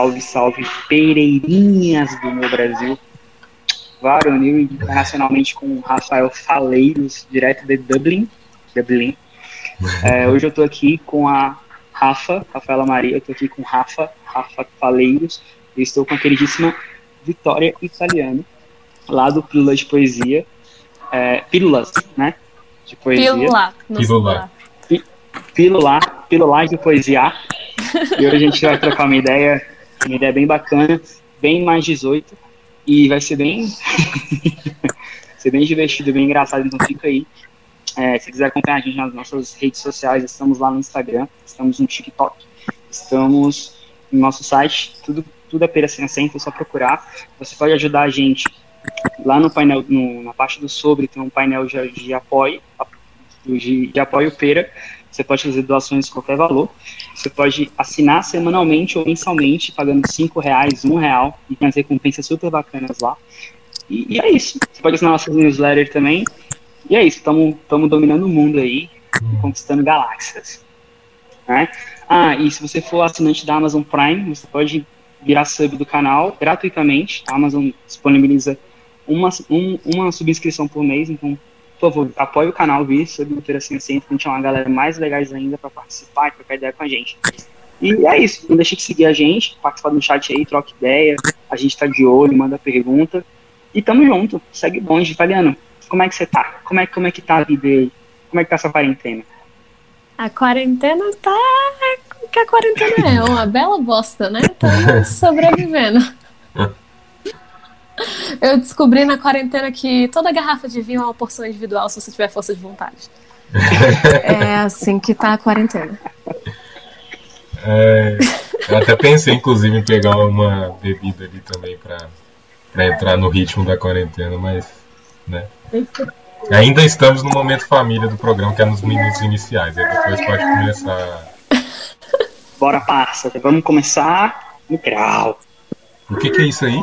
Salve, salve, Pereirinhas do meu Brasil. Varonil internacionalmente com o Rafael Faleiros, direto de Dublin. Dublin. É, hoje eu tô aqui com a Rafa, Rafaela Maria, eu tô aqui com Rafa, Rafa Faleiros, e estou com a queridíssima Vitória Italiano, lá do Pílula de Poesia. É, pílulas, né? De poesia. Pílula. Pílula. Pílula, Pílula de Poesia. E hoje a gente vai trocar uma ideia, uma ideia bem bacana, bem mais 18, e vai ser bem, ser bem divertido, bem engraçado, então fica aí. É, se quiser acompanhar a gente nas nossas redes sociais, estamos lá no Instagram, estamos no TikTok, estamos no nosso site, tudo, tudo é Pera Sem Acento, é só procurar. Você pode ajudar a gente lá no painel, no, na parte do sobre, tem um painel de, de apoio, de, de apoio Pera, você pode fazer doações de qualquer valor. Você pode assinar semanalmente ou mensalmente, pagando cinco reais, um real, e tem as recompensas super bacanas lá. E, e é isso. Você pode assinar nossas newsletter também. E é isso, estamos dominando o mundo aí, conquistando galáxias. Né? Ah, e se você for assinante da Amazon Prime, você pode virar sub do canal gratuitamente. A Amazon disponibiliza uma, um, uma subscrição por mês, então por favor, apoie o canal Vi sobre Literacia Ciência, a gente chamar uma galera mais legais ainda para participar e trocar ideia com a gente. E é isso, não deixe de seguir a gente, participar do chat aí, troca ideia, a gente tá de olho, manda pergunta. E tamo junto, segue bonde, italiano. Como é que você tá? Como é, como é que tá a vida aí? Como é que tá essa quarentena? A quarentena tá. O que a quarentena é? Uma bela bosta, né? Estamos sobrevivendo. Eu descobri na quarentena que toda garrafa de vinho é uma porção individual se você tiver força de vontade. é assim que tá a quarentena. É, eu até pensei, inclusive, em pegar uma bebida ali também pra, pra entrar no ritmo da quarentena, mas. Né? Ainda estamos no momento família do programa, que é nos minutos iniciais. Aí depois pode começar. Bora, parça. Vamos começar no grau. O que, que é isso aí?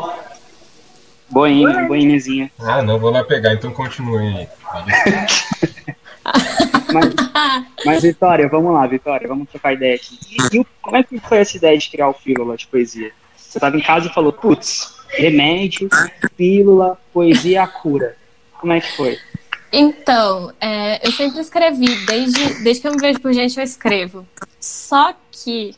Boinha, boinhazinha. Ah, não, vou lá pegar, então continue aí. mas, mas, Vitória, vamos lá, Vitória, vamos trocar ideia aqui. E, e, como é que foi essa ideia de criar o Pílula de Poesia? Você estava em casa e falou, putz, remédio, pílula, poesia, a cura. Como é que foi? Então, é, eu sempre escrevi, desde, desde que eu me vejo por gente, eu escrevo. Só que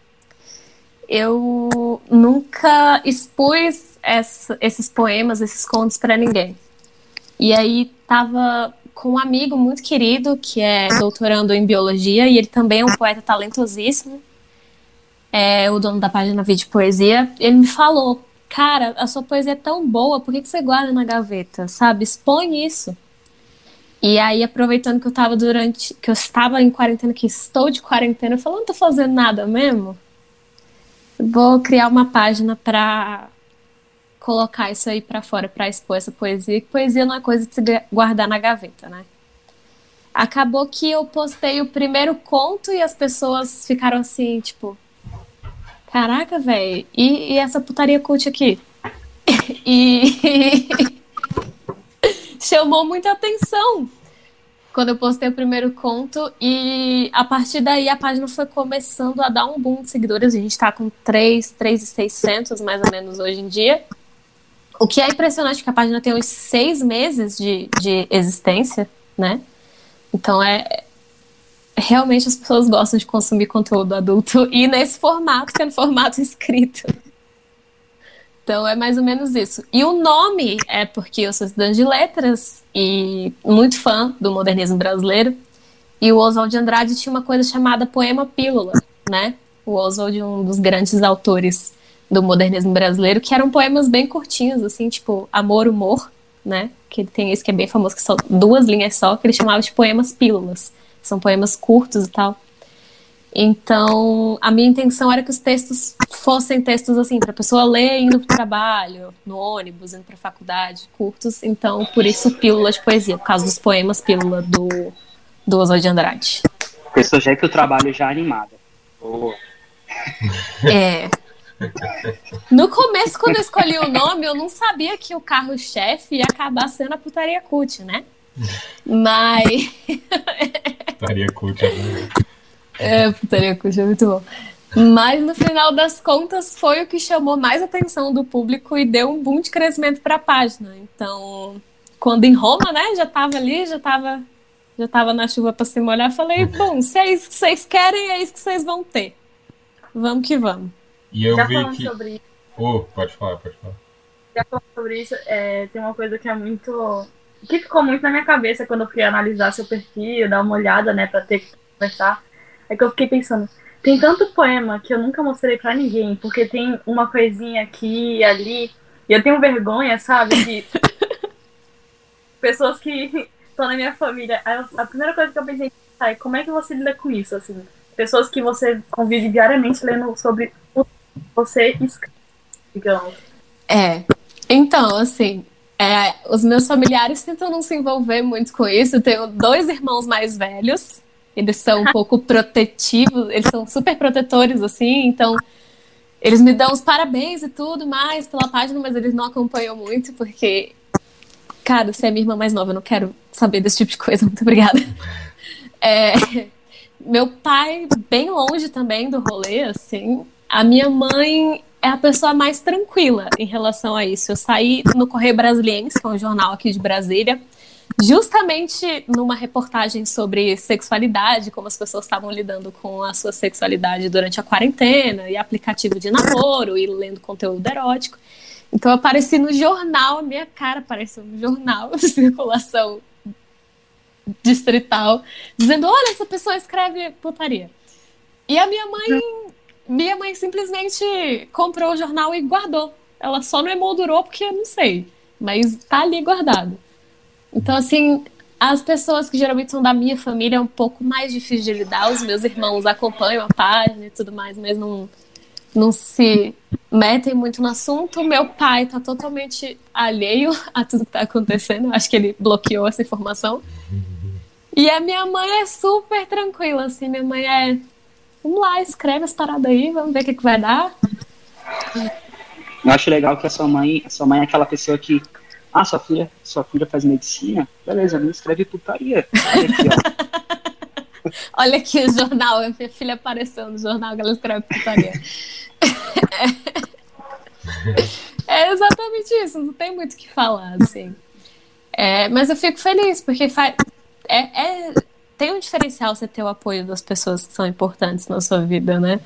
eu nunca expus essa, esses poemas, esses contos para ninguém. E aí tava com um amigo muito querido que é doutorando em biologia e ele também é um poeta talentosíssimo, é o dono da página Vídeo Poesia. Ele me falou, cara, a sua poesia é tão boa, por que, que você guarda na gaveta, sabe? Expõe isso. E aí, aproveitando que eu estava durante, que eu estava em quarentena, que estou de quarentena, eu falei, não tô fazendo nada mesmo. Vou criar uma página para colocar isso aí para fora, para expor essa poesia, que poesia não é coisa de se guardar na gaveta, né? Acabou que eu postei o primeiro conto e as pessoas ficaram assim, tipo, caraca, velho, e, e, essa putaria cult aqui? e chamou muita atenção quando eu postei o primeiro conto e a partir daí a página foi começando a dar um boom de seguidores. A gente tá com 3, 3,600 mais ou menos hoje em dia. O que é impressionante, porque a página tem uns seis meses de, de existência, né? Então é. Realmente as pessoas gostam de consumir conteúdo adulto e nesse formato, que é no formato escrito. Então é mais ou menos isso. E o nome é porque eu sou estudante de letras e muito fã do modernismo brasileiro. E o Oswald de Andrade tinha uma coisa chamada poema pílula, né? O Oswald, é um dos grandes autores do modernismo brasileiro, que eram poemas bem curtinhos, assim, tipo Amor, Humor, né? Que tem esse que é bem famoso, que são duas linhas só, que ele chamava de poemas pílulas. São poemas curtos e tal. Então, a minha intenção era que os textos fossem textos assim, para a pessoa ler indo para o trabalho, no ônibus, indo para a faculdade, curtos. Então, por isso, pílula de poesia, por causa dos poemas pílula do, do Oswald de Andrade. Esse jeito o trabalho já animado. Oh. É. No começo, quando eu escolhi o nome, eu não sabia que o carro-chefe ia acabar sendo a putaria cult, né? Mas. putaria cult é bom. É, putaria cult é muito bom. Mas no final das contas foi o que chamou mais atenção do público e deu um boom de crescimento para a página. Então, quando em Roma, né, já estava ali, já estava já tava na chuva para se molhar, falei, bom, se é isso que vocês querem, é isso que vocês vão ter. Vamos que vamos. E eu Já vi falando que. sobre isso, Oh, pode falar, pode falar. já falando sobre isso, é, tem uma coisa que é muito. que ficou muito na minha cabeça quando eu fui analisar seu perfil, dar uma olhada, né, pra ter que conversar. É que eu fiquei pensando, tem tanto poema que eu nunca mostrei pra ninguém, porque tem uma coisinha aqui e ali, e eu tenho vergonha, sabe, de pessoas que estão na minha família. A primeira coisa que eu pensei é como é que você lida com isso, assim? Pessoas que você convive diariamente lendo sobre o você escreve, digamos. É. Então, assim, é, os meus familiares tentam não se envolver muito com isso. Eu tenho dois irmãos mais velhos. Eles são um pouco protetivos, eles são super protetores, assim, então eles me dão os parabéns e tudo mais pela página, mas eles não acompanham muito, porque, cara, você é minha irmã mais nova, eu não quero saber desse tipo de coisa, muito obrigada. É, meu pai, bem longe também do rolê, assim. A minha mãe é a pessoa mais tranquila em relação a isso. Eu saí no Correio Brasiliense, que é um jornal aqui de Brasília, justamente numa reportagem sobre sexualidade, como as pessoas estavam lidando com a sua sexualidade durante a quarentena, e aplicativo de namoro, e lendo conteúdo erótico. Então eu apareci no jornal, a minha cara apareceu no jornal de circulação distrital, dizendo: olha, essa pessoa escreve putaria. E a minha mãe, minha mãe simplesmente comprou o jornal e guardou. Ela só não emoldurou porque eu não sei, mas tá ali guardado. Então, assim, as pessoas que geralmente são da minha família é um pouco mais difícil de lidar. Os meus irmãos acompanham a página e tudo mais, mas não, não se metem muito no assunto. Meu pai tá totalmente alheio a tudo que tá acontecendo. Acho que ele bloqueou essa informação. E a minha mãe é super tranquila, assim. Minha mãe é. Vamos lá, escreve as paradas aí, vamos ver o que, que vai dar. Eu acho legal que a sua mãe, a sua mãe é aquela pessoa que. Ah, sua filha, sua filha faz medicina? Beleza, não escreve putaria. Olha aqui, ó. Olha aqui o jornal, a minha filha apareceu no jornal que ela escreve putaria. É, é exatamente isso, não tem muito o que falar, assim. É, mas eu fico feliz, porque faz, é, é- tem um diferencial você ter o apoio das pessoas que são importantes na sua vida, né?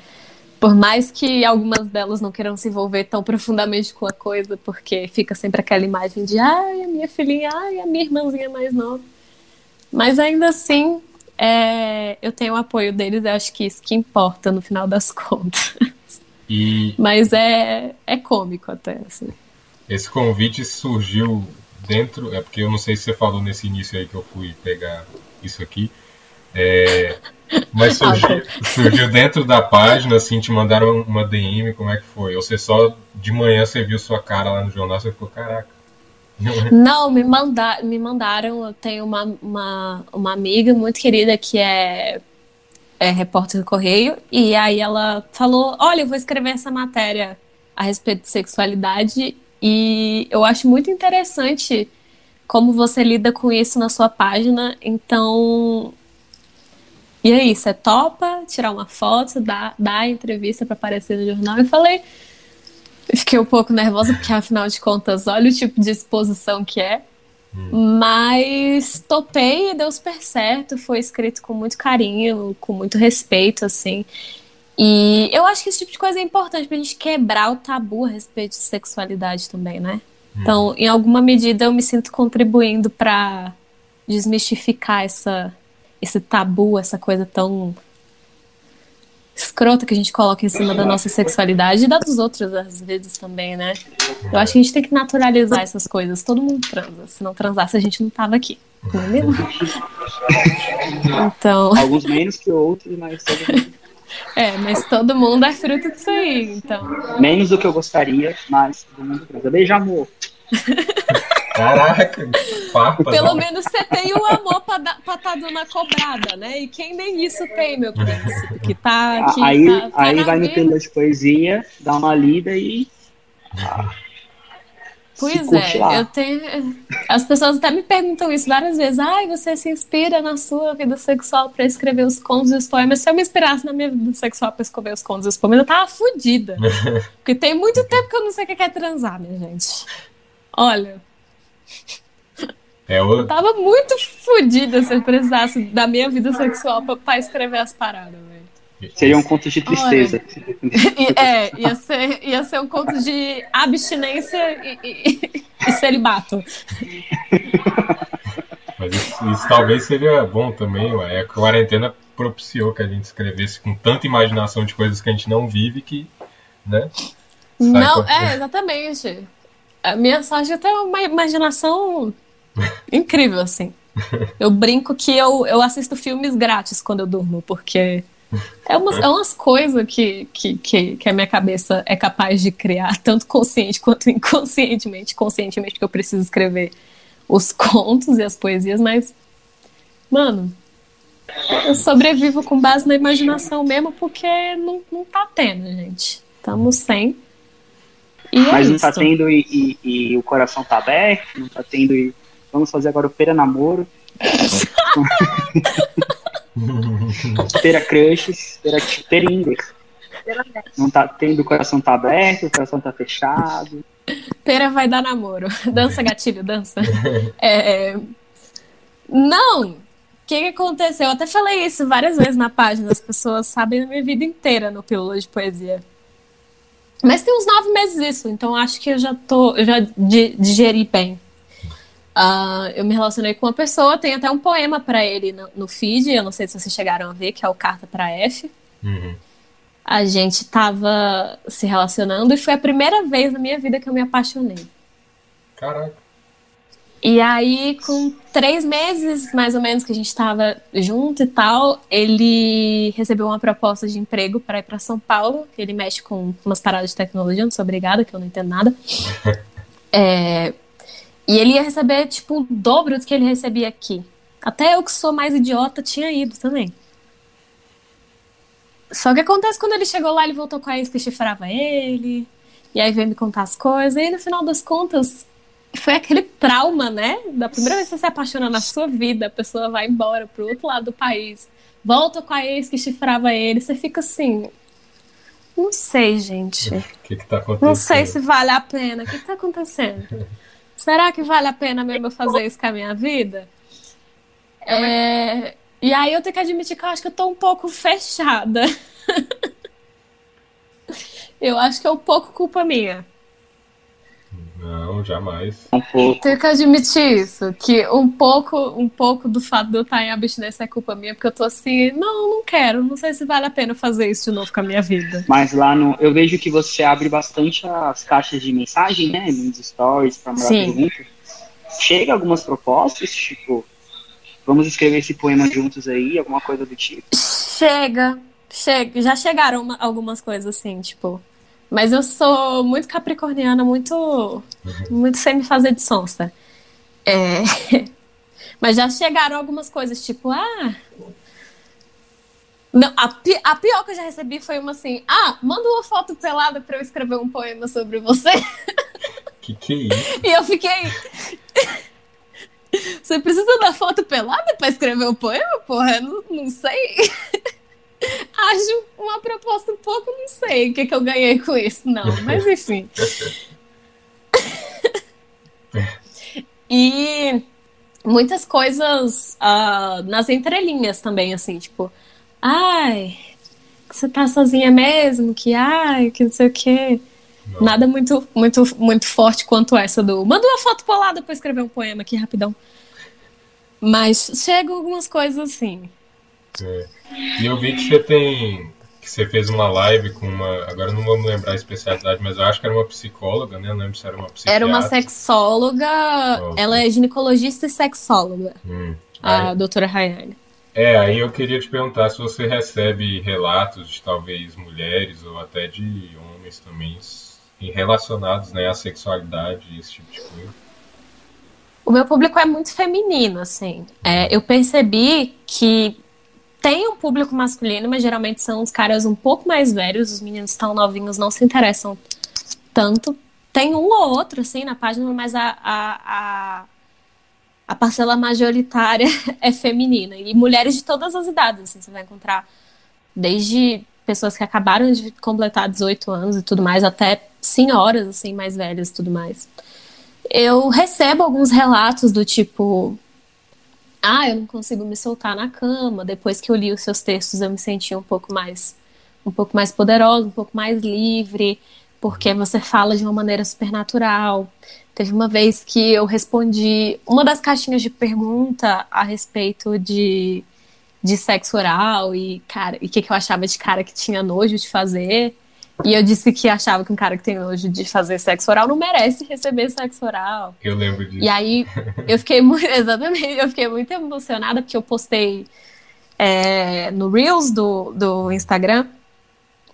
Por mais que algumas delas não queiram se envolver tão profundamente com a coisa, porque fica sempre aquela imagem de ai, a minha filhinha, ai, a minha irmãzinha mais nova. Mas ainda assim, é, eu tenho o apoio deles, eu acho que isso que importa no final das contas. E Mas é, é cômico até, assim. esse convite surgiu dentro. É porque eu não sei se você falou nesse início aí que eu fui pegar isso aqui. É, mas surgiu, surgiu dentro da página, assim, te mandaram uma DM, como é que foi? Ou você só de manhã você viu sua cara lá no jornal, você ficou, caraca. Não, me, manda, me mandaram. Eu tenho uma, uma, uma amiga muito querida que é, é repórter do Correio, e aí ela falou: Olha, eu vou escrever essa matéria a respeito de sexualidade, e eu acho muito interessante como você lida com isso na sua página. Então. E aí, você topa tirar uma foto, dar, dar a entrevista para aparecer no jornal? Eu falei. Fiquei um pouco nervosa, porque afinal de contas, olha o tipo de exposição que é. Mas topei e deu super certo. Foi escrito com muito carinho, com muito respeito, assim. E eu acho que esse tipo de coisa é importante pra gente quebrar o tabu a respeito de sexualidade também, né? Então, em alguma medida, eu me sinto contribuindo pra desmistificar essa, esse tabu, essa coisa tão escrota que a gente coloca em cima da nossa sexualidade e da dos outros, às vezes, também, né? Eu acho que a gente tem que naturalizar essas coisas. Todo mundo transa. Se não transasse, a gente não tava aqui. Não é mesmo? Então, Alguns menos que outros, mas é, mas todo mundo é fruto disso aí. Então, menos do que eu gostaria, mas todo mundo transa. Beijo, amor. Caraca, farpas. pelo ó. menos você tem o amor pra pra tá dando a cobrada, né? E quem nem isso tem, meu príncipe? Que tá aqui. aí tá, tá aí vai no vida. Pílula de Poesia, dá uma lida e Pois é, lá. eu tenho. As pessoas até me perguntam isso várias vezes. Ai, você se inspira na sua vida sexual para escrever os contos e os poemas. Se eu me inspirasse na minha vida sexual para escrever os contos e os poemas, eu tava fodida. Porque tem muito tempo que eu não sei o que é transar, minha gente. Olha. É o... Eu tava muito fodida se eu precisasse da minha vida sexual pra, escrever as paradas, velho. Seria um conto de tristeza. é, ia ser, ia ser um conto de abstinência e, e, e celibato. Mas isso, isso, talvez seria bom também, ué. A quarentena propiciou que a gente escrevesse com tanta imaginação de coisas que a gente não vive que, né? Não, é, exatamente. A minha sorte tem uma imaginação incrível, assim. Eu brinco que eu, eu assisto filmes grátis quando eu durmo, porque é umas, é umas coisas que, que, que, que, a minha cabeça é capaz de criar, tanto consciente quanto inconscientemente. Conscientemente, que eu preciso escrever os contos e as poesias, mas, mano, eu sobrevivo com base na imaginação mesmo, porque não, não tá tendo, gente. Estamos sem. E é mas é não tá tendo e, e, e, o coração tá aberto, não tá tendo e vamos fazer agora o Pera Namoro. Pera Crushes, Pera, pera Inglês. Não tá tendo, o coração tá aberto, o coração tá fechado. Pera vai dar namoro. Dança, gatilho, dança. É... Não! O que, que aconteceu? Eu até falei isso várias vezes na página, as pessoas sabem a minha vida inteira no Pílula de Poesia. Mas tem uns nove meses isso, então acho que eu já tô, eu já digeri bem. Uh, eu me relacionei com uma pessoa, tem até um poema para ele no, no, feed, eu não sei se vocês chegaram a ver, que é o Carta para F. Uhum. A gente tava se relacionando e foi a primeira vez na minha vida que eu me apaixonei. Caraca. E aí, com três meses, mais ou menos, que a gente tava junto e tal, ele recebeu uma proposta de emprego para ir para São Paulo. Ele mexe com umas paradas de tecnologia, não sou obrigada, que eu não entendo nada. é, e ele ia receber, tipo, o dobro do que ele recebia aqui. Até eu que sou mais idiota tinha ido também. Só que acontece quando ele chegou lá, ele voltou com a ex que chifrava ele. E aí veio me contar as coisas. E aí, no final das contas, foi aquele trauma, né? Da primeira vez que você se apaixona na sua vida, a pessoa vai embora pro outro lado do país, volta com a ex que chifrava ele. Você fica assim. Não sei, gente. O que, que tá acontecendo? Não sei se vale a pena. O que, que tá acontecendo? será que vale a pena mesmo fazer isso com a minha vida? É, e aí eu tenho que admitir que eu acho que eu tô um pouco fechada. eu acho que é um pouco culpa minha. Não, jamais. Um pouco. Tenho que admitir isso, que um pouco, um pouco do fato de eu estar em abstinência é culpa minha, porque eu tô assim, não, não quero, não sei se vale a pena fazer isso de novo com a minha vida. Mas lá no, eu vejo que você abre bastante as caixas de mensagem, né, nos stories para mandar perguntas. Chega algumas propostas, tipo, vamos escrever esse poema juntos aí, alguma coisa do tipo. Chega, chega, já chegaram uma, algumas coisas assim, tipo, mas eu sou muito capricorniana, muito, muito sem me fazer de sonsa. É... Mas já chegaram algumas coisas, tipo, ah. Não, a, pi a pior que eu já recebi foi uma assim: ah, manda uma foto pelada pra eu escrever um poema sobre você. Que que é isso? E eu fiquei. Você precisa da foto pelada pra escrever o um poema? Porra, não, não sei. Acho uma proposta um pouco, não sei o que, que eu ganhei com isso, não, mas enfim. e muitas coisas uh, nas entrelinhas também, assim, tipo, ai, você tá sozinha mesmo, que ai, que não sei o quê. Não. Nada muito, muito, muito forte quanto essa do. Manda uma foto polada pra escrever um poema aqui rapidão. Mas chegam algumas coisas assim. É. E eu vi que você tem. que você fez uma live com uma. Agora não me lembrar a especialidade, mas eu acho que era uma psicóloga, né? Eu não lembro se era uma psicóloga. Era uma sexóloga. Oh, ela é ginecologista e sexóloga. Hum. A aí, doutora Rayane. É, aí eu queria te perguntar se você recebe relatos de talvez mulheres ou até de homens também relacionados né, à sexualidade e esse tipo de coisa. O meu público é muito feminino, assim. É, eu percebi que tem um público masculino, mas geralmente são os caras um pouco mais velhos, os meninos tão novinhos não se interessam tanto tem um ou outro, assim, na página, mas a, a, a, a parcela majoritária é feminina. E mulheres de todas as idades, assim, você vai encontrar desde pessoas que acabaram de completar 18 anos e tudo mais, até senhoras, assim, mais velhas e tudo mais. Eu recebo alguns relatos do tipo, ah, eu não consigo me soltar na cama. Depois que eu li os seus textos, eu me senti um pouco mais, um pouco mais poderosa, um pouco mais livre, porque você fala de uma maneira supernatural. Teve uma vez que eu respondi uma das caixinhas de pergunta a respeito de, de sexo oral e cara, e o que, que eu achava de cara que tinha nojo de fazer. E eu disse que achava que um cara que tem nojo de fazer sexo oral não merece receber sexo oral. Eu lembro disso. E aí eu fiquei muito, exatamente, eu fiquei muito emocionada porque eu postei é, no Reels do, do Instagram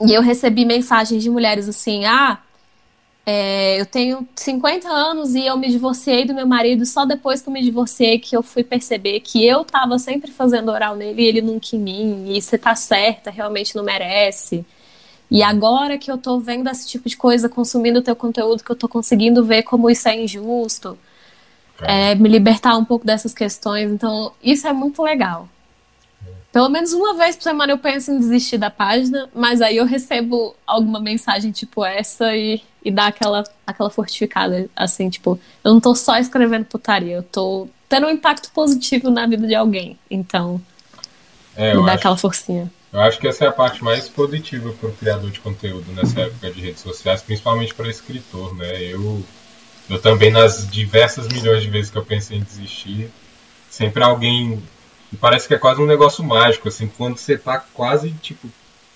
e eu recebi mensagens de mulheres assim: ah, é, eu tenho 50 anos e eu me divorciei do meu marido só depois que eu me divorciei que eu fui perceber que eu tava sempre fazendo oral nele e ele nunca em mim, e você tá certa, realmente não merece. E agora que eu tô vendo esse tipo de coisa, consumindo o teu conteúdo, que eu tô conseguindo ver como isso é injusto, é, me libertar um pouco dessas questões. Então, isso é muito legal. Pelo menos uma vez por semana eu penso em desistir da página, mas aí eu recebo alguma mensagem tipo essa e, e dá aquela, aquela fortificada, assim, tipo, eu não tô só escrevendo putaria, eu tô tendo um impacto positivo na vida de alguém. Então, É, me dá acho, aquela forcinha. Eu acho que essa é a parte mais positiva para o criador de conteúdo nessa época de redes sociais, principalmente para escritor, né? Eu, eu também, nas diversas milhões de vezes que eu pensei em desistir, sempre alguém. E parece que é quase um negócio mágico, assim, quando você tá quase, tipo,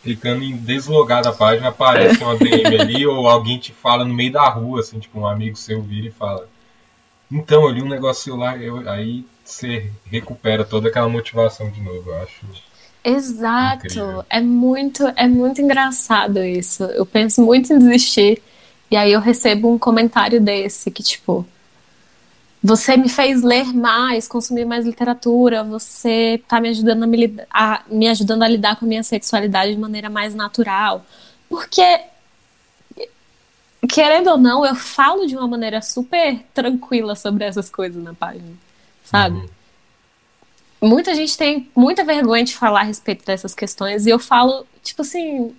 clicando em deslogar da página, aparece uma DM ali, ou alguém te fala no meio da rua, assim, tipo, um amigo seu vira e fala. Então, eu li um negócio lá, eu, aí você recupera toda aquela motivação de novo, eu acho. Exato. Incrível. É muito, é muito engraçado isso. Eu penso muito em desistir e aí eu recebo um comentário desse que tipo, você me fez ler mais, consumir mais literatura, você tá me ajudando a me, a, me ajudando a lidar com a minha sexualidade de maneira mais natural. Porque querendo ou não, eu falo de uma maneira super tranquila sobre essas coisas na página, sabe? Uhum. Muita gente tem muita vergonha de falar a respeito dessas questões e eu falo, tipo assim,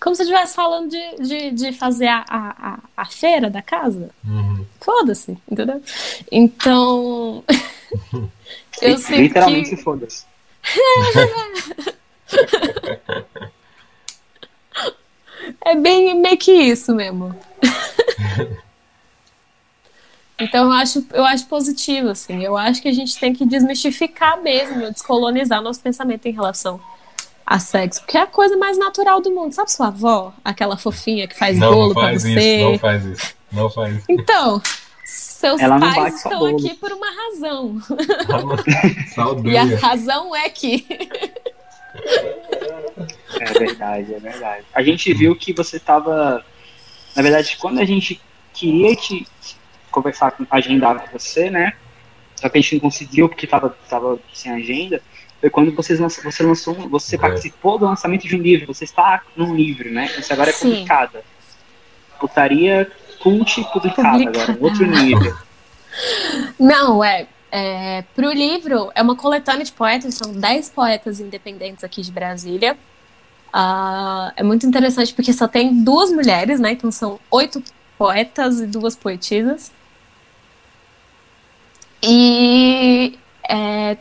como se eu estivesse falando de, de, de fazer a, a, a, feira da casa. Uhum. Foda-se, entendeu? Então, eu sinto Literalmente que foda-se. é bem meio que isso mesmo. Então eu acho, eu acho positivo, assim. Eu acho que a gente tem que desmistificar mesmo, descolonizar nosso pensamento em relação a sexo, porque é a coisa mais natural do mundo. Sabe sua avó, aquela fofinha que faz Não, bolo não pra faz você? isso, não faz isso. Não faz isso. Então, seus Ela pais estão aqui por uma razão. E a razão é que É verdade, é verdade. A gente viu que você tava. Na verdade, quando a gente queria te conversar, com- agendar com você, né? Só que a gente não conseguiu porque tava, tava sem agenda. Foi quando vocês você lançou, você É. participou do lançamento de um livro. Você está num livro, né? Isso agora é Sim. publicada. Putaria cult publicada agora, um outro nível. Não, é. é pro livro, é uma coletânea de poetas, são 10 poetas independentes aqui de Brasília. Ah, é muito interessante porque só tem duas mulheres, né? Então são oito poetas e duas poetisas. E é,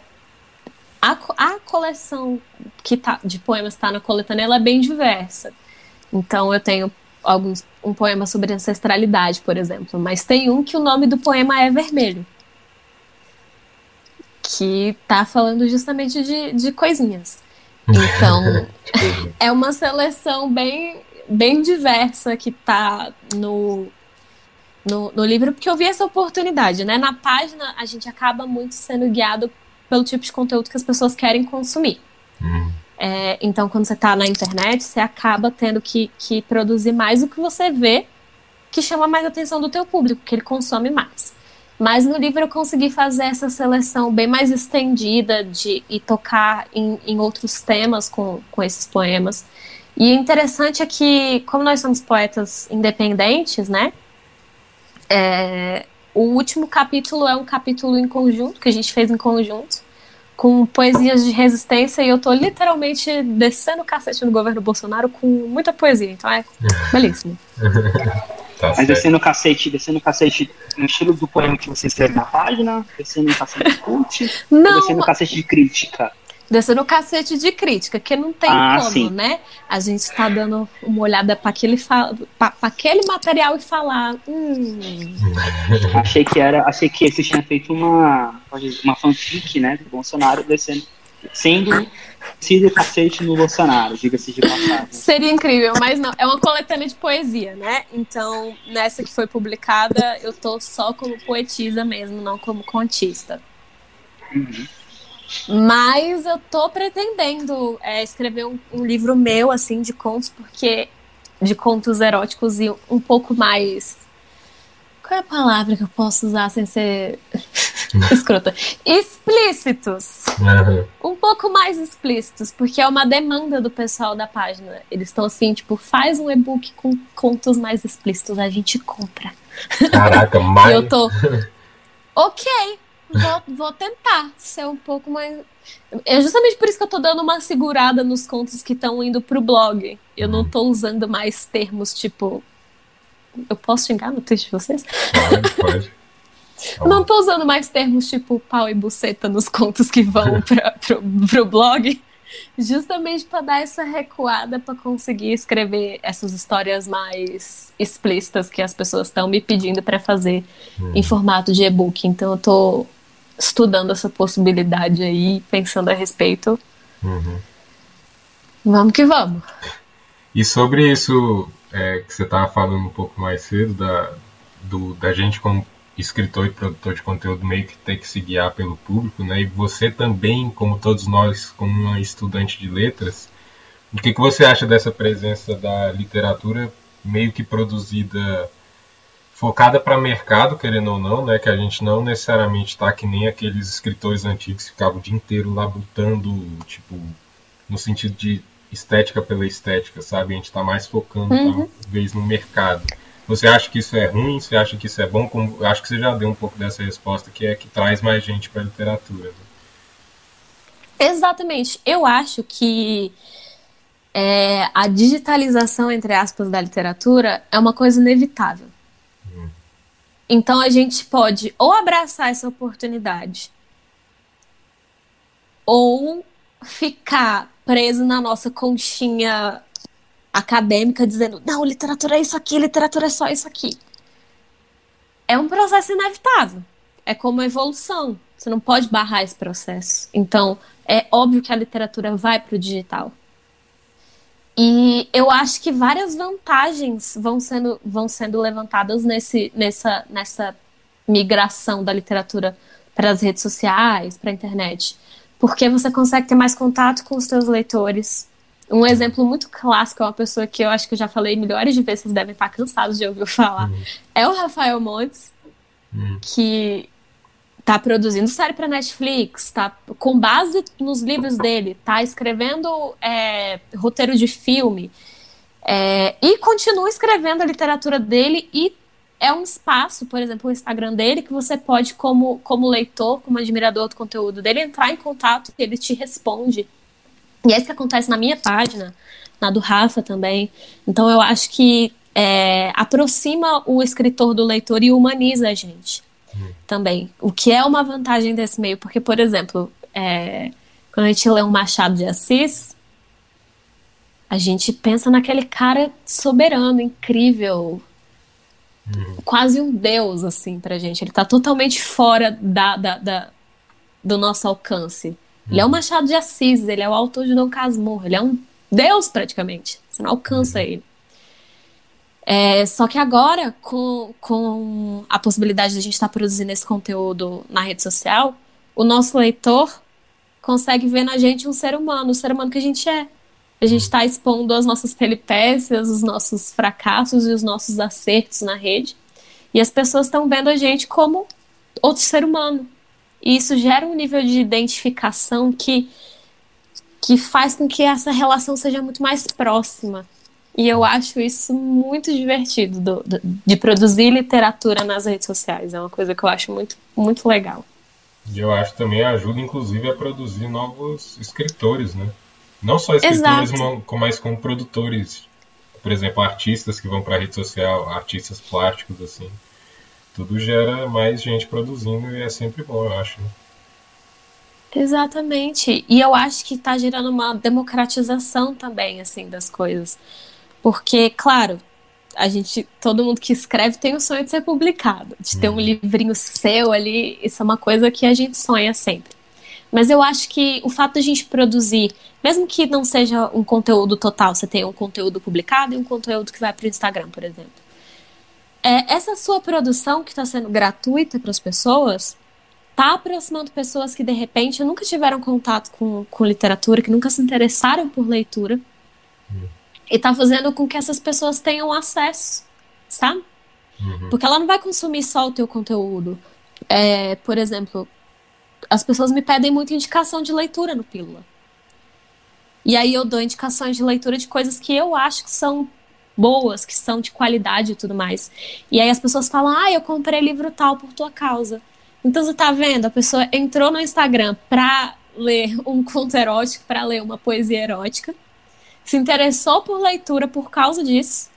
a, a coleção que tá, de poemas que está na coletânea ela é bem diversa. Então eu tenho alguns um poema sobre ancestralidade, por exemplo, mas tem um que o nome do poema é Vermelho, que tá falando justamente de, de coisinhas. Então é uma seleção bem bem diversa que tá no, no, no livro, porque eu vi essa oportunidade, né? Na página a gente acaba muito sendo guiado pelo tipo de conteúdo que as pessoas querem consumir. Uhum. É, então, quando você está na internet, você acaba tendo que, que produzir mais o que você vê que chama mais a atenção do teu público, que ele consome mais. Mas no livro eu consegui fazer essa seleção bem mais estendida de, e tocar em, em outros temas com, com esses poemas. E o interessante é que, como nós somos poetas independentes, né? É, o último capítulo é um capítulo em conjunto, que a gente fez em conjunto, com poesias de resistência, e eu tô literalmente descendo o cacete no governo Bolsonaro com muita poesia, então é belíssimo. Tá Mas descendo o cacete, descendo o cacete no estilo do poema que você escreve na página, descendo o cacete de cult, Não, descendo o cacete de crítica. Descendo o cacete de crítica, que não tem ah, como, sim. né? A gente tá dando uma olhada para aquele, pra, aquele material e falar. Hum. achei que era. Achei que você tinha feito uma, uma fanfic, né? Do Bolsonaro descendo. Sendo sido cacete no Bolsonaro, diga-se de passagem. Seria incrível, mas não. É uma coletânea de poesia, né? Então, nessa que foi publicada, eu tô só como poetisa mesmo, não como contista. Uhum. Mas eu tô pretendendo é, escrever um, um, livro meu, assim, de contos, porque. de contos eróticos e um pouco mais. Qual é a palavra que eu posso usar sem ser escrota? Explícitos. Uhum. Um pouco mais explícitos, porque é uma demanda do pessoal da página. Eles estão assim, tipo, faz um e-book com contos mais explícitos, a gente compra. Caraca, mais. e eu tô. Ok, Vou, vou tentar ser um pouco mais. É justamente por isso que eu tô dando uma segurada nos contos que estão indo pro blog. Eu não tô usando mais termos tipo. Eu posso xingar no texto de vocês? Pode, pode. Não tô usando mais termos tipo pau e buceta nos contos que vão pra, pro, pro blog. Justamente para dar essa recuada para conseguir escrever essas histórias mais explícitas que as pessoas estão me pedindo para fazer Hum. em formato de e-book. Então eu tô estudando essa possibilidade aí, pensando a respeito. Uhum. Vamos que vamos. E sobre isso é, que você estava falando um pouco mais cedo, da, do, da gente como escritor e produtor de conteúdo meio que ter que se guiar pelo público, né? E você também, como todos nós, como uma estudante de letras, o que, que você acha dessa presença da literatura meio que produzida focada para mercado, querendo ou não, né? Que a gente não necessariamente está que nem aqueles escritores antigos que ficavam o dia inteiro labutando, tipo, no sentido de estética pela estética, sabe? A gente está mais focando Uhum. talvez no mercado. Você acha que isso é ruim? Você acha que isso é bom? Como, acho que você já deu um pouco dessa resposta, que é que traz mais gente para a literatura. Né? Exatamente. Eu acho que é, a digitalização, entre aspas, da literatura é uma coisa inevitável. Então a gente pode ou abraçar essa oportunidade ou ficar preso na nossa conchinha acadêmica dizendo não, literatura é isso aqui, literatura é só isso aqui. É um processo inevitável. É como a evolução. Você não pode barrar esse processo. Então, é óbvio que a literatura vai para o digital. E eu acho que várias vantagens vão sendo, vão sendo levantadas nesse, nessa, nessa migração da literatura para as redes sociais, para a internet. Porque você consegue ter mais contato com os seus leitores. Um exemplo muito clássico, é uma pessoa que eu acho que eu já falei milhares de vezes, vocês devem estar cansados de ouvir falar, Uhum. é o Rafael Montes, Hum. que tá produzindo série para Netflix, tá com base nos livros dele, tá escrevendo é, roteiro de filme é, e continua escrevendo a literatura dele e é um espaço, por exemplo, o Instagram dele que você pode como como leitor, como admirador do conteúdo dele entrar em contato e ele te responde. E é isso que acontece na minha página, na do Rafa também. Então eu acho que é, aproxima o escritor do leitor e humaniza a gente também. O que é uma vantagem desse meio, porque, por exemplo, é, quando a gente lê um Machado de Assis, a gente pensa naquele cara soberano, incrível, quase um deus, assim, pra gente. Ele tá totalmente fora da, da, da- do nosso alcance. Ele é o Machado de Assis, ele é o autor de Dom Casmurro, ele é um deus praticamente. Você não alcança ele. É, só que agora, com, com a possibilidade de a gente estar produzindo esse conteúdo na rede social, o nosso leitor consegue ver na gente um ser humano, o ser humano que a gente é. A gente está expondo as nossas peripécias, os nossos fracassos e os nossos acertos na rede. E as pessoas estão vendo a gente como outro ser humano. E isso gera um nível de identificação que, que faz com que essa relação seja muito mais próxima. E eu acho isso muito divertido do, do, de produzir literatura nas redes sociais. É uma coisa que eu acho muito, muito legal. E eu acho também ajuda, inclusive, a produzir novos escritores, né? Não só escritores, mas como produtores. Por exemplo, artistas que vão para a rede social, artistas plásticos, assim. Tudo gera mais gente produzindo e é sempre bom, eu acho. Né? Exatamente. E eu acho que está gerando uma democratização também, assim, das coisas. Porque, claro, a gente, todo mundo que escreve tem o sonho de ser publicado, de ter um uhum. livrinho seu ali, isso é uma coisa que a gente sonha sempre. Mas eu acho que o fato de a gente produzir, mesmo que não seja um conteúdo total, você tem um conteúdo publicado e um conteúdo que vai para o Instagram, por exemplo. É, essa sua produção que está sendo gratuita para as pessoas, está aproximando pessoas que de repente nunca tiveram contato com, com literatura, que nunca se interessaram por leitura. E tá fazendo com que essas pessoas tenham acesso, sabe? Uhum. Porque ela não vai consumir só o teu conteúdo. É, por exemplo, as pessoas me pedem muita indicação de leitura no Pílula. E aí eu dou indicações de leitura de coisas que eu acho que são boas, que são de qualidade e tudo mais. E aí as pessoas falam: "Ah, eu comprei livro tal por tua causa". Então você tá vendo, a pessoa entrou no Instagram pra ler um conto erótico, para ler uma poesia erótica se interessou por leitura por causa disso,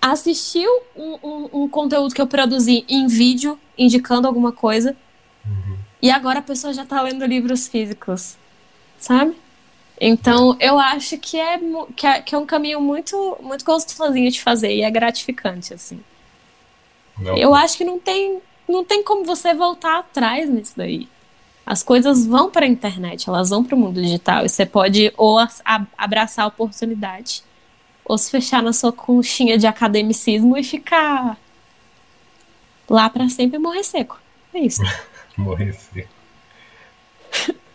assistiu um, um, um conteúdo que eu produzi em vídeo, indicando alguma coisa, uhum. e agora a pessoa já está lendo livros físicos, sabe? Então, eu acho que é, que é, que é um caminho muito, muito gostosinho de fazer e é gratificante, assim. Não. Eu acho que não tem, não tem como você voltar atrás nisso daí as coisas vão para a internet, elas vão para o mundo digital. E você pode ou abraçar a oportunidade, ou se fechar na sua conchinha de academicismo e ficar lá para sempre e morrer seco. É isso. morrer seco.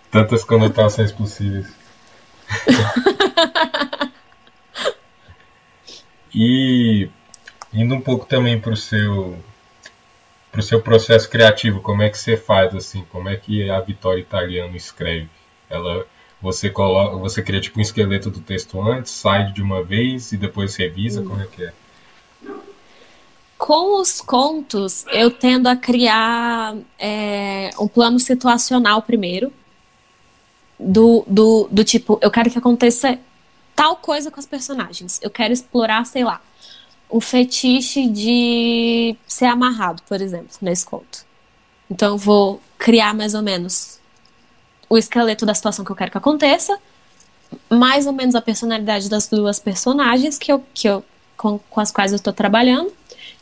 Tantas conotações possíveis. e indo um pouco também para o seu para o seu processo criativo, como é que você faz assim? Como é que a Vitória Italiano escreve? Ela, você coloca, você cria tipo um esqueleto do texto antes, sai de uma vez e depois revisa, hum. como é que é? Com os contos, eu tendo a criar é, um plano situacional primeiro, do, do, do tipo, eu quero que aconteça tal coisa com os personagens. Eu quero explorar, sei lá, o fetiche de ser amarrado, por exemplo, nesse conto. Então eu vou criar mais ou menos o esqueleto da situação que eu quero que aconteça, mais ou menos a personalidade das duas personagens que eu, que eu, com, com as quais eu estou trabalhando,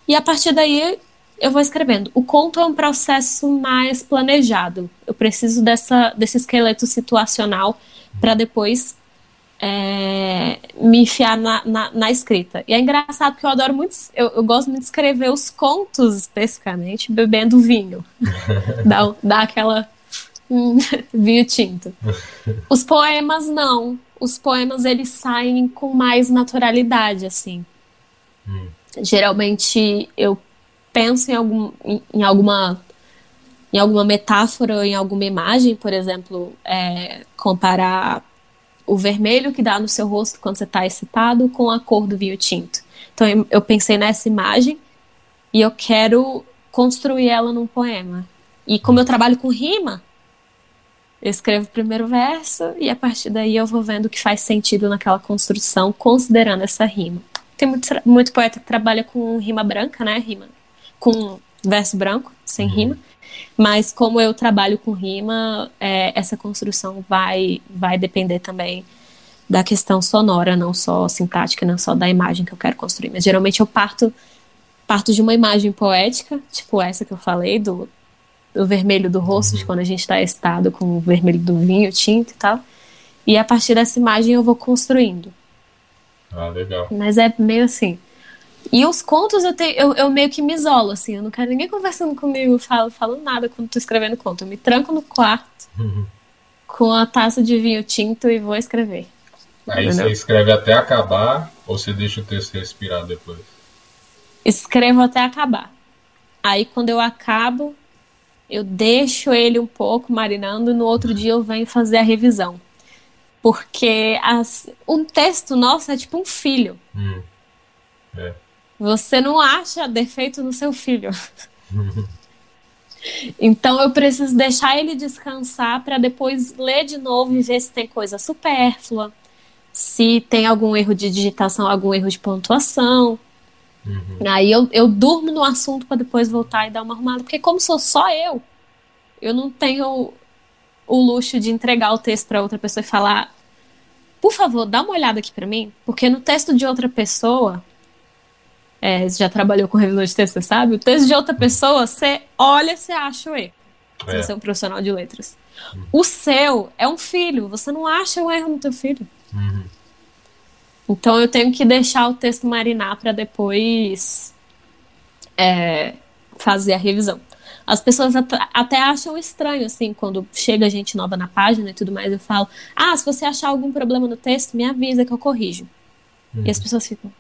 e a partir daí eu vou escrevendo. O conto é um processo mais planejado. Eu preciso dessa, desse esqueleto situacional para depois é, me enfiar na, na, na, escrita. E é engraçado porque eu adoro muito, eu, eu, gosto muito de escrever os contos especificamente, bebendo vinho. dá, dá aquela hum, vinho tinto. Os poemas não. Os poemas eles saem com mais naturalidade, assim. Hum. Geralmente eu penso em, algum, em, em, alguma em alguma metáfora ou em alguma imagem, por exemplo, é, comparar o vermelho que dá no seu rosto quando você está excitado com a cor do vinho tinto. Então eu pensei nessa imagem e eu quero construir ela num poema. E como eu trabalho com rima, eu escrevo o primeiro verso e a partir daí eu vou vendo o que faz sentido naquela construção, considerando essa rima. Tem muito, muito poeta que trabalha com rima branca, né? Rima com verso branco, sem uhum. rima. Mas como eu trabalho com rima, é, essa construção vai, vai depender também da questão sonora, não só sintática, não só da imagem que eu quero construir. Mas geralmente eu parto, parto de uma imagem poética, tipo essa que eu falei, do, do vermelho do rosto, de quando a gente está excitado com o vermelho do vinho, tinto e tal. E a partir dessa imagem eu vou construindo. Ah, legal. Mas é meio assim. E os contos eu, te, eu, eu, meio que me isolo, assim, eu não quero ninguém conversando comigo, falo, falo nada quando tô escrevendo conto. Eu me tranco no quarto uhum. com a taça de vinho tinto e vou escrever. Aí Entendeu? você escreve até acabar ou você deixa o texto respirar depois? Escrevo até acabar. Aí quando eu acabo, eu deixo ele um pouco marinando e no outro dia eu venho fazer a revisão. Porque as, um texto nosso é tipo um filho. Hum. É. Você não acha defeito no seu filho. Então eu preciso deixar ele descansar para depois ler de novo e ver se tem coisa supérflua, se tem algum erro de digitação, algum erro de pontuação. Uhum. Aí eu, eu durmo no assunto para depois voltar e dar uma arrumada. Porque como sou só eu, eu não tenho o luxo de entregar o texto para outra pessoa e falar, por favor, dá uma olhada aqui para mim, porque no texto de outra pessoa, é, já trabalhou com revisão de texto, você sabe? O texto de outra pessoa, você olha, você acha o erro. Se É. você é um profissional de letras. O seu é um filho, você não acha o erro no teu filho. Uhum. Então eu tenho que deixar o texto marinar para depois é, fazer a revisão. As pessoas at- até acham estranho, assim, quando chega gente nova na página e tudo mais, eu falo, ah, se você achar algum problema no texto, me avisa que eu corrijo. E as pessoas ficam,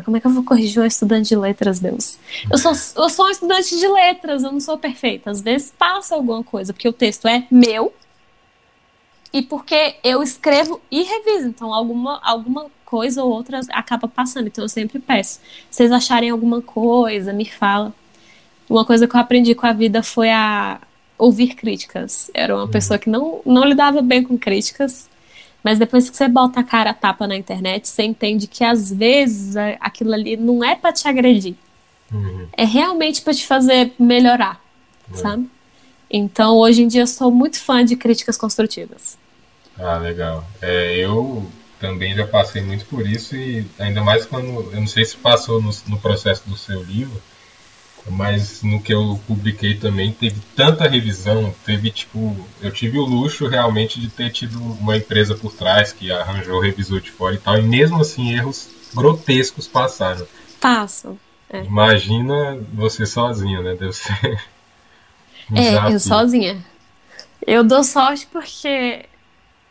mas como é que eu vou corrigir um estudante de letras, Deus? Eu sou, eu sou um estudante de letras, eu não sou perfeita. Às vezes passa alguma coisa, porque o texto é meu e porque eu escrevo e reviso. Então, alguma, alguma coisa ou outra acaba passando. Então, eu sempre peço. Se vocês acharem alguma coisa, me fala. Uma coisa que eu aprendi com a vida foi a ouvir críticas. Era uma pessoa que não, não lidava bem com críticas. Mas depois que você bota a cara a tapa na internet, você entende que às vezes aquilo ali não é pra te agredir. Uhum. É realmente pra te fazer melhorar, É. sabe? Então, hoje em dia, eu sou muito fã de críticas construtivas. Ah, legal. É, eu também já passei muito por isso e ainda mais quando, eu não sei se passou no, no processo do seu livro, mas no que eu publiquei também teve tanta revisão, teve tipo, eu tive o luxo realmente de ter tido uma empresa por trás que arranjou o revisor de fora e tal, e mesmo assim erros grotescos passaram. Passo. Imagina você sozinha, né? Deve ser. um É, desafio. eu sozinha. Eu dou sorte porque,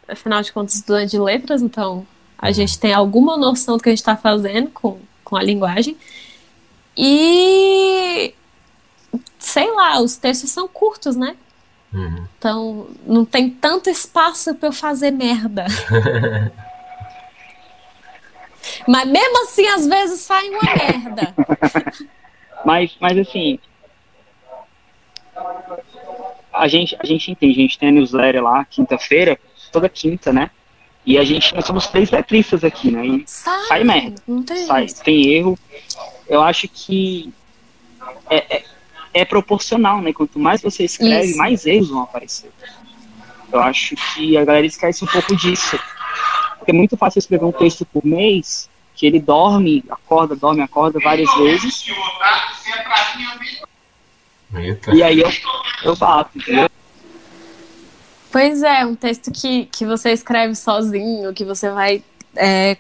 afinal de contas, estudante de letras, então a gente tem alguma noção do que a gente está fazendo com, com a linguagem. E sei lá, os textos são curtos, né? Uhum. Então não tem tanto espaço para eu fazer merda. Mas mesmo assim, às vezes sai uma merda. Mas, mas assim. A gente, a gente entende, a gente tem a newsletter lá, quinta-feira, toda quinta, né? E a gente, nós somos três letristas aqui, né? E Sai, Sai merda. Não tem sai, tem erro. Eu acho que é, é, é proporcional, né? Quanto mais você escreve, Isso. mais erros vão aparecer. Eu acho que a galera esquece um pouco disso. Porque é muito fácil escrever um texto por mês, que ele dorme, acorda, dorme, acorda várias vezes, Eita. e aí eu, eu bato, entendeu? Pois é, um texto que, que você escreve sozinho, que você vai é,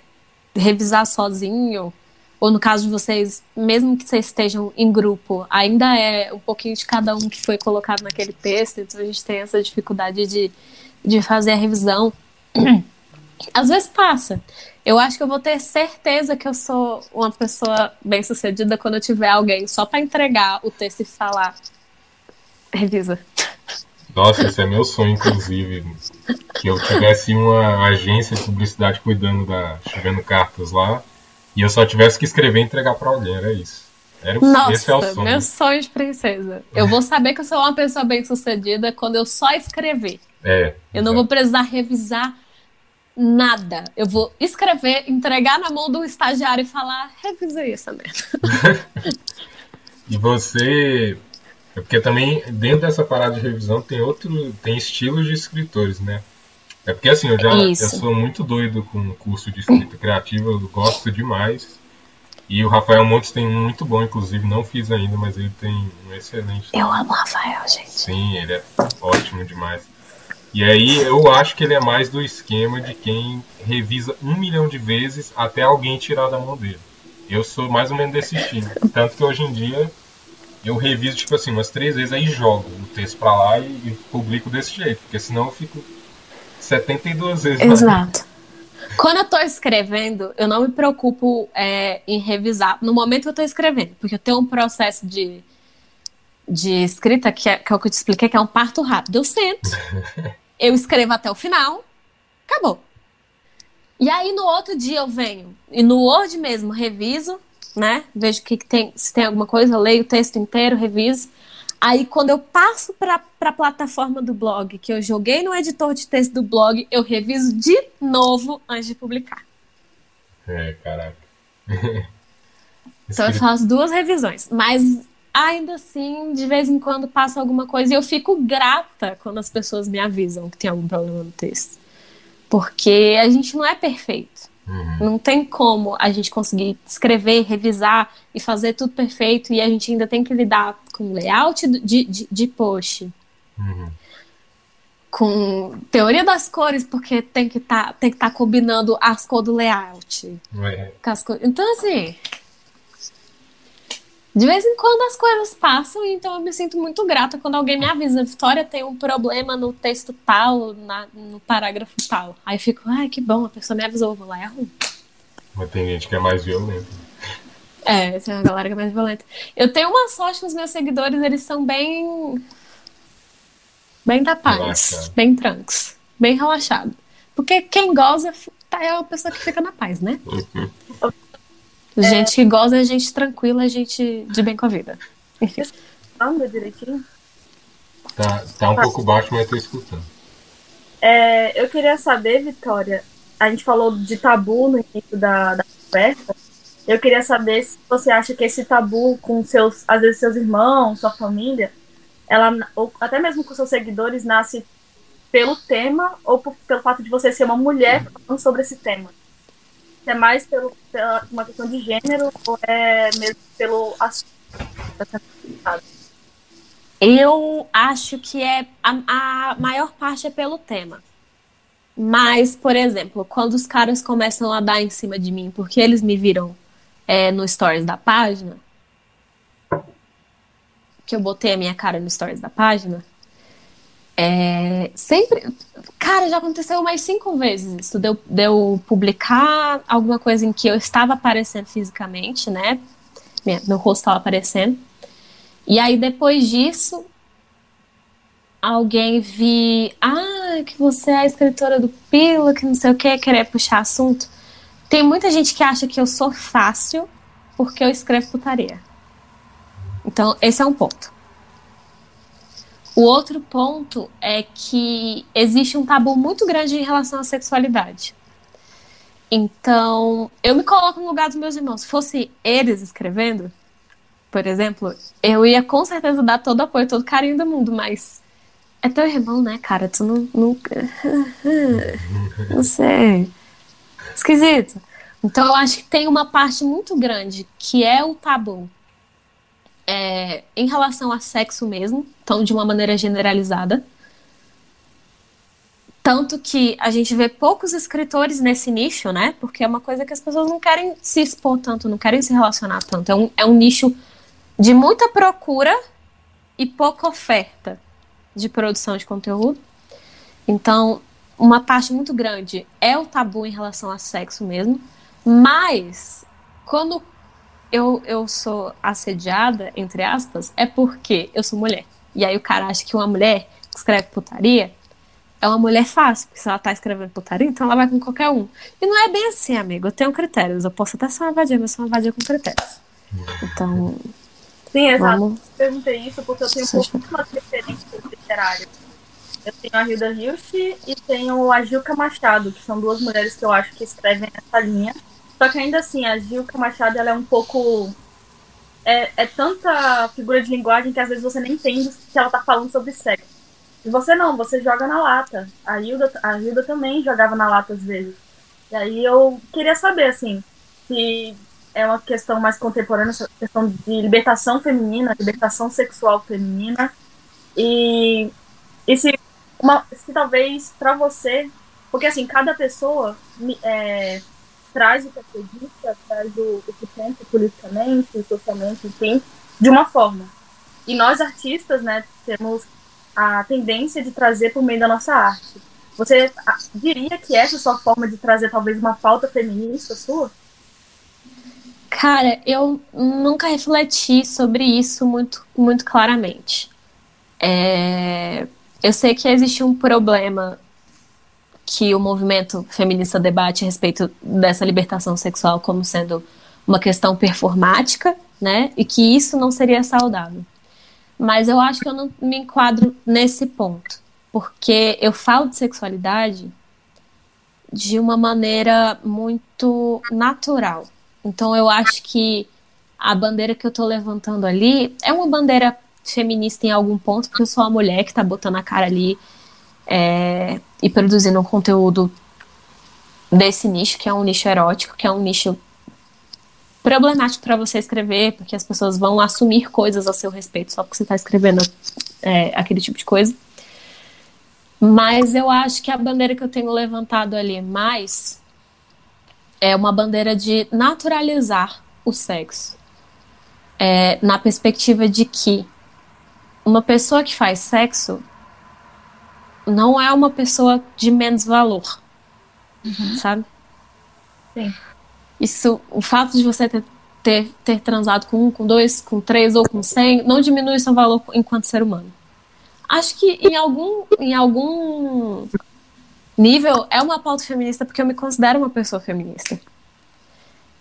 revisar sozinho, ou no caso de vocês, mesmo que vocês estejam em grupo, ainda é um pouquinho de cada um que foi colocado naquele texto, então a gente tem essa dificuldade de, de fazer a revisão. Às vezes passa. Eu acho que eu vou ter certeza que eu sou uma pessoa bem sucedida quando eu tiver alguém só para entregar o texto e falar. Revisa. Nossa, esse é meu sonho, inclusive. Que eu tivesse uma agência de publicidade cuidando da. escrevendo cartas lá. E eu só tivesse que escrever e entregar pra alguém, era isso. Era, o- esse é o Nossa, sonho. meu sonho de princesa. Eu vou saber que eu sou uma pessoa bem sucedida quando eu só escrever. É. Eu não vou precisar revisar nada. Eu vou escrever, entregar na mão do estagiário e falar, revisa isso, merda. E você. É porque também, dentro dessa parada de revisão, tem outro. tem estilos de escritores, né? É porque assim, eu já eu sou muito doido com o curso de escrita criativa, eu gosto demais. E o Rafael Montes tem um muito bom, inclusive, não fiz ainda, mas ele tem um excelente. Eu amo o Rafael, gente. Sim, ele é ótimo demais. E aí eu acho que ele é mais do esquema de quem revisa um milhão de vezes até alguém tirar da mão dele. Eu sou mais ou menos desse estilo. Tanto que hoje em dia eu reviso, tipo assim, umas três vezes, aí jogo o texto pra lá e, e publico desse jeito. Porque senão eu fico 72 vezes. Exato. Quando eu tô escrevendo, eu não me preocupo é, em revisar no momento que eu tô escrevendo, porque eu tenho um processo de, de escrita que é, que é o que eu te expliquei, que é um parto rápido. Eu sento, eu escrevo até o final, Acabou. E aí no outro dia eu venho e no Word mesmo reviso, né? Vejo que tem, se tem alguma coisa, leio o texto inteiro, reviso. Aí quando eu passo para a plataforma do blog, que eu joguei no editor de texto do blog, eu reviso de novo antes de publicar. É, caraca. então eu faço duas revisões, mas ainda assim, de vez em quando passa alguma coisa e eu fico grata quando as pessoas me avisam que tem algum problema no texto. Porque a gente não é perfeito. Uhum. Não tem como a gente conseguir escrever, revisar e fazer tudo perfeito e a gente ainda tem que lidar com layout de, de, de post. Uhum. Com teoria das cores, porque tem que tá, estar tá combinando as cores do layout. É. Então, assim, de vez em quando as coisas passam, então eu me sinto muito grata quando alguém me avisa, Vitória tem um problema no texto tal, na, no parágrafo tal. Aí eu fico, ai, que bom, a pessoa me avisou, vou lá e arrumo. Mas tem gente que é mais violenta. É, tem uma galera que é mais violenta. Eu tenho uma sorte que os meus seguidores, eles são bem. bem da paz, Relaxado. bem trancos, bem relaxado. Porque quem goza tá, é a pessoa que fica na paz, né? Uhum. Gente que goza é gente tranquila, é gente de bem com a vida. Enfim. Anda direitinho? Tá, tá um tá. pouco baixo, mas tô escutando. É, eu queria saber, Vitória, a gente falou de tabu no início da, da conversa. Eu queria saber se você acha que esse tabu com seus, às vezes, seus irmãos, sua família, ela, ou até mesmo com seus seguidores, nasce pelo tema ou por, pelo fato de você ser uma mulher falando sobre esse tema? É mais pelo, pela uma questão de gênero ou é mesmo pelo assunto? Eu acho que é a, a maior parte é pelo tema. Mas, por exemplo, quando os caras começam a dar em cima de mim porque eles me viram é, no stories da página, que eu botei a minha cara no stories da página, é, sempre. Cara, já aconteceu mais cinco vezes isso. Deu, deu publicar alguma coisa em que eu estava aparecendo fisicamente, né? Meu rosto estava aparecendo. E aí, depois disso, alguém vi. Ah, que você é a escritora do Pilo, que não sei o que, querer puxar assunto. Tem muita gente que acha que eu sou fácil porque eu escrevo putaria. Então, esse é um ponto. O outro ponto é que existe um tabu muito grande em relação à sexualidade. Então, eu me coloco no lugar dos meus irmãos. Se fosse eles escrevendo, por exemplo, eu ia com certeza dar todo o apoio, todo o carinho do mundo, mas é teu irmão, né, cara? Tu não. Nunca. Não sei. Esquisito. Então, eu acho que tem uma parte muito grande que é o tabu é, em relação a sexo mesmo, então de uma maneira generalizada. Tanto que a gente vê poucos escritores nesse nicho, né? Porque é uma coisa que as pessoas não querem se expor tanto, não querem se relacionar tanto. É um, é um nicho de muita procura e pouca oferta de produção de conteúdo. Então, uma parte muito grande é o tabu em relação a sexo mesmo. Mas, quando eu, eu sou assediada, entre aspas, é porque eu sou mulher. E aí o cara acha que uma mulher que escreve putaria é uma mulher fácil, porque se ela tá escrevendo putaria, então ela vai com qualquer um. E não é bem assim, amigo. Eu tenho critérios. Eu posso até ser uma vadia, mas sou uma vadia com critérios. Então. Sim, exato. Vamos... Eu perguntei isso porque eu tenho pouquíssimas referências literárias. Eu tenho a Hilda Hilst e tenho a Gilca Machado, que são duas mulheres que eu acho que escrevem nessa linha. Só que ainda assim, a Gilca Machado ela é um pouco. É, é tanta figura de linguagem que às vezes você nem entende que ela tá falando sobre sexo. E você não, você joga na lata. A Hilda, a Hilda também jogava na lata às vezes. E aí eu queria saber, assim, se é uma questão mais contemporânea, questão de libertação feminina, libertação sexual feminina. E, e se, uma, se talvez para você, porque assim, cada pessoa é, traz o que acredita, traz o, o que pensa politicamente, socialmente, enfim, de uma forma. E nós, artistas, né, temos a tendência de trazer por meio da nossa arte. Você ah, diria que essa é a sua forma de trazer talvez uma pauta feminista sua? Cara, eu nunca refleti sobre isso muito, muito claramente. É... Eu sei que existe um problema que o movimento feminista debate a respeito dessa libertação sexual como sendo uma questão performática, né? E que isso não seria saudável. Mas eu acho que eu não me enquadro nesse ponto, porque eu falo de sexualidade de uma maneira muito natural. Então eu acho que a bandeira que eu tô levantando ali é uma bandeira feminista em algum ponto, porque eu sou uma mulher que tá botando a cara ali é, e produzindo um conteúdo desse nicho, que é um nicho erótico, que é um nicho problemático para você escrever, porque as pessoas vão assumir coisas a seu respeito só porque você está escrevendo é, aquele tipo de coisa. Mas eu acho que a bandeira que eu tenho levantado ali mais é uma bandeira de naturalizar o sexo. É, na perspectiva de que uma pessoa que faz sexo não é uma pessoa de menos valor. Uhum. Sabe? Sim. Isso, o fato de você ter, ter, ter transado com um, com dois, com três ou com cem, não diminui seu valor enquanto ser humano. Acho que em algum, em algum nível é uma pauta feminista porque eu me considero uma pessoa feminista.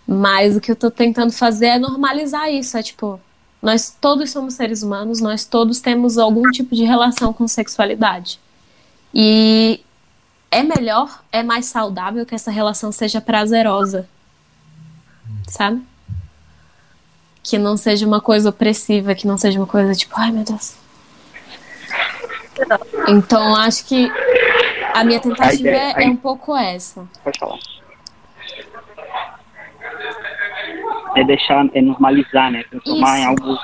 Mas o que eu tô tentando fazer é normalizar isso. É tipo, nós todos somos seres humanos, nós todos temos algum tipo de relação com sexualidade. E é melhor, é mais saudável que essa relação seja prazerosa. Sabe? Que não seja uma coisa opressiva, que não seja uma coisa tipo, ai meu Deus. Então acho que a minha tentativa é, é um pouco essa. Pode falar. É deixar, é normalizar, né? Transformar Isso. em algo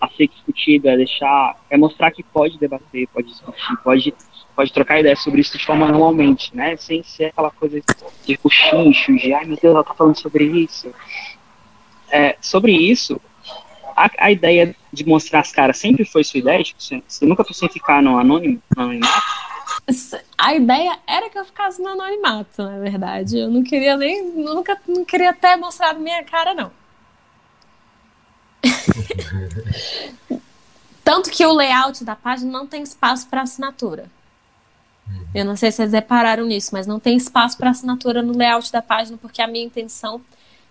a ser discutido, é deixar, é mostrar que pode debater, pode discutir, pode pode trocar ideias sobre isso de forma normalmente, né? Sem ser aquela coisa de coxincho, de ai meu Deus, ela tá falando sobre isso. É, sobre isso, a, a, ideia de mostrar as caras sempre foi sua ideia? Tipo, você, você nunca pensou em ficar no anônimo, no anonimato? A ideia era que eu ficasse no anonimato, na verdade. Eu não queria nem. Nunca não queria até mostrar minha cara, não. Tanto que o layout da página não tem espaço para assinatura. Eu não sei se vocês repararam nisso, mas não tem espaço para assinatura no layout da página, porque a minha intenção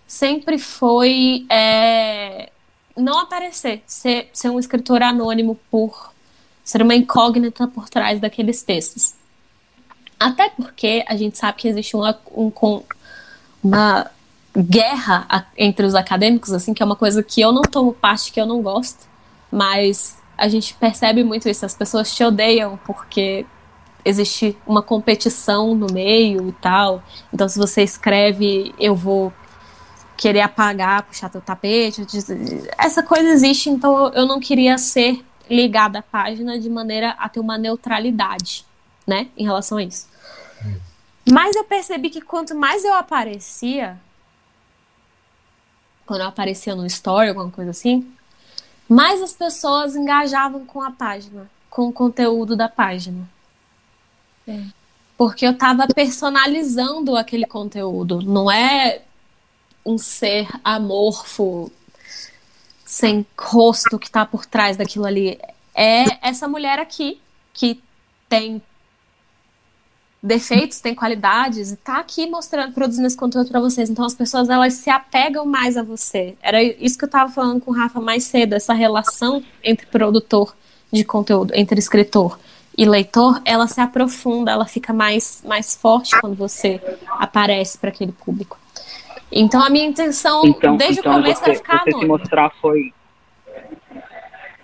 sempre foi é, não aparecer, ser, ser um escritor anônimo por ser uma incógnita por trás daqueles textos. Até porque a gente sabe que existe uma, um, uma guerra entre os acadêmicos, assim, que é uma coisa que eu não tomo parte, que eu não gosto, mas a gente percebe muito isso. As pessoas te odeiam porque existe uma competição no meio e tal. Então, se você escreve, eu vou querer apagar, puxar teu tapete. Essa coisa existe, então eu não queria ser ligada à página de maneira a ter uma neutralidade, né, em relação a isso. Hum. Mas eu percebi que quanto mais eu aparecia, quando eu aparecia no story, alguma coisa assim, mais as pessoas engajavam com a página, com o conteúdo da página. É. Porque eu estava personalizando aquele conteúdo. Não é um ser amorfo, sem rosto que está por trás daquilo ali. É essa mulher aqui que tem defeitos, tem qualidades e tá aqui mostrando, produzindo esse conteúdo para vocês. Então as pessoas elas se apegam mais a você. Era isso que eu estava falando com o Rafa mais cedo, essa relação entre produtor de conteúdo, entre escritor e leitor, ela se aprofunda, ela fica mais, mais forte quando você aparece para aquele público. Então a minha intenção então, desde então o começo você, era ficar você se mostrar foi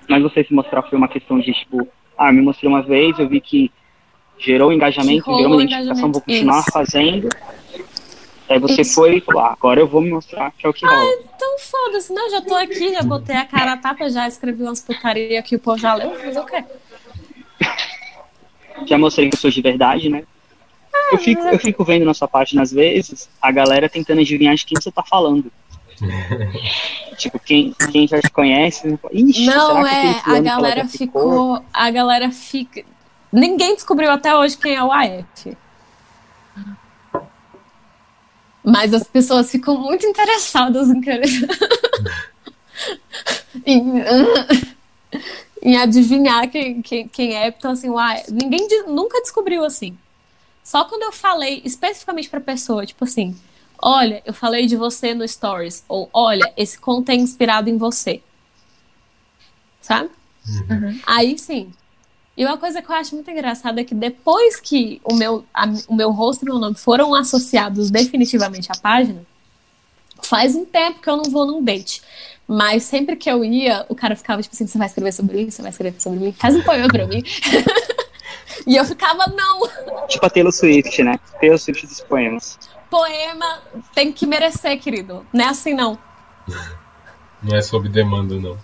mas você se mostrar foi uma questão de tipo, ah, me mostrei uma vez, eu vi que gerou engajamento, gerou uma identificação, vou continuar Isso. fazendo. Aí você Isso. foi e falou, ah, agora eu vou me mostrar que é o que rola. Ah, então foda-se, não, já tô aqui, já botei a cara a tapa, já escrevi umas putaria que o povo já leu, fazer o quê? Já mostrei que eu sou de verdade, né? Eu fico, eu fico vendo na sua página às vezes a galera tentando adivinhar de quem você tá falando. tipo, quem, quem já te conhece. Ixi, não, é, a galera ficou. A galera fica. Ninguém descobriu até hoje quem é o AF. Mas as pessoas ficam muito interessadas em querer. em, adivinhar quem, quem, quem é. Então, assim, uai, ninguém nunca descobriu assim. Só quando eu falei especificamente pra pessoa, tipo assim, olha, eu falei de você no Stories, ou olha, esse conto é inspirado em você. Sabe? Uhum. Aí sim. E uma coisa que eu acho muito engraçada é que depois que o meu, a- o meu rosto e meu nome foram associados definitivamente à página, faz um tempo que eu não vou num date. Mas sempre que eu ia, o cara ficava tipo assim: você vai escrever sobre mim? Você vai escrever sobre mim? Faz um poema pra mim. e eu ficava, não. Tipo a Taylor Swift, né? Taylor Swift dos poemas. Poema tem que merecer, querido. Não é assim, não. Não é sob demanda, não.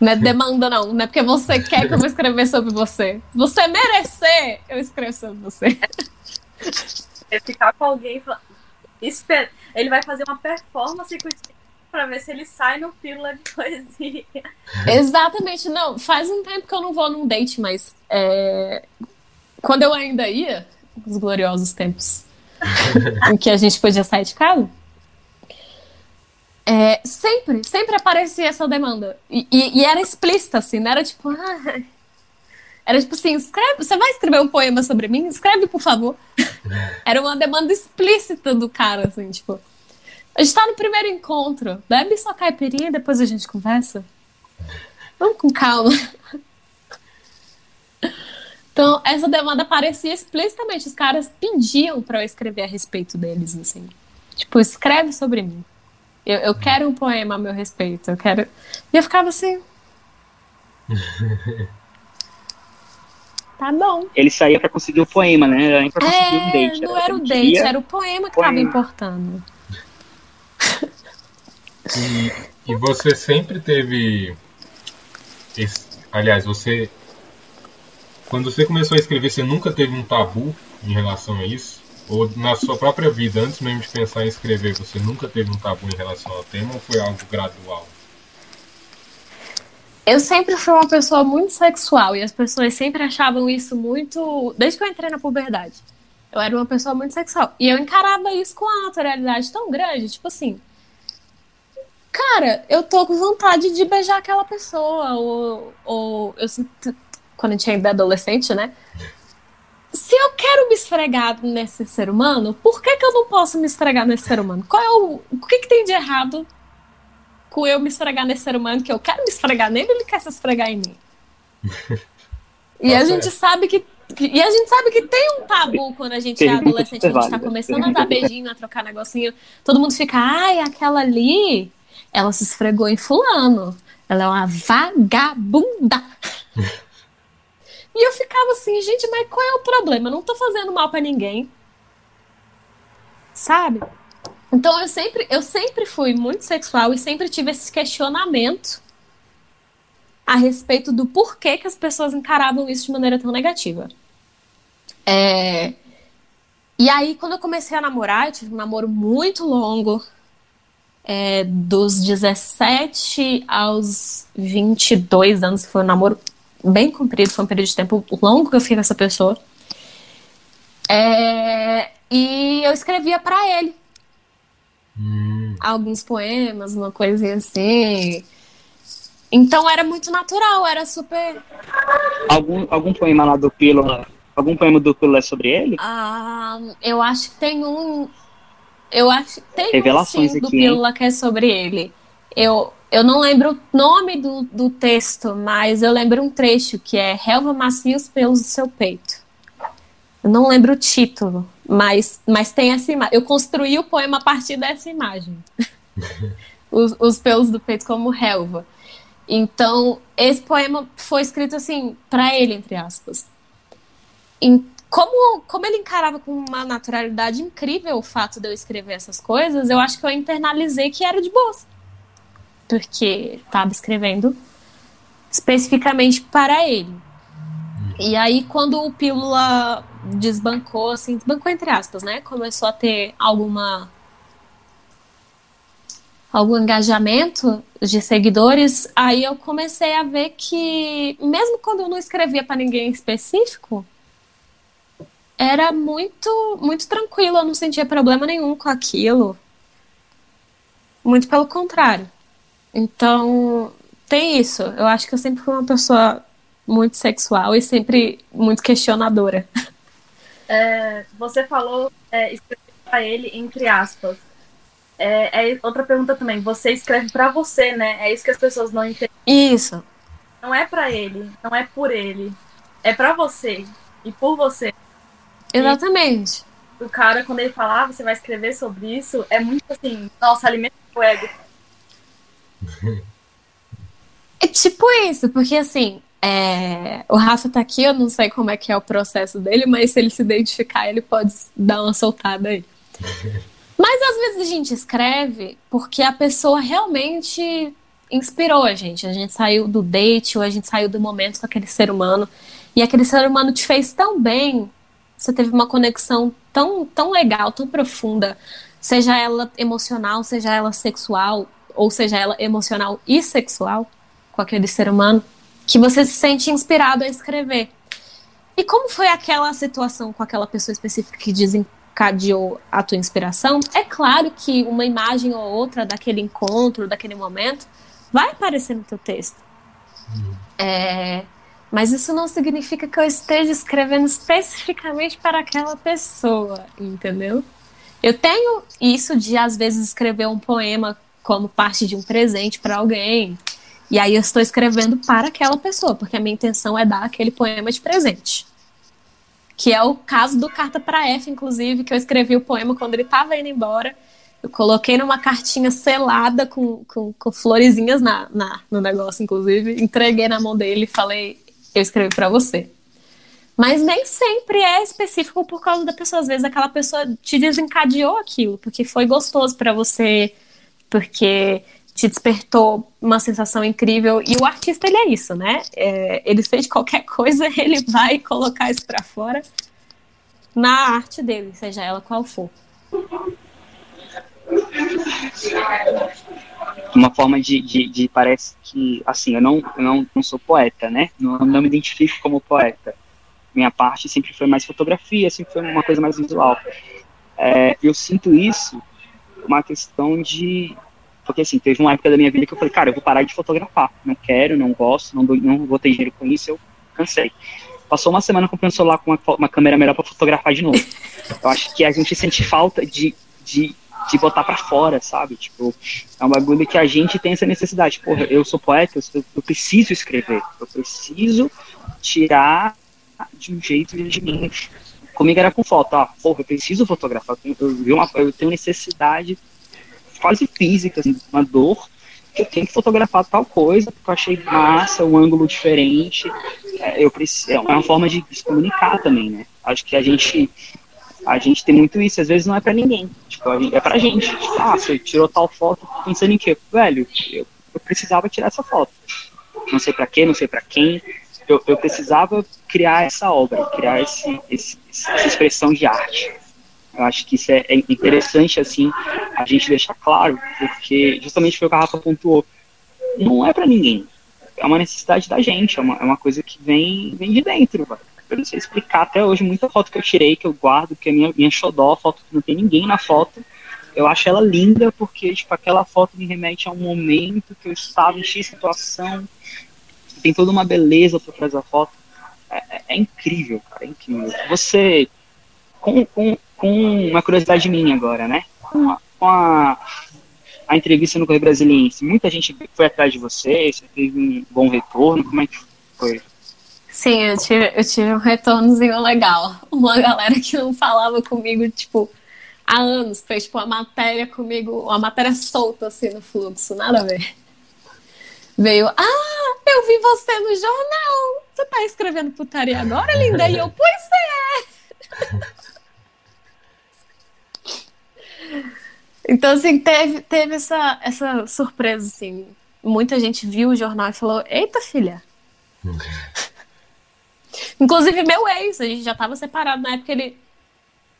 Não é demanda, não. Não é porque você quer que eu vou escrever sobre você. Você merecer, eu escrevo sobre você. É ficar com alguém e falar. Espera. Ele vai fazer uma performance com o pra ver se ele sai no pílula de poesia. Exatamente, não. Faz um tempo que eu não vou num date, mas é, quando eu ainda ia, os gloriosos tempos em que a gente podia sair de casa, é, sempre, sempre aparecia essa demanda. E, e- e era explícita, assim, não era tipo, ah, era tipo assim, escreve, você vai escrever um poema sobre mim? Escreve, por favor. Era uma demanda explícita do cara, assim, tipo. A gente tá no primeiro encontro. Bebe sua caipirinha e depois a gente conversa. Vamos com calma. Então, essa demanda aparecia explicitamente. Os caras pediam pra eu escrever a respeito deles, assim. Tipo, escreve sobre mim. Eu, eu quero um poema a meu respeito. Eu quero. E eu ficava assim. Tá bom. Ele saía pra conseguir o poema, né? Era nem pra conseguir um É, date. não era o date, era o poema que tava Poema. importando. E, e você sempre teve. esse- aliás, você. Quando você começou a escrever, você nunca teve um tabu em relação a isso? Ou na sua própria vida, antes mesmo de pensar em escrever, você nunca teve um tabu em relação ao tema ou foi algo gradual? Eu sempre fui uma pessoa muito sexual e as pessoas sempre achavam isso muito. Desde que eu entrei na puberdade. Eu era uma pessoa muito sexual. E eu encarava isso com uma naturalidade tão grande, tipo assim. Cara, eu tô com vontade de beijar aquela pessoa. Ou, ou eu sinto. Quando a gente ainda é adolescente, né? Se eu quero me esfregar nesse ser humano, por que, que eu não posso me esfregar nesse ser humano? Qual é o. O que, que tem de errado com eu me esfregar nesse ser humano que eu quero me esfregar nele ele quer se esfregar em mim. e Tá a gente certo. sabe que. E a gente sabe que tem um tabu quando a gente é adolescente, a gente tá começando a dar beijinho, a trocar negocinho. Todo mundo fica, ai, aquela ali, ela se esfregou em fulano. Ela é uma vagabunda. e eu ficava assim, gente, mas qual é o problema? Eu não tô fazendo mal pra ninguém. Sabe? Então eu sempre, eu sempre fui muito sexual e sempre tive esse questionamento a respeito do porquê que as pessoas encaravam isso de maneira tão negativa. É, E aí, quando eu comecei a namorar, eu tive um namoro muito longo, é, dos 17 aos 22 anos, foi um namoro bem comprido, foi um período de tempo longo que eu fiquei com essa pessoa. É, E eu escrevia pra ele Hum, alguns poemas, uma coisinha assim. Então era muito natural, era super. Algum, algum poema lá do Pílula. Algum poema do Pílula é sobre ele? Ah, eu acho que tem um. Eu acho que tem Revelações um sim, do aqui, hein? Pílula que é sobre ele. Eu, eu não lembro o nome do, do texto, mas eu lembro um trecho que é Relva macia os pelos do seu peito. Eu não lembro o título, mas, mas tem essa imagem. Eu construí o poema a partir dessa imagem. os, os pelos do peito como relva. Então, esse poema foi escrito assim, para ele, entre aspas. Em- como, como ele encarava com uma naturalidade incrível o fato de eu escrever essas coisas, eu acho que eu internalizei que era de boa. Porque estava escrevendo especificamente para ele. E aí, quando o Pílula desbancou, assim, desbancou entre aspas, né? Começou a ter alguma algum engajamento de seguidores, aí eu comecei a ver que, mesmo quando eu não escrevia para ninguém específico, era muito, muito tranquilo, eu não sentia problema nenhum com aquilo. Muito pelo contrário. Então, tem isso. Eu acho que eu sempre fui uma pessoa muito sexual e sempre muito questionadora. é, você falou é, escrever para ele entre aspas. É, é, outra pergunta também. Você escreve para você, né? É isso que as pessoas não entendem. Isso. Não é para ele, não é por ele. É para você e por você. Exatamente. E o cara, quando ele falar, ah, você vai escrever sobre isso, é muito assim, nossa, alimenta o ego. É tipo isso, porque assim, é... o Rafa tá aqui, eu não sei como é que é o processo dele, mas se ele se identificar, ele pode dar uma soltada aí. Mas às vezes a gente escreve porque a pessoa realmente inspirou a gente. A gente saiu do date ou a gente saiu do momento com aquele ser humano e aquele ser humano te fez tão bem. Você teve uma conexão tão, tão legal, tão profunda, seja ela emocional, seja ela sexual, ou seja ela emocional e sexual, com aquele ser humano, que você se sente inspirado a escrever. E como foi aquela situação com aquela pessoa específica que desencadeou a tua inspiração? É claro que uma imagem ou outra daquele encontro, daquele momento, vai aparecer no teu texto. Uhum. É, mas isso não significa que eu esteja escrevendo especificamente para aquela pessoa, entendeu? Eu tenho isso de, às vezes, escrever um poema como parte de um presente para alguém. E aí eu estou escrevendo para aquela pessoa, porque a minha intenção é dar aquele poema de presente. Que é o caso do Carta para F, inclusive, que eu escrevi o poema quando ele estava indo embora. Eu coloquei numa cartinha selada com, com, com florezinhas na, na, no negócio, inclusive. Entreguei na mão dele e falei: Eu escrevi para você. Mas nem sempre é específico por causa da pessoa. Às vezes aquela pessoa te desencadeou aquilo, porque foi gostoso para você, porque te despertou uma sensação incrível. E o artista, ele é isso, né? É, ele sente qualquer coisa, ele vai colocar isso para fora na arte dele, seja ela qual for uma forma de, de, de, parece que assim eu não eu não, não sou poeta né não, não me identifico como poeta minha parte sempre foi mais fotografia sempre foi uma coisa mais visual é, eu sinto isso uma questão de porque assim teve uma época da minha vida que eu falei cara eu vou parar de fotografar. Não quero não gosto não, não vou ter dinheiro com isso. Eu cansei. Passou uma semana comprando um celular com uma, uma câmera melhor para fotografar de novo. Eu acho que a gente sente falta de, de de botar para fora, sabe? Tipo, é um bagulho que a gente tem essa necessidade. Porra, eu sou poeta, eu, eu preciso escrever, eu preciso tirar de um jeito de mim. Comigo era com foto, ó, porra, eu preciso fotografar, eu, eu, eu tenho necessidade quase física, assim, uma dor, que eu tenho que fotografar tal coisa, porque eu achei massa, um ângulo diferente. É, eu preciso, é uma forma de se comunicar também, né? Acho que a gente a gente tem muito isso, às vezes não é para ninguém, tipo, é pra gente. Tipo, ah, você tirou tal foto pensando em quê? Velho, eu, eu precisava tirar essa foto. Não sei para quê, não sei para quem. Eu, eu precisava criar essa obra, criar esse, esse, essa expressão de arte. Eu acho que isso é, é interessante, assim, a gente deixar claro, porque justamente foi o que a Rafa pontuou. Não é para ninguém. É uma necessidade da gente, é uma, é uma coisa que vem, vem de dentro, eu não sei explicar até hoje muita foto que eu tirei, que eu guardo, que é minha, minha xodó, foto que não tem ninguém na foto. Eu acho ela linda porque, tipo, aquela foto me remete a um momento que eu estava em X situação. Tem toda uma beleza por trás da foto. É, é, é incrível, cara, é incrível. Você, com, com, com uma curiosidade minha agora, né? Com a, com a, a entrevista no Correio Brasiliense, muita gente foi atrás de você, você teve um bom retorno, como é que foi? Sim, eu tive, eu tive um retornozinho legal. Uma galera que não falava comigo, tipo, há anos, fez tipo uma matéria comigo, uma matéria solta assim no fluxo, nada a ver. Veio, ah, eu vi você no jornal. Você tá escrevendo putaria agora, linda? E eu, pois é. Então, assim, teve, teve essa, essa surpresa, assim. Muita gente viu o jornal e falou, eita, filha. Inclusive, meu ex, a gente já tava separado na época, ele.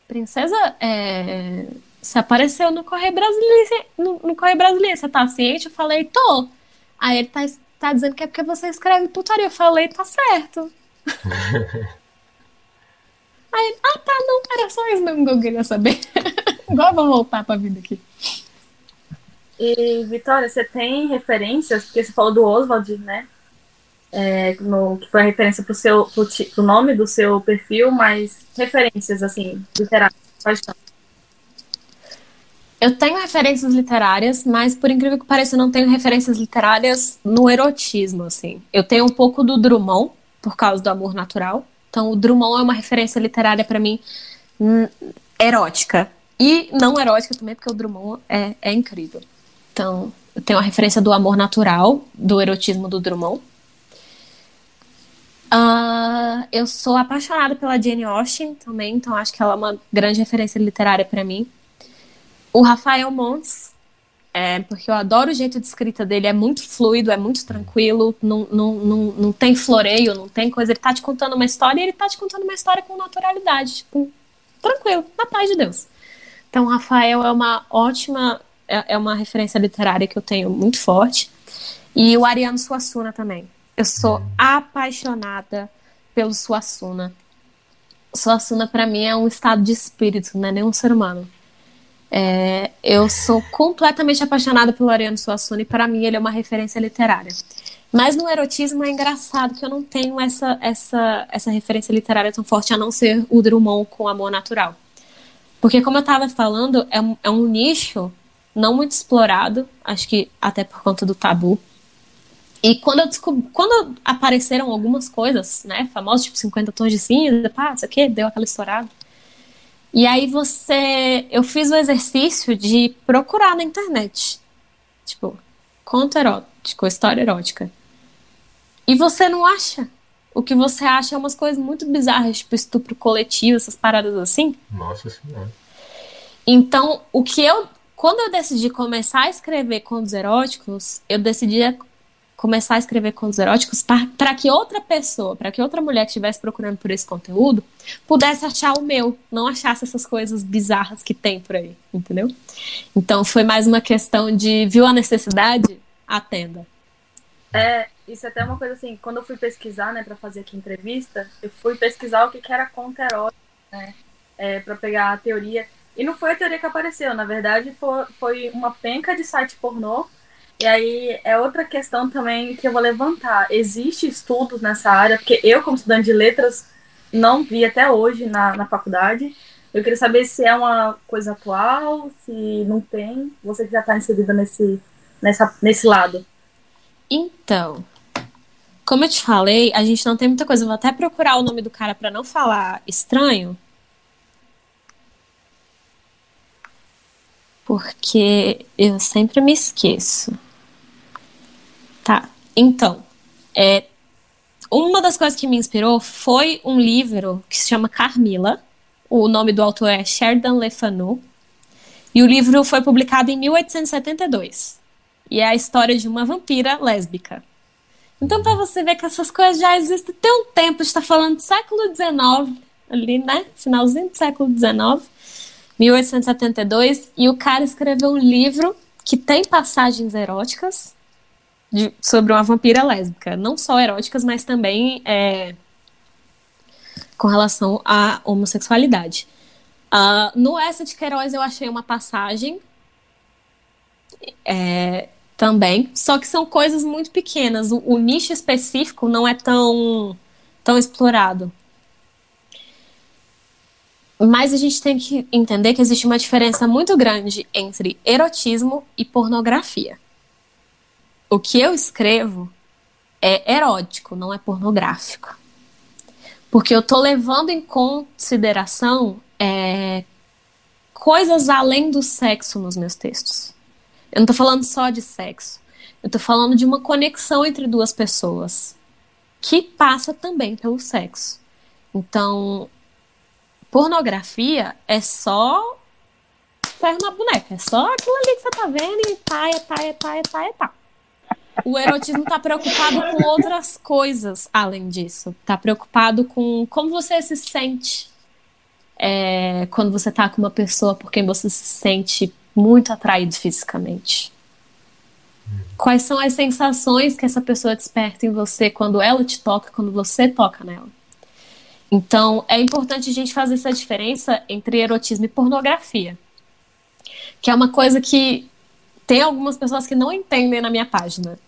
Princesa, é... você apareceu no Correio Brasileiro. No, no Correio Brasileiro, você tá ciente? Eu falei, tô. Aí ele tá, tá dizendo que é porque você escreve putaria. Eu falei, tá certo. Aí ele, ah tá, não, era só isso mesmo que eu queria saber. Agora vamos voltar pra vida aqui. E, Vitória, você tem referências? Porque você falou do Oswald, né? é, no, que foi a referência pro, seu, pro, pro nome do seu perfil, mas referências, assim, literárias, quais são? Eu tenho referências literárias, mas por incrível que pareça, eu não tenho referências literárias no erotismo, assim. Eu tenho um pouco do Drummond, por causa do amor natural. Então, o Drummond é uma referência literária para mim hum, erótica. E não erótica também, porque o Drummond é, é incrível. Então, eu tenho a referência do amor natural, do erotismo do Drummond. Uh, eu sou apaixonada pela Jane Austen também, então acho que ela é uma grande referência literária para mim. O Rafael Montes, é, porque eu adoro o jeito de escrita dele, é muito fluido, é muito tranquilo, não, não, não, não tem floreio, não tem coisa. Ele tá te contando uma história e ele tá te contando uma história com naturalidade, tipo, tranquilo, na paz de Deus. Então, Rafael é uma ótima, é, é uma referência literária que eu tenho muito forte. E o Ariano Suassuna também. Eu sou apaixonada pelo Suassuna. Suassuna, para mim, é um estado de espírito, não é nem um ser humano. É, eu sou completamente apaixonada pelo Ariano Suassuna e para mim ele é uma referência literária. Mas no erotismo é engraçado que eu não tenho essa, essa, essa referência literária tão forte a não ser o Drummond com Amor Natural. Porque, como eu estava falando, é um, é um nicho não muito explorado, acho que até por conta do tabu. E quando eu quando apareceram algumas coisas, né, famosas, tipo 50 tons de cinza, pá, isso aqui, deu aquela estourada. E aí você. Eu fiz o exercício de procurar na internet. Tipo, conto erótico, história erótica. E você não acha. O que você acha é umas coisas muito bizarras, tipo estupro coletivo, essas paradas assim. Nossa senhora. Então, o que eu. Quando eu decidi começar a escrever contos eróticos, eu decidi começar a escrever contos eróticos para que outra pessoa, para que outra mulher que estivesse procurando por esse conteúdo, pudesse achar o meu, não achasse essas coisas bizarras que tem por aí, entendeu? Então foi mais uma questão de viu a necessidade, atenda. É, isso é até uma coisa assim, quando eu fui pesquisar, né, para fazer aqui entrevista, eu fui pesquisar o que, que era conto erótico, né, é, para pegar a teoria. E não foi a teoria que apareceu, na verdade foi, uma penca de site pornô e aí é outra questão também que eu vou levantar. Existem estudos nessa área, porque eu, como estudante de letras, não vi até hoje na, na faculdade. Eu queria saber se é uma coisa atual, se não tem. Você que já está inserida nesse, nessa, nesse lado. Então, como eu te falei, a gente não tem muita coisa. Eu vou até procurar o nome do cara para não falar estranho. Porque eu sempre me esqueço. Tá. Então, é, uma das coisas que me inspirou foi um livro que se chama Carmila. O nome do autor é Sheridan Le Fanu. E o livro foi publicado em 1872. E é a história de uma vampira lésbica. Então, para você ver que essas coisas já existem tem um tempo, está falando do século XIX, ali, né? Finalzinho do século XIX, 1872. E o cara escreveu um livro que tem passagens eróticas de, sobre uma vampira lésbica. Não só eróticas, mas também é, com relação à homossexualidade. Uh, no Essa de Queiroz eu achei uma passagem é, também, só que são coisas muito pequenas. O, o, nicho específico não é tão, tão explorado. Mas a gente tem que entender que existe uma diferença muito grande entre erotismo e pornografia o que eu escrevo é erótico, não é pornográfico. Porque eu tô levando em consideração é, coisas além do sexo nos meus textos. Eu não tô falando só de sexo. Eu tô falando de uma conexão entre duas pessoas que passa também pelo sexo. Então, pornografia é só ferro na boneca. É só aquilo ali que você tá vendo e tá, é tá, é tá, é tá, é tá o erotismo está preocupado com outras coisas além disso. Está preocupado com como você se sente é, quando você está com uma pessoa por quem você se sente muito atraído fisicamente. Quais são as sensações que essa pessoa desperta em você quando ela te toca, quando você toca nela? Então, é importante a gente fazer essa diferença entre erotismo e pornografia. Que é uma coisa que tem algumas pessoas que não entendem na minha página.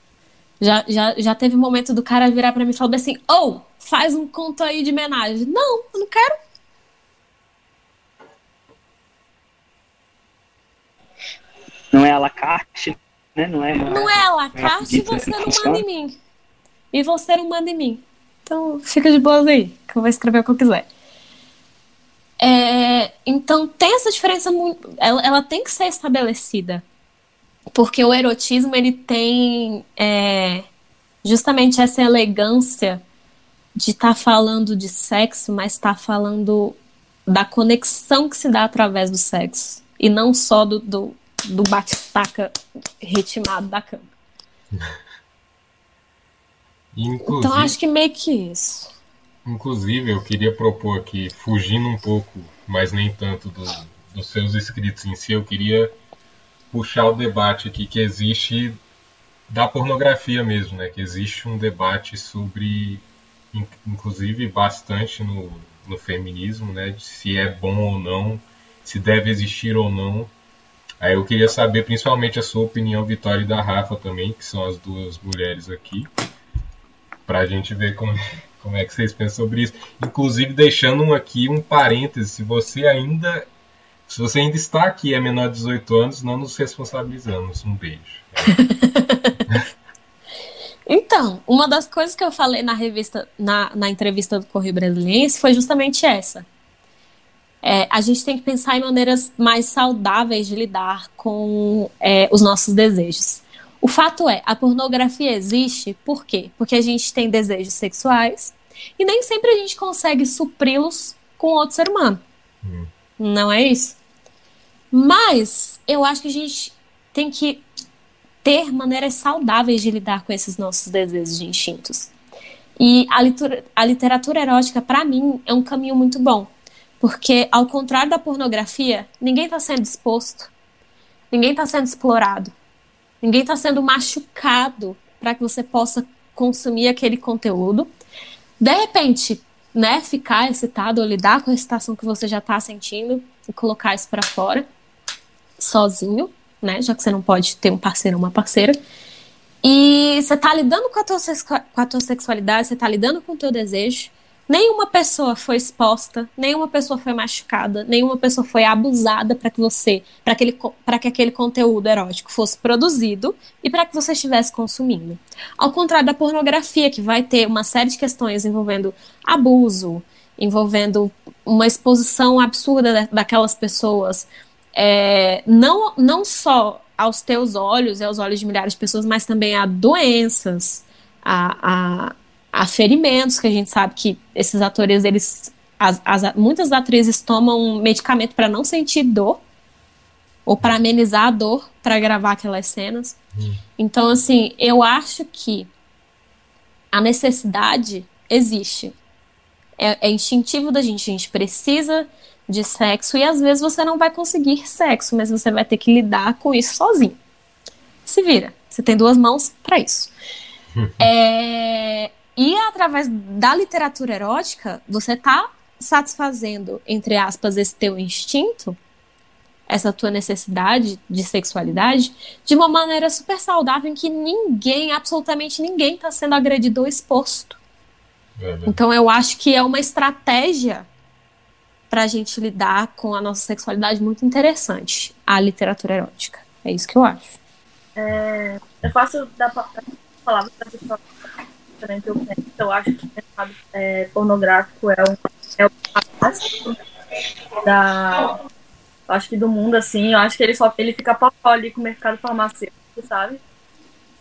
Já, já, já teve um momento do cara virar para mim e falar assim: ou oh, faz um conto aí de homenagem. Não, eu não quero. Não é a la carte, né? Não é, não é a la carte e você não manda em mim. E você não manda em mim. Então fica de boas aí, que eu vou escrever o que eu quiser. É, então tem essa diferença. Ela, ela, tem que ser estabelecida. Porque o erotismo ele tem é, justamente essa elegância de estar tá falando de sexo, mas estar tá falando da conexão que se dá através do sexo. E não só do, do, do batistaca ritmado da cama. Inclusive, então acho que meio que isso. Inclusive, eu queria propor aqui, fugindo um pouco, mas nem tanto do, dos seus escritos em si, eu queria puxar o debate aqui que existe da pornografia mesmo, né? Que existe um debate sobre, inclusive bastante no, no feminismo, né? De se é bom ou não, se deve existir ou não. Aí eu queria saber principalmente a sua opinião, Vitória e da Rafa também, que são as duas mulheres aqui, para a gente ver como, como é que vocês pensam sobre isso. Inclusive deixando aqui um parêntese, se você ainda se você ainda está aqui é menor de 18 anos, não nos responsabilizamos. Um beijo. então, uma das coisas que eu falei na revista, na, na entrevista do Correio Brasiliense foi justamente essa. É, a gente tem que pensar em maneiras mais saudáveis de lidar com é, os nossos desejos. O fato é, a pornografia existe por quê? Porque a gente tem desejos sexuais e nem sempre a gente consegue supri-los com outro ser humano. Hum. Não é isso? Mas eu acho que a gente tem que ter maneiras saudáveis de lidar com esses nossos desejos e instintos. E a, litura, a literatura erótica, para mim, é um caminho muito bom. Porque, ao contrário da pornografia, ninguém está sendo exposto, ninguém está sendo explorado, ninguém está sendo machucado para que você possa consumir aquele conteúdo. De repente, né, ficar excitado ou lidar com a excitação que você já está sentindo e colocar isso para fora, sozinho, né, já que você não pode ter um parceiro ou uma parceira. E você está lidando com a, tua, com a tua sexualidade, você está lidando com o teu desejo, Nenhuma pessoa foi exposta, nenhuma pessoa foi machucada, nenhuma pessoa foi abusada para que você, para que, que aquele conteúdo erótico fosse produzido e para que você estivesse consumindo. Ao contrário da pornografia, que vai ter uma série de questões envolvendo abuso, envolvendo uma exposição absurda daquelas pessoas, é, não, não só aos teus olhos e aos olhos de milhares de pessoas, mas também a doenças, a, a a ferimentos, que a gente sabe que esses atores, eles. As, as, muitas atrizes tomam medicamento para não sentir dor ou para amenizar a dor para gravar aquelas cenas. Hum. Então, assim, eu acho que a necessidade existe. É, é, instintivo da gente. A gente precisa de sexo e às vezes você não vai conseguir sexo, mas você vai ter que lidar com isso sozinho. Se vira. Você tem duas mãos para isso. é, e através da literatura erótica, você está satisfazendo, entre aspas, esse teu instinto, essa tua necessidade de sexualidade, de uma maneira super saudável em que ninguém, absolutamente ninguém, está sendo agredido ou exposto. É então eu acho que é uma estratégia para a gente lidar com a nossa sexualidade muito interessante, a literatura erótica. É isso que eu acho. É, eu faço da palavra para que eu penso. Eu acho que o mercado é, pornográfico é um, é um da acho que do mundo assim. Eu acho que ele só ele fica pau ali com o mercado farmacêutico, sabe?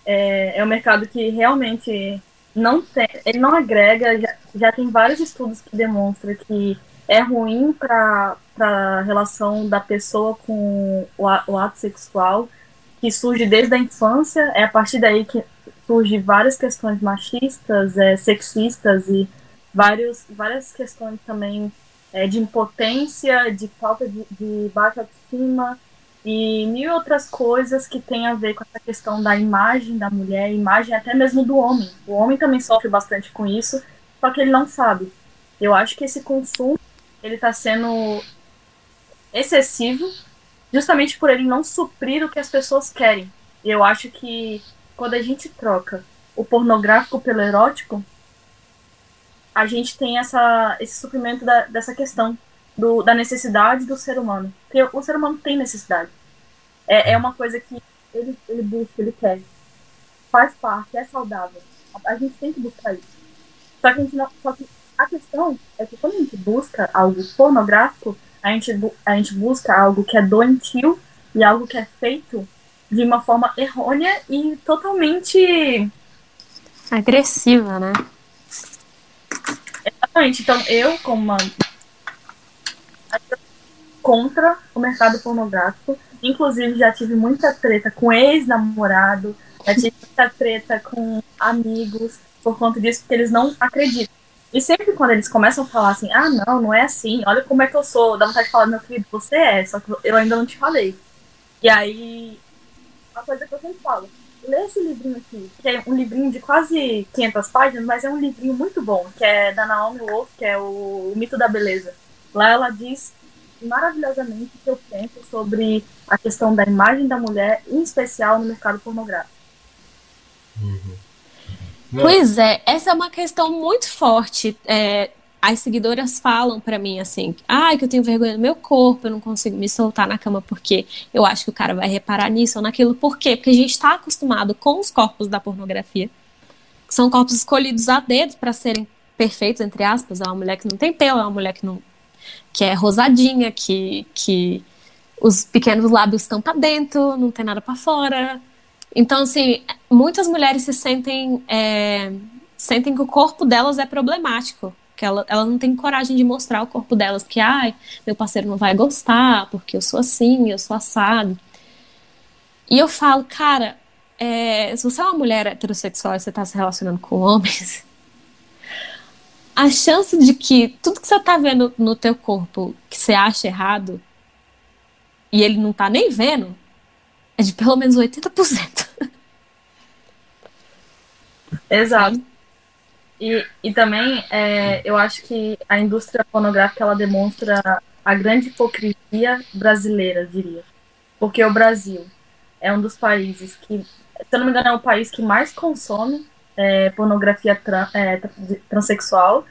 É, é um mercado que realmente não tem, ele não agrega. Já, já tem vários estudos que demonstram que é ruim para a relação da pessoa com o, o ato sexual que surge desde a infância. É a partir daí que surge várias questões machistas, é, sexistas e vários, várias questões também é, de impotência, de falta de, de baixa autoestima e mil outras coisas que tem a ver com essa questão da imagem da mulher, imagem até mesmo do homem. O homem também sofre bastante com isso, só que ele não sabe. Eu acho que esse consumo ele está sendo excessivo, justamente por ele não suprir o que as pessoas querem. E eu acho que quando a gente troca o pornográfico pelo erótico, a gente tem essa, esse suprimento da, dessa questão do, da necessidade do ser humano. Porque o ser humano tem necessidade. É, é uma coisa que ele, ele busca, ele quer. Faz parte, é saudável. A, a gente tem que buscar isso. Só que, a não, só que a questão é que quando a gente busca algo pornográfico, a gente, a gente busca algo que é doentio e algo que é feito de uma forma errônea e totalmente agressiva, né? Exatamente. Então, eu, como uma. contra o mercado pornográfico. Inclusive, já tive muita treta com ex-namorado, já tive muita treta com amigos por conta disso, porque eles não acreditam. E sempre quando eles começam a falar assim, ah, não, não é assim, olha como é que eu sou, dá vontade de falar, meu querido, você é, só que eu ainda não te falei. E aí, uma coisa que eu sempre falo, lê esse livrinho aqui, que é um livrinho de quase 500 páginas, mas é um livrinho muito bom, que é da Naomi Wolf, que é o, o Mito da Beleza. Lá ela diz maravilhosamente o que eu penso sobre a questão da imagem da mulher, em especial no mercado pornográfico. Uhum. Pois é, essa é uma questão muito forte. É, as seguidoras falam para mim assim, ai, ah, que eu tenho vergonha do meu corpo, eu não consigo me soltar na cama porque eu acho que o cara vai reparar nisso ou naquilo. Por quê? Porque a gente está acostumado com os corpos da pornografia, que são corpos escolhidos a dedo para serem perfeitos, entre aspas. É uma mulher que não tem pelo, é uma mulher que não que é rosadinha, que, que os pequenos lábios estão para dentro, não tem nada para fora. Então, assim, muitas mulheres se sentem é, sentem que o corpo delas é problemático que ela, ela não tem coragem de mostrar o corpo delas, que, ai, meu parceiro não vai gostar, porque eu sou assim, eu sou assado. E eu falo, cara, é, se você é uma mulher heterossexual e você está se relacionando com homens, a chance de que tudo que você está vendo no teu corpo que você acha errado e ele não está nem vendo é de pelo menos 80%. Exato. E, e também é, eu acho que a indústria pornográfica ela demonstra a grande hipocrisia brasileira, diria. Porque o Brasil é um dos países que, se eu não me engano, é o país que mais consome é, pornografia tran, é, transexual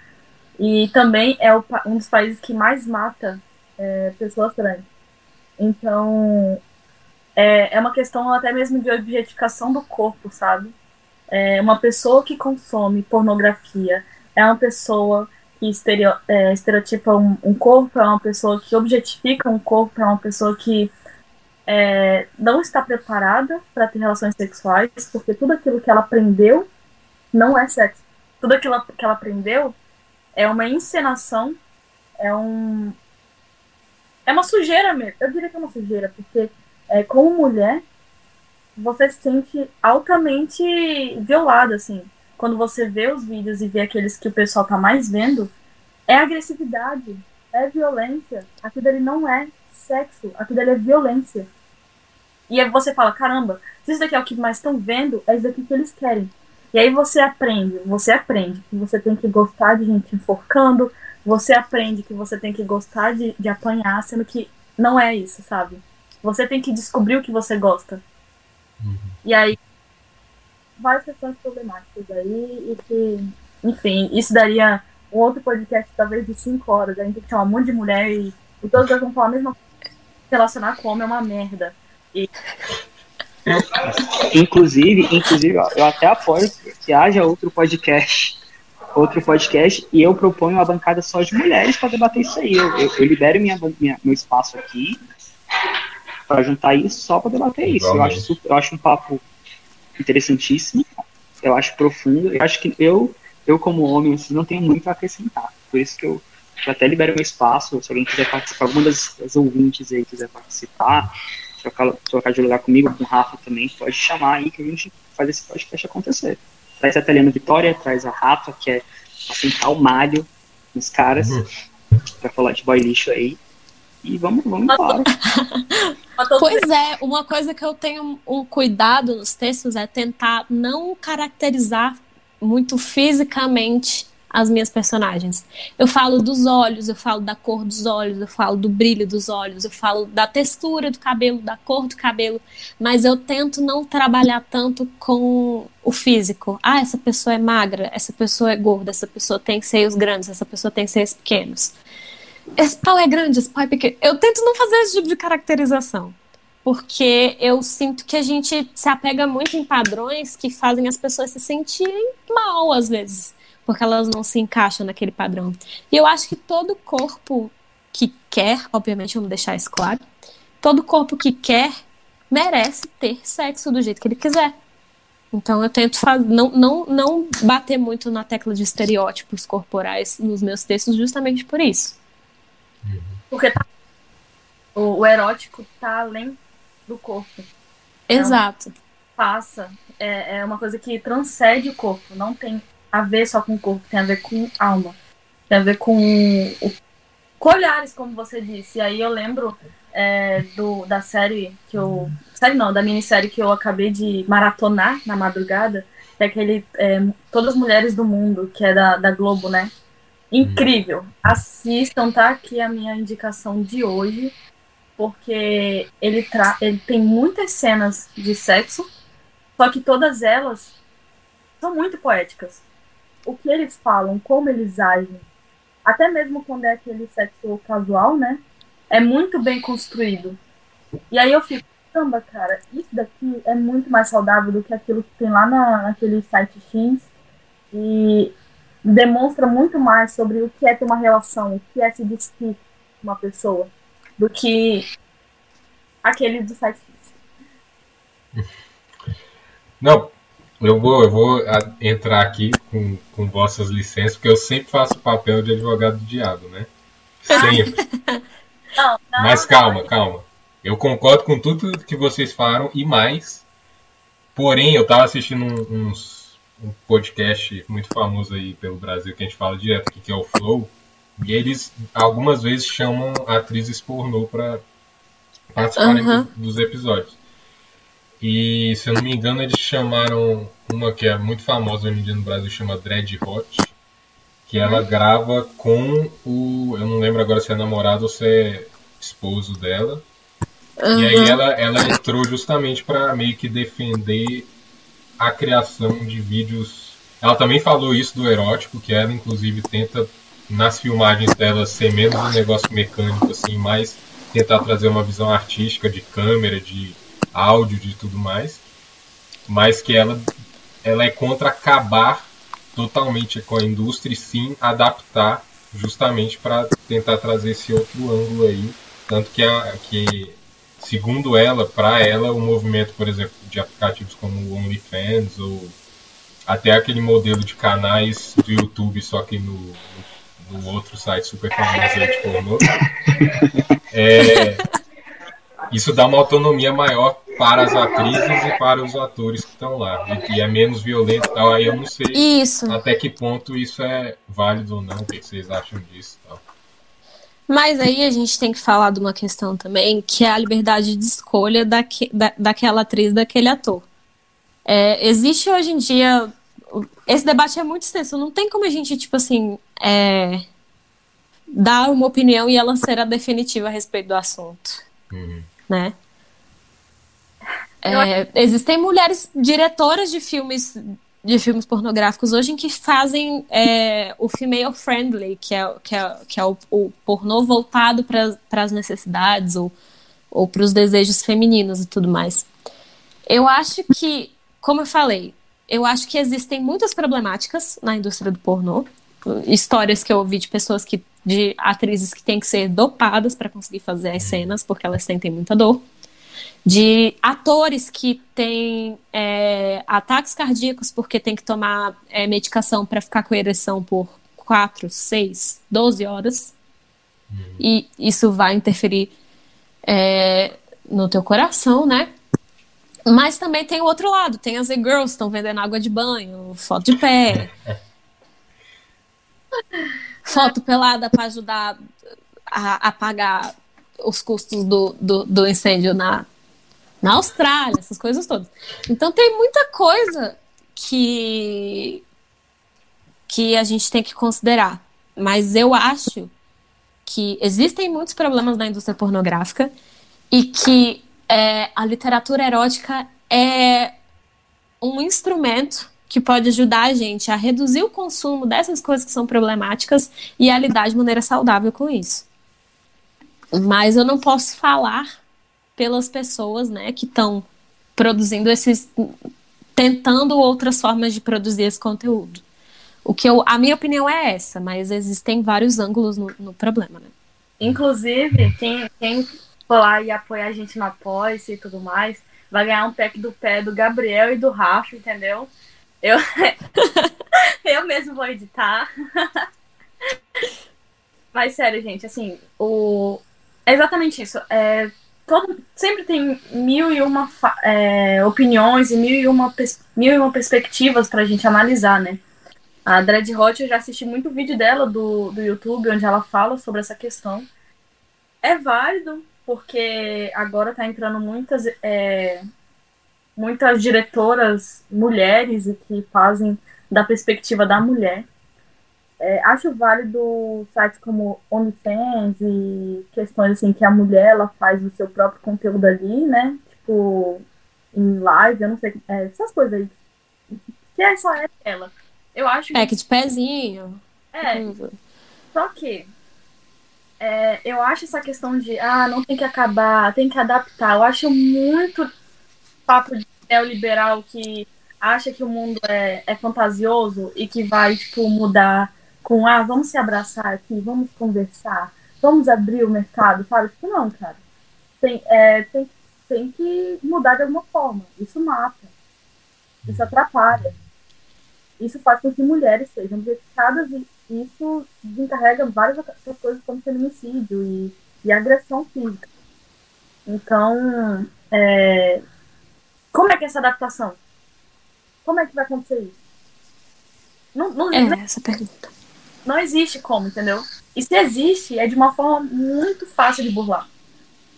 e também é o, um dos países que mais mata é, pessoas trans. Então, é, é uma questão até mesmo de objetificação do corpo, sabe? É, uma pessoa que consome pornografia é uma pessoa que estereo, é, estereotipa um, um, corpo, é uma pessoa que objetifica um corpo, é uma pessoa que é, não está preparada para ter relações sexuais, porque tudo aquilo que ela aprendeu não é sexo. Tudo aquilo que ela aprendeu é uma encenação, é um. É uma sujeira mesmo. Eu diria que é uma sujeira, porque é, como mulher, você se sente altamente violado, assim. Quando você vê os vídeos e vê aqueles que o pessoal tá mais vendo, é agressividade, é violência. Aquilo ali não é sexo, aquilo ali é violência. E aí você fala, caramba, se isso daqui é o que mais estão vendo, é isso daqui que eles querem. E aí você aprende, você aprende que você tem que gostar de gente enforcando, você aprende que você tem que gostar de, de apanhar, sendo que não é isso, sabe? Você tem que descobrir o que você gosta. Uhum. E aí, várias questões problemáticas aí, e que, enfim, isso daria um outro podcast, talvez de cinco horas. A gente tem que chamar um monte de mulher e, e todas elas vão falar a mesma coisa. Relacionar com homem é uma merda. E... Inclusive, inclusive, eu até apoio que haja outro podcast outro podcast e eu proponho uma bancada só de mulheres para debater isso aí. Eu, eu, eu libero minha, minha, meu espaço aqui para juntar isso só para debater isso. Eu acho, super, eu acho um papo interessantíssimo, eu acho profundo, eu acho que eu, eu como homem, assim, não tenho muito a acrescentar. Por isso que eu, eu até libero meu espaço, se alguém quiser participar, alguma das, das ouvintes aí quiser participar, trocar, trocar de lugar comigo, com o Rafa também, pode chamar aí que a gente faz esse podcast acontecer. Traz a Italiana Vitória, traz a Rafa, que é assentar o malho nos caras, uhum. para falar de boy lixo aí. E vamos, vamos embora. Pois é, uma coisa que eu tenho um cuidado nos textos é tentar não caracterizar muito fisicamente as minhas personagens. Eu falo dos olhos, eu falo da cor dos olhos, eu falo do brilho dos olhos, eu falo da textura do cabelo, da cor do cabelo, mas eu tento não trabalhar tanto com o físico. Ah, essa pessoa é magra, essa pessoa é gorda, essa pessoa tem seios grandes, essa pessoa tem seios pequenos. Esse pau é grande, esse pau é pequeno. Eu tento não fazer esse tipo de caracterização porque eu sinto que a gente se apega muito em padrões que fazem as pessoas se sentirem mal às vezes porque elas não se encaixam naquele padrão. E eu acho que todo corpo que quer, obviamente vamos deixar isso claro, todo corpo que quer merece ter sexo do jeito que ele quiser. Então eu tento não, não, não bater muito na tecla de estereótipos corporais nos meus textos justamente por isso. Porque tá, o, o, erótico tá além do corpo. Exato. Então, passa. É, é uma coisa que transcende o corpo. Não tem a ver só com o corpo, tem a ver com alma. Tem a ver com, o, com olhares, como você disse. E aí eu lembro é, do, da série que eu. Série não, da minissérie que eu acabei de maratonar na madrugada, que é aquele é, Todas as Mulheres do Mundo, que é da, da Globo, né? Incrível. Assistam, tá aqui a minha indicação de hoje, porque ele, tra ele tem muitas cenas de sexo, só que todas elas são muito poéticas o que eles falam, como eles agem, até mesmo quando é aquele sexo casual, né? É muito bem construído. E aí eu fico, caramba, cara, isso daqui é muito mais saudável do que aquilo que tem lá na, naquele site X. E demonstra muito mais sobre o que é ter uma relação, o que é se despir com uma pessoa, do que aquele do site. Não, eu vou, eu vou entrar aqui com, com vossas licenças, porque eu sempre faço o papel de advogado do diabo, né? Sempre. Não, não, Mas calma, calma. Eu concordo com tudo que vocês falaram e mais. Porém, eu tava assistindo um, uns, um podcast muito famoso aí pelo Brasil que a gente fala direto aqui, que é o Flow. E eles algumas vezes chamam atrizes pornô para participarem uhum. dos episódios. E, se eu não me engano, eles chamaram uma que é muito famosa hoje em dia no Brasil, chama Dread Hot, que ela uhum. grava com o. Eu não lembro agora se é namorado ou se é esposo dela. Uhum. E aí ela, ela entrou justamente para meio que defender a criação de vídeos. Ela também falou isso do erótico, que ela inclusive tenta nas filmagens dela ser menos um negócio mecânico, assim, mais tentar trazer uma visão artística de câmera, de áudio, de tudo mais, mas que ela, ela é contra acabar totalmente com a indústria e sim adaptar justamente para tentar trazer esse outro ângulo aí. Tanto que, a, que segundo ela, para ela, o movimento, por exemplo, de aplicativos como o OnlyFans ou até aquele modelo de canais do YouTube, só que no, no outro site super famoso de pornô, é, isso dá uma autonomia maior para as atrizes e para os atores que estão lá. E, e é menos violento e tal. Aí eu não sei isso. até que ponto isso é válido ou não. O que vocês acham disso tal. Mas aí a gente tem que falar de uma questão também, que é a liberdade de escolha daque, da, daquela atriz, daquele ator. É, existe hoje em dia. Esse debate é muito extenso. Não tem como a gente, tipo assim, é, dar uma opinião e ela ser a definitiva a respeito do assunto. Uhum. Né? É, existem mulheres diretoras de filmes de filmes pornográficos hoje em que fazem é, o female friendly, que é, que é, que é o, o pornô voltado para as necessidades ou, ou para os desejos femininos e tudo mais. Eu acho que, como eu falei, eu acho que existem muitas problemáticas na indústria do pornô. Histórias que eu ouvi de pessoas que. de atrizes que têm que ser dopadas para conseguir fazer as cenas, porque elas sentem muita dor de atores que têm é, ataques cardíacos porque tem que tomar é, medicação para ficar com ereção por 4, 6, 12 horas. Uhum. E isso vai interferir é, no teu coração, né? Mas também tem o outro lado, tem as e-girls que estão vendendo água de banho, foto de pé, foto pelada para ajudar a, a, pagar os custos do, do, do incêndio na, na Austrália, essas coisas todas. Então tem muita coisa que que a gente tem que considerar. Mas eu acho que existem muitos problemas na indústria pornográfica e que é, a literatura erótica é um instrumento que pode ajudar a gente a reduzir o consumo dessas coisas que são problemáticas e a lidar de maneira saudável com isso. Mas eu não posso falar pelas pessoas, né, que estão produzindo esses tentando outras formas de produzir esse conteúdo. O que eu, a minha opinião é essa, mas existem vários ângulos no, no problema, né? Inclusive, quem, quem for lá e apoiar a gente na pós e tudo mais, vai ganhar um pack do pé do Gabriel e do Rafa, entendeu? Eu, eu mesmo vou editar. Mas sério, gente, assim, o... é exatamente isso. É, todo, sempre tem mil e uma é, opiniões e mil e uma, mil e uma perspectivas gente analisar, né? A Dread Hot, eu já assisti muito vídeo dela do, do YouTube, onde ela fala sobre essa questão. É válido, porque agora tá entrando muitas, é, muitas diretoras mulheres e que fazem da perspectiva da mulher. É, acho válido sites como OnlyFans e questões assim que a mulher ela faz o seu próprio conteúdo ali, né? Tipo, em live, eu não sei, é, essas coisas aí. Que é só é ela. Eu acho É, que de pezinho. É. Só que é, eu acho essa questão de ah, não tem que acabar, tem que adaptar. Eu acho muito papo de neoliberal que acha que o mundo é, é fantasioso e que vai, tipo, mudar com ah, vamos se abraçar aqui, vamos conversar, vamos abrir o mercado, sabe? Tipo, não, cara. Tem, é, tem, tem que mudar de alguma forma. Isso mata. Isso atrapalha. Isso faz com que mulheres sejam objetificadas e isso desencarrega várias outras coisas como feminicídio e, e agressão física. Então, é, como é que é essa adaptação? Como é que vai acontecer isso? Não, não, é, não, essa pergunta. Não existe como, entendeu? E se existe, é de uma forma muito fácil de burlar.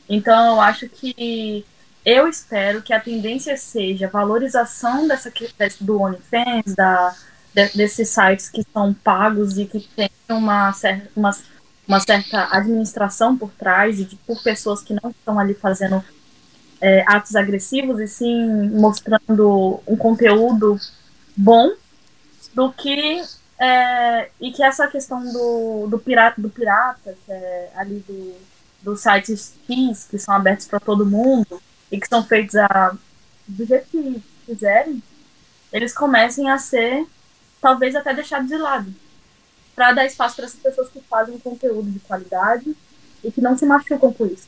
Então, eu acho que eu espero que a tendência seja valorização dessa, do OnlyFans, da, de, desses sites que são pagos e que tem uma, certa, uma, uma certa administração por trás e de, por pessoas que não estão ali fazendo é, atos agressivos e sim mostrando um conteúdo bom do que é, e que essa questão do, do pirata do pirata que é ali do dos sites X que são abertos para todo mundo e que são feitos a, do jeito que quiserem, eles comecem a ser, talvez até deixados de lado, para dar espaço para essas pessoas que fazem conteúdo de qualidade e que não se machucam com isso.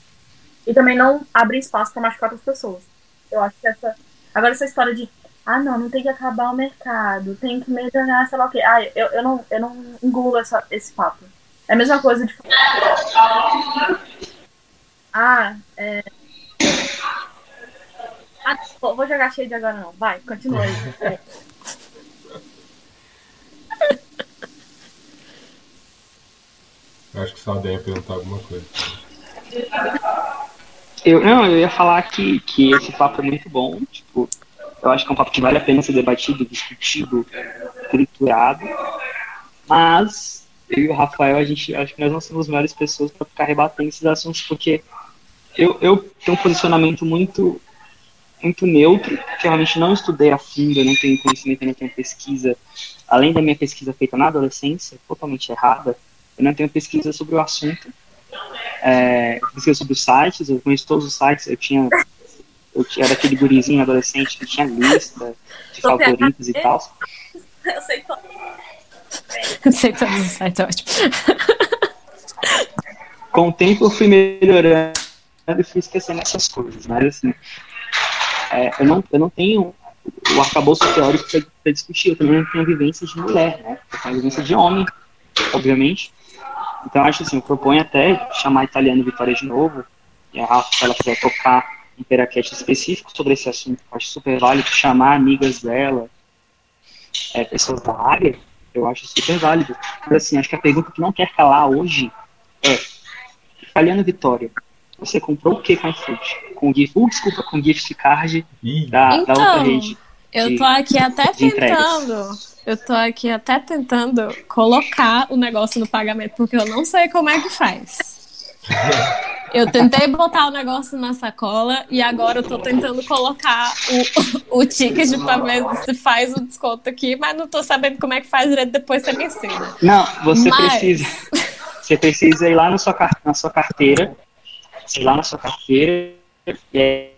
E também não abrem espaço para machucar outras pessoas. Eu acho que essa. Agora, essa história de. Ah, não, não tem que acabar o mercado, tem que melhorar, sei lá o quê. Ah, eu, eu, não, eu não engulo essa, esse papo. É a mesma coisa de. Ah, é, ah, vou jogar cheio de agora não. Vai, continua aí. É. Acho que só a ia perguntar alguma coisa. Eu, não, eu ia falar que, que esse papo é muito bom. Tipo, eu acho que é um papo que vale a pena ser debatido, discutido, triturado. Mas eu e o Rafael, a gente acho que nós não somos as melhores pessoas para ficar rebatendo esses assuntos, porque eu, eu tenho um posicionamento muito muito neutro, que realmente não estudei a fundo, eu não tenho conhecimento, eu não tenho pesquisa, além da minha pesquisa feita na adolescência, totalmente errada, eu não tenho pesquisa sobre o assunto, é, pesquisa sobre os sites, eu conheço todos os sites, eu tinha, eu era aquele gurizinho adolescente que tinha lista de favoritos e tal. Eu sei todos. Eu sei todos os sites, ótimo. Com o tempo eu fui melhorando e fui esquecendo essas coisas, mas assim, é, eu, não, eu não tenho o arcabouço teórico para discutir, eu também não tenho vivência de mulher, né? Eu tenho vivência de homem, obviamente. Então, acho assim, eu proponho até chamar a italiano Vitória de novo, e a Rafa, se ela quiser tocar um peraquete específico sobre esse assunto, eu acho super válido chamar amigas dela, é, pessoas da área, eu acho super válido. Mas, assim, acho que a pergunta que não quer calar hoje é, italiano Vitória, você comprou o que com iFood? Com gift, uh, desculpa, com gift card da, então, da outra rede. Eu de- tô aqui até entregas. tentando. Eu tô aqui até tentando colocar o negócio no pagamento, porque eu não sei como é que faz. Eu tentei botar o negócio na sacola e agora eu tô tentando colocar o, o ticket pra ver se faz o desconto aqui, mas não tô sabendo como é que faz direito, depois você me ensina. Não, você Mas- precisa. Você precisa ir lá na sua, na sua carteira. Ir lá na sua carteira. E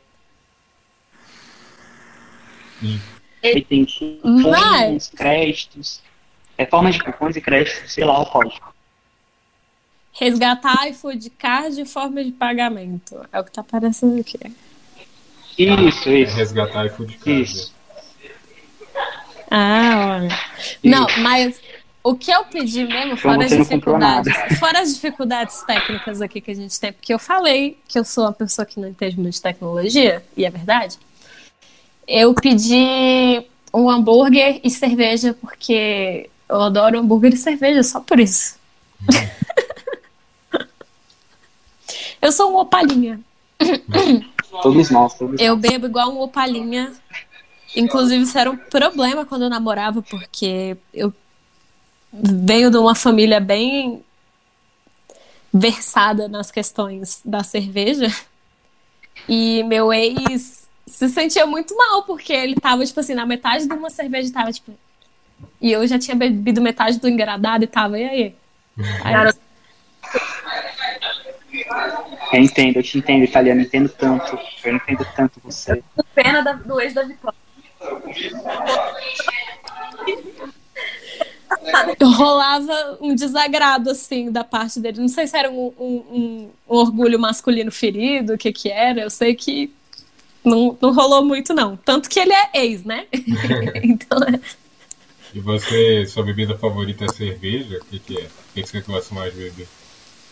Hum. aí tem Mas- créditos. É forma de cupons e créditos, sei lá, o código. Resgatar iFood Card e forma de pagamento. É o que tá aparecendo aqui. Isso, É isso. resgatar e food card. Isso. Ah, olha. Não, mas o que eu pedi mesmo, fora as dificuldades, fora as dificuldades técnicas aqui que a gente tem, porque eu falei que eu sou uma pessoa que não entende muito de tecnologia, e é verdade. Eu pedi um hambúrguer e cerveja, porque eu adoro hambúrguer e cerveja, só por isso. Eu sou um opalinha. Todos nós, todos Eu bebo igual um opalinha. Inclusive, isso era um problema quando eu namorava, porque eu venho de uma família bem versada nas questões da cerveja. E meu ex se sentia muito mal, porque ele tava, tipo assim, na metade de uma cerveja tava, tipo. E eu já tinha bebido metade do engradado e tava, e aí? Aí eu- Eu entendo, eu te entendo, italiano, eu entendo tanto. Eu entendo tanto você. Pena da- do ex da Vitória. rolava um desagrado, assim, da parte dele. Não sei se era um, um- um- um orgulho masculino ferido, o que que era. Eu sei que não, não rolou muito, não. Tanto que ele é ex, né? então, é- E você, sua bebida favorita é cerveja? O que, que é? O que, que você gosta mais de beber?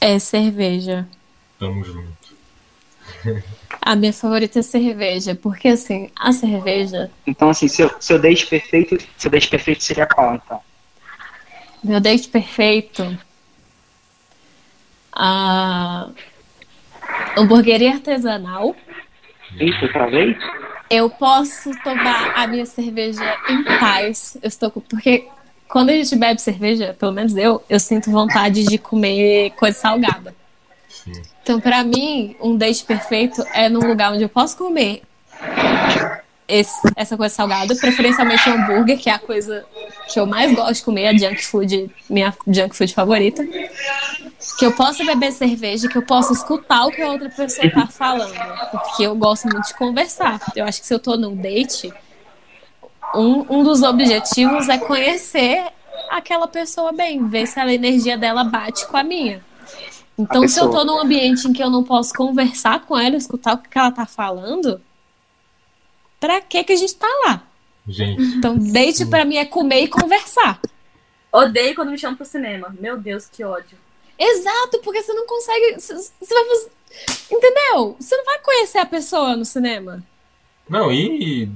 é cerveja. Tamo junto. A minha favorita é cerveja, porque, assim, a cerveja... Então, assim, seu, seu date perfeito, seu date perfeito seria qual, então? Meu date perfeito... A hamburgueria artesanal. Eita, outra vez? Eu posso tomar a minha cerveja em paz. Eu estou com... Porque quando a gente bebe cerveja, pelo menos eu, eu sinto vontade de comer coisa salgada. Então, pra mim, um date perfeito é num lugar onde eu posso comer esse- essa coisa salgada, preferencialmente hambúrguer, que é a coisa que eu mais gosto de comer, a junk food, minha junk food favorita. Que eu possa beber cerveja, que eu possa escutar o que a outra pessoa tá falando. Porque eu gosto muito de conversar. Eu acho que se eu tô num date, um, um dos objetivos é conhecer aquela pessoa bem, ver se a energia dela bate com a minha. Então, se eu tô num ambiente em que eu não posso conversar com ela, escutar o que ela tá falando, pra que que a gente tá lá? Gente, Então, date pra mim é comer e conversar. Odeio quando me chamam pro cinema. Meu Deus, que ódio. Exato, porque você não consegue. Você você vai fazer. Entendeu? Você não vai conhecer a pessoa no cinema. não, e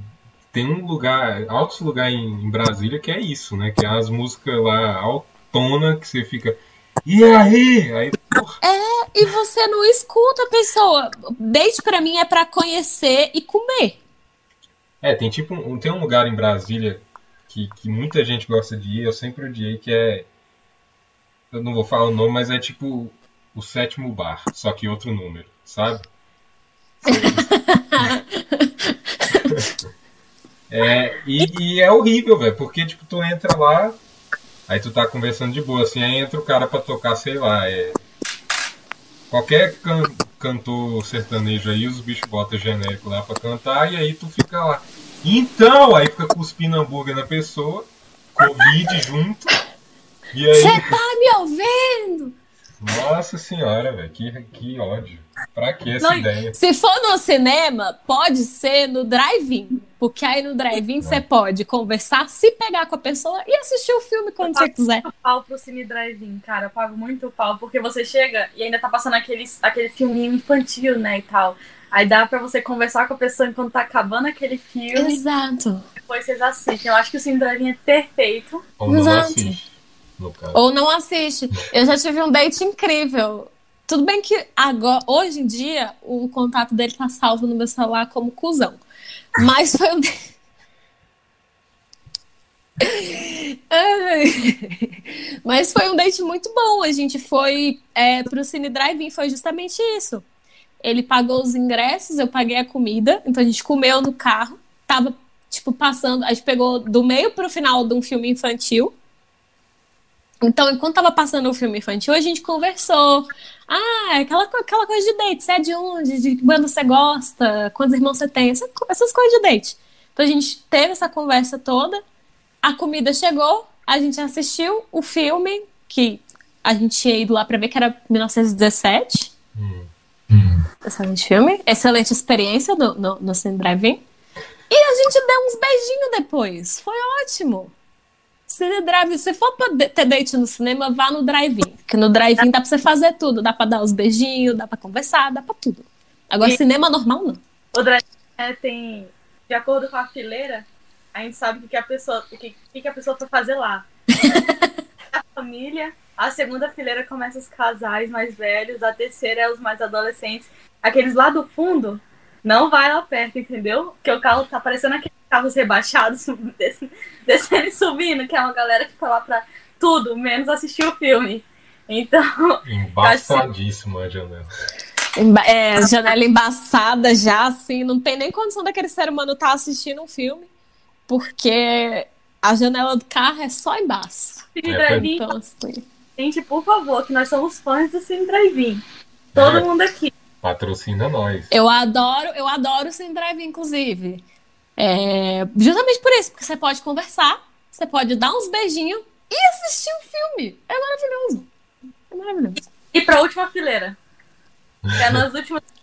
tem um lugar, altos lugar em, em Brasília que é isso, né? Que é as músicas lá autona que você fica. E aí? Aí, porra, E você não escuta a pessoa. Date pra mim é pra conhecer e comer. É, tem tipo um, tem um lugar em Brasília que, que muita gente gosta de ir, eu sempre odiei, que é. Eu não vou falar o nome, mas é tipo o sétimo bar, só que outro número, sabe? É, e, e é horrível, velho, porque tipo, tu entra lá, aí tu tá conversando de boa, assim, aí entra o cara pra tocar, sei lá, é. Qualquer can- cantor sertanejo aí, os bichos botam genérico lá pra cantar, e aí tu fica lá. Então, aí fica cuspindo hambúrguer na pessoa, Covid junto, e aí. Você tá me ouvindo? Nossa senhora, velho, que, que ódio. Pra que essa Não, ideia? Se for no cinema, pode ser no drive-in. Porque aí no drive-in você pode conversar, se pegar com a pessoa e assistir o filme quando você quiser. Eu pau pro Cine Drive-In, cara. Eu pago muito pau, porque você chega e ainda tá passando aquele, aquele filminho infantil, né, e tal. Aí dá pra você conversar com a pessoa enquanto tá acabando aquele filme, Exato. depois vocês assistem. Eu acho que o Cine Drive-In é perfeito. Ou não Exato. assiste, no caso. Ou não assiste. Eu já tive um date incrível. Tudo bem que agora, hoje em dia, o contato dele tá salvo no meu celular como cuzão. Mas foi um. Mas foi um date muito bom. A gente foi é, pro Cine Drive-In, foi justamente isso. Ele pagou os ingressos, eu paguei a comida, então a gente comeu no carro, tava, tipo, passando, a gente pegou do meio pro final de um filme infantil. Então, enquanto tava passando o filme infantil, a gente conversou. Ah, aquela, aquela coisa de date, você é de onde? De que banda você gosta? Quantos irmãos você tem? Essas, essas coisas de date. Então a gente teve essa conversa toda, a comida chegou, a gente assistiu o filme, que a gente tinha ido lá pra ver, que era 1917. Hum. Excelente filme. Excelente experiência no, no, no Drive-In. E a gente deu uns beijinhos depois. Foi ótimo. Cine Drive, se for pra ter date no cinema, vá no drive-in. Porque no drive-in dá pra você fazer tudo. Dá pra dar os beijinhos, dá pra conversar, dá pra tudo. Agora, E- cinema normal, não. O drive é, tem, de acordo com a fileira, a gente sabe o que, que a pessoa, o que, que, que a pessoa foi fazer lá. a família, a segunda fileira começa os casais mais velhos, a terceira é os mais adolescentes. Aqueles lá do fundo, não vai lá perto, entendeu? Porque o carro tá parecendo aqueles carros rebaixados, des- descendo e subindo, que é uma galera que tá lá pra tudo, menos assistir o filme. Então, Embaçadíssima a janela. É, janela embaçada já, assim, não tem nem condição daquele ser humano estar assistindo um filme, porque a janela do carro é só embaixo. Cine É, Então, assim, gente, por favor, que nós somos fãs do Cine Drive-In. Todo É. mundo aqui. Patrocina nós. eu adoro, eu adoro o Cine Drive, inclusive. É, justamente por isso, porque você pode conversar, você pode dar uns beijinhos e assistir um filme. É maravilhoso. É maravilhoso. E pra última fileira. É nas últimas.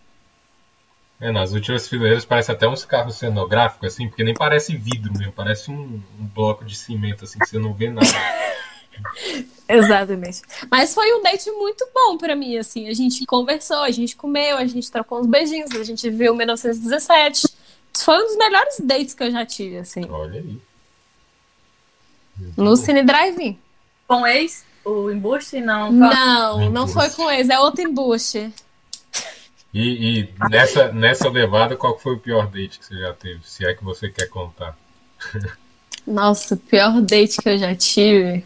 É, nas últimas fileiras parece até uns carros cenográficos, assim, porque nem parece vidro mesmo, parece um, um bloco de cimento, assim, que você não vê nada. Exatamente. Mas foi um date muito bom pra mim, assim. A gente conversou, a gente comeu, a gente trocou uns beijinhos, a gente viu 1917. Foi um dos melhores dates que eu já tive, assim. Olha aí. No. Cine Drive-In. Com ex, o embuste, não. Não, não foi com eles, é outro embuste. E, e nessa, nessa levada, qual foi o pior date que você já teve? Se é que você quer contar. Nossa, o pior date que eu já tive.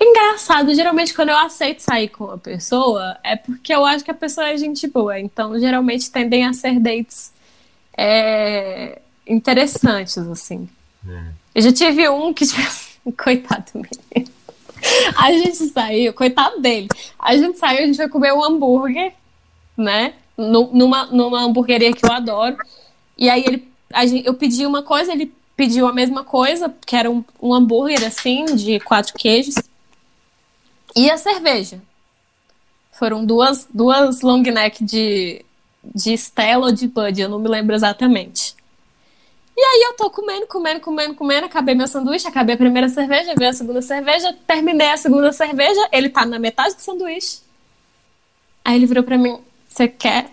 Engraçado, geralmente quando eu aceito sair com uma pessoa, é porque eu acho que a pessoa é gente boa. Então, geralmente tendem a ser dates é, interessantes, assim. Hum. Eu já tive um que, tipo, coitado do menino. A gente saiu, coitado dele. A gente saiu, a gente foi comer um hambúrguer, né? Nu- Numa, numa hamburgueria que eu adoro. E aí ele, a gente, eu pedi uma coisa, ele pediu a mesma coisa, que era um, um hambúrguer assim, de quatro queijos. E a cerveja. Foram duas, duas long neck de, de Stella ou de Bud, eu não me lembro exatamente. E aí eu tô comendo, comendo, comendo, comendo, acabei meu sanduíche, acabei a primeira cerveja, veio a segunda cerveja, terminei a segunda cerveja, ele tá na metade do sanduíche. Aí ele virou pra mim, você quer?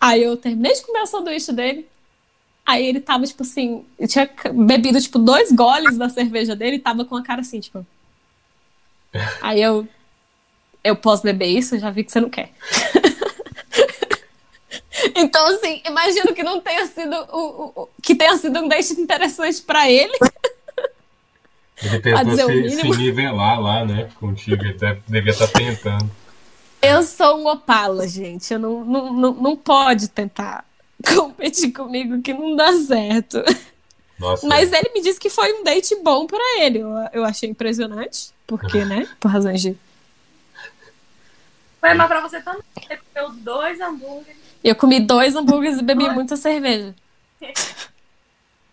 Aí eu terminei de comer o sanduíche dele. Aí ele tava, tipo assim, tinha bebido, tipo, dois goles da cerveja dele e tava com a cara assim, tipo. Aí eu. Eu posso beber isso? Já vi que você não quer. então, assim, imagino que não tenha sido o, o- que tenha sido um date interessante pra ele. Ele tentou se, se nivelar lá, né? Contigo, ele deve- devia estar tentando. Eu sou um opala, gente. Eu não, não, não, não pode tentar competir comigo que não dá certo. Nossa, Mas ele me disse que foi um date bom pra ele. Eu, eu achei impressionante. Porque, né? Por razões de. Foi, mas pra você também. Você comeu dois hambúrgueres. Eu comi dois hambúrgueres e bebi muita cerveja.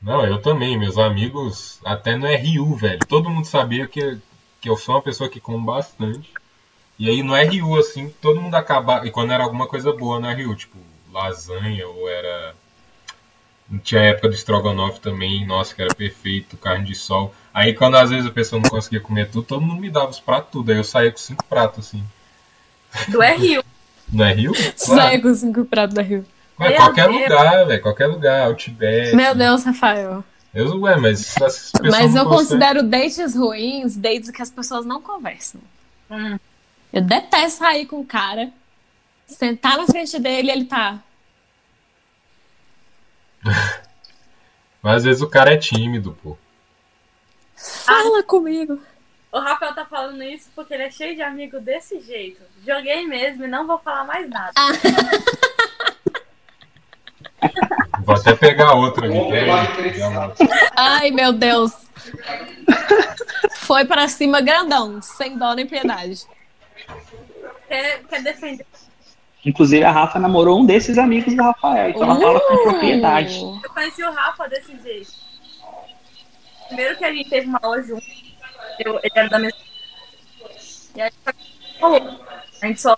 Não, eu também, meus amigos, até no RU, velho. Todo mundo sabia que, que eu sou uma pessoa que come bastante. E aí no RU, assim, todo mundo acabava. E quando era alguma coisa boa no RU, tipo lasanha ou era. Tinha a época do estrogonofe também, nossa, que era perfeito, carne de sol. Aí quando às vezes a pessoa não conseguia comer tudo, todo mundo me dava os pratos tudo. Aí eu saía com cinco pratos, assim. Do RU. No RU? Saia com cinco pratos da Rio. Meu qualquer Deus. lugar, velho, qualquer lugar, Outback. Meu Deus, Rafael. Eu, ué, mas as pessoas Mas não eu conseguem- considero dates ruins, dates que as pessoas não conversam. Hum. Eu detesto sair com o cara, sentar na frente dele e ele tá. Mas às vezes o cara é tímido, pô. Fala comigo. O Rafael tá falando isso porque ele é cheio de amigo desse jeito. Joguei mesmo e não vou falar mais nada. Vou até pegar outra. Ai, meu Deus. Foi pra cima grandão, sem dó nem piedade. Quer, quer defender? Inclusive, a Rafa namorou um desses amigos do Rafael. Então ela fala com propriedade. Uh, Eu conheci o Rafa desse jeito. Primeiro que a gente teve uma aula junto. Eu, ele era da mesma. E aí. A gente só.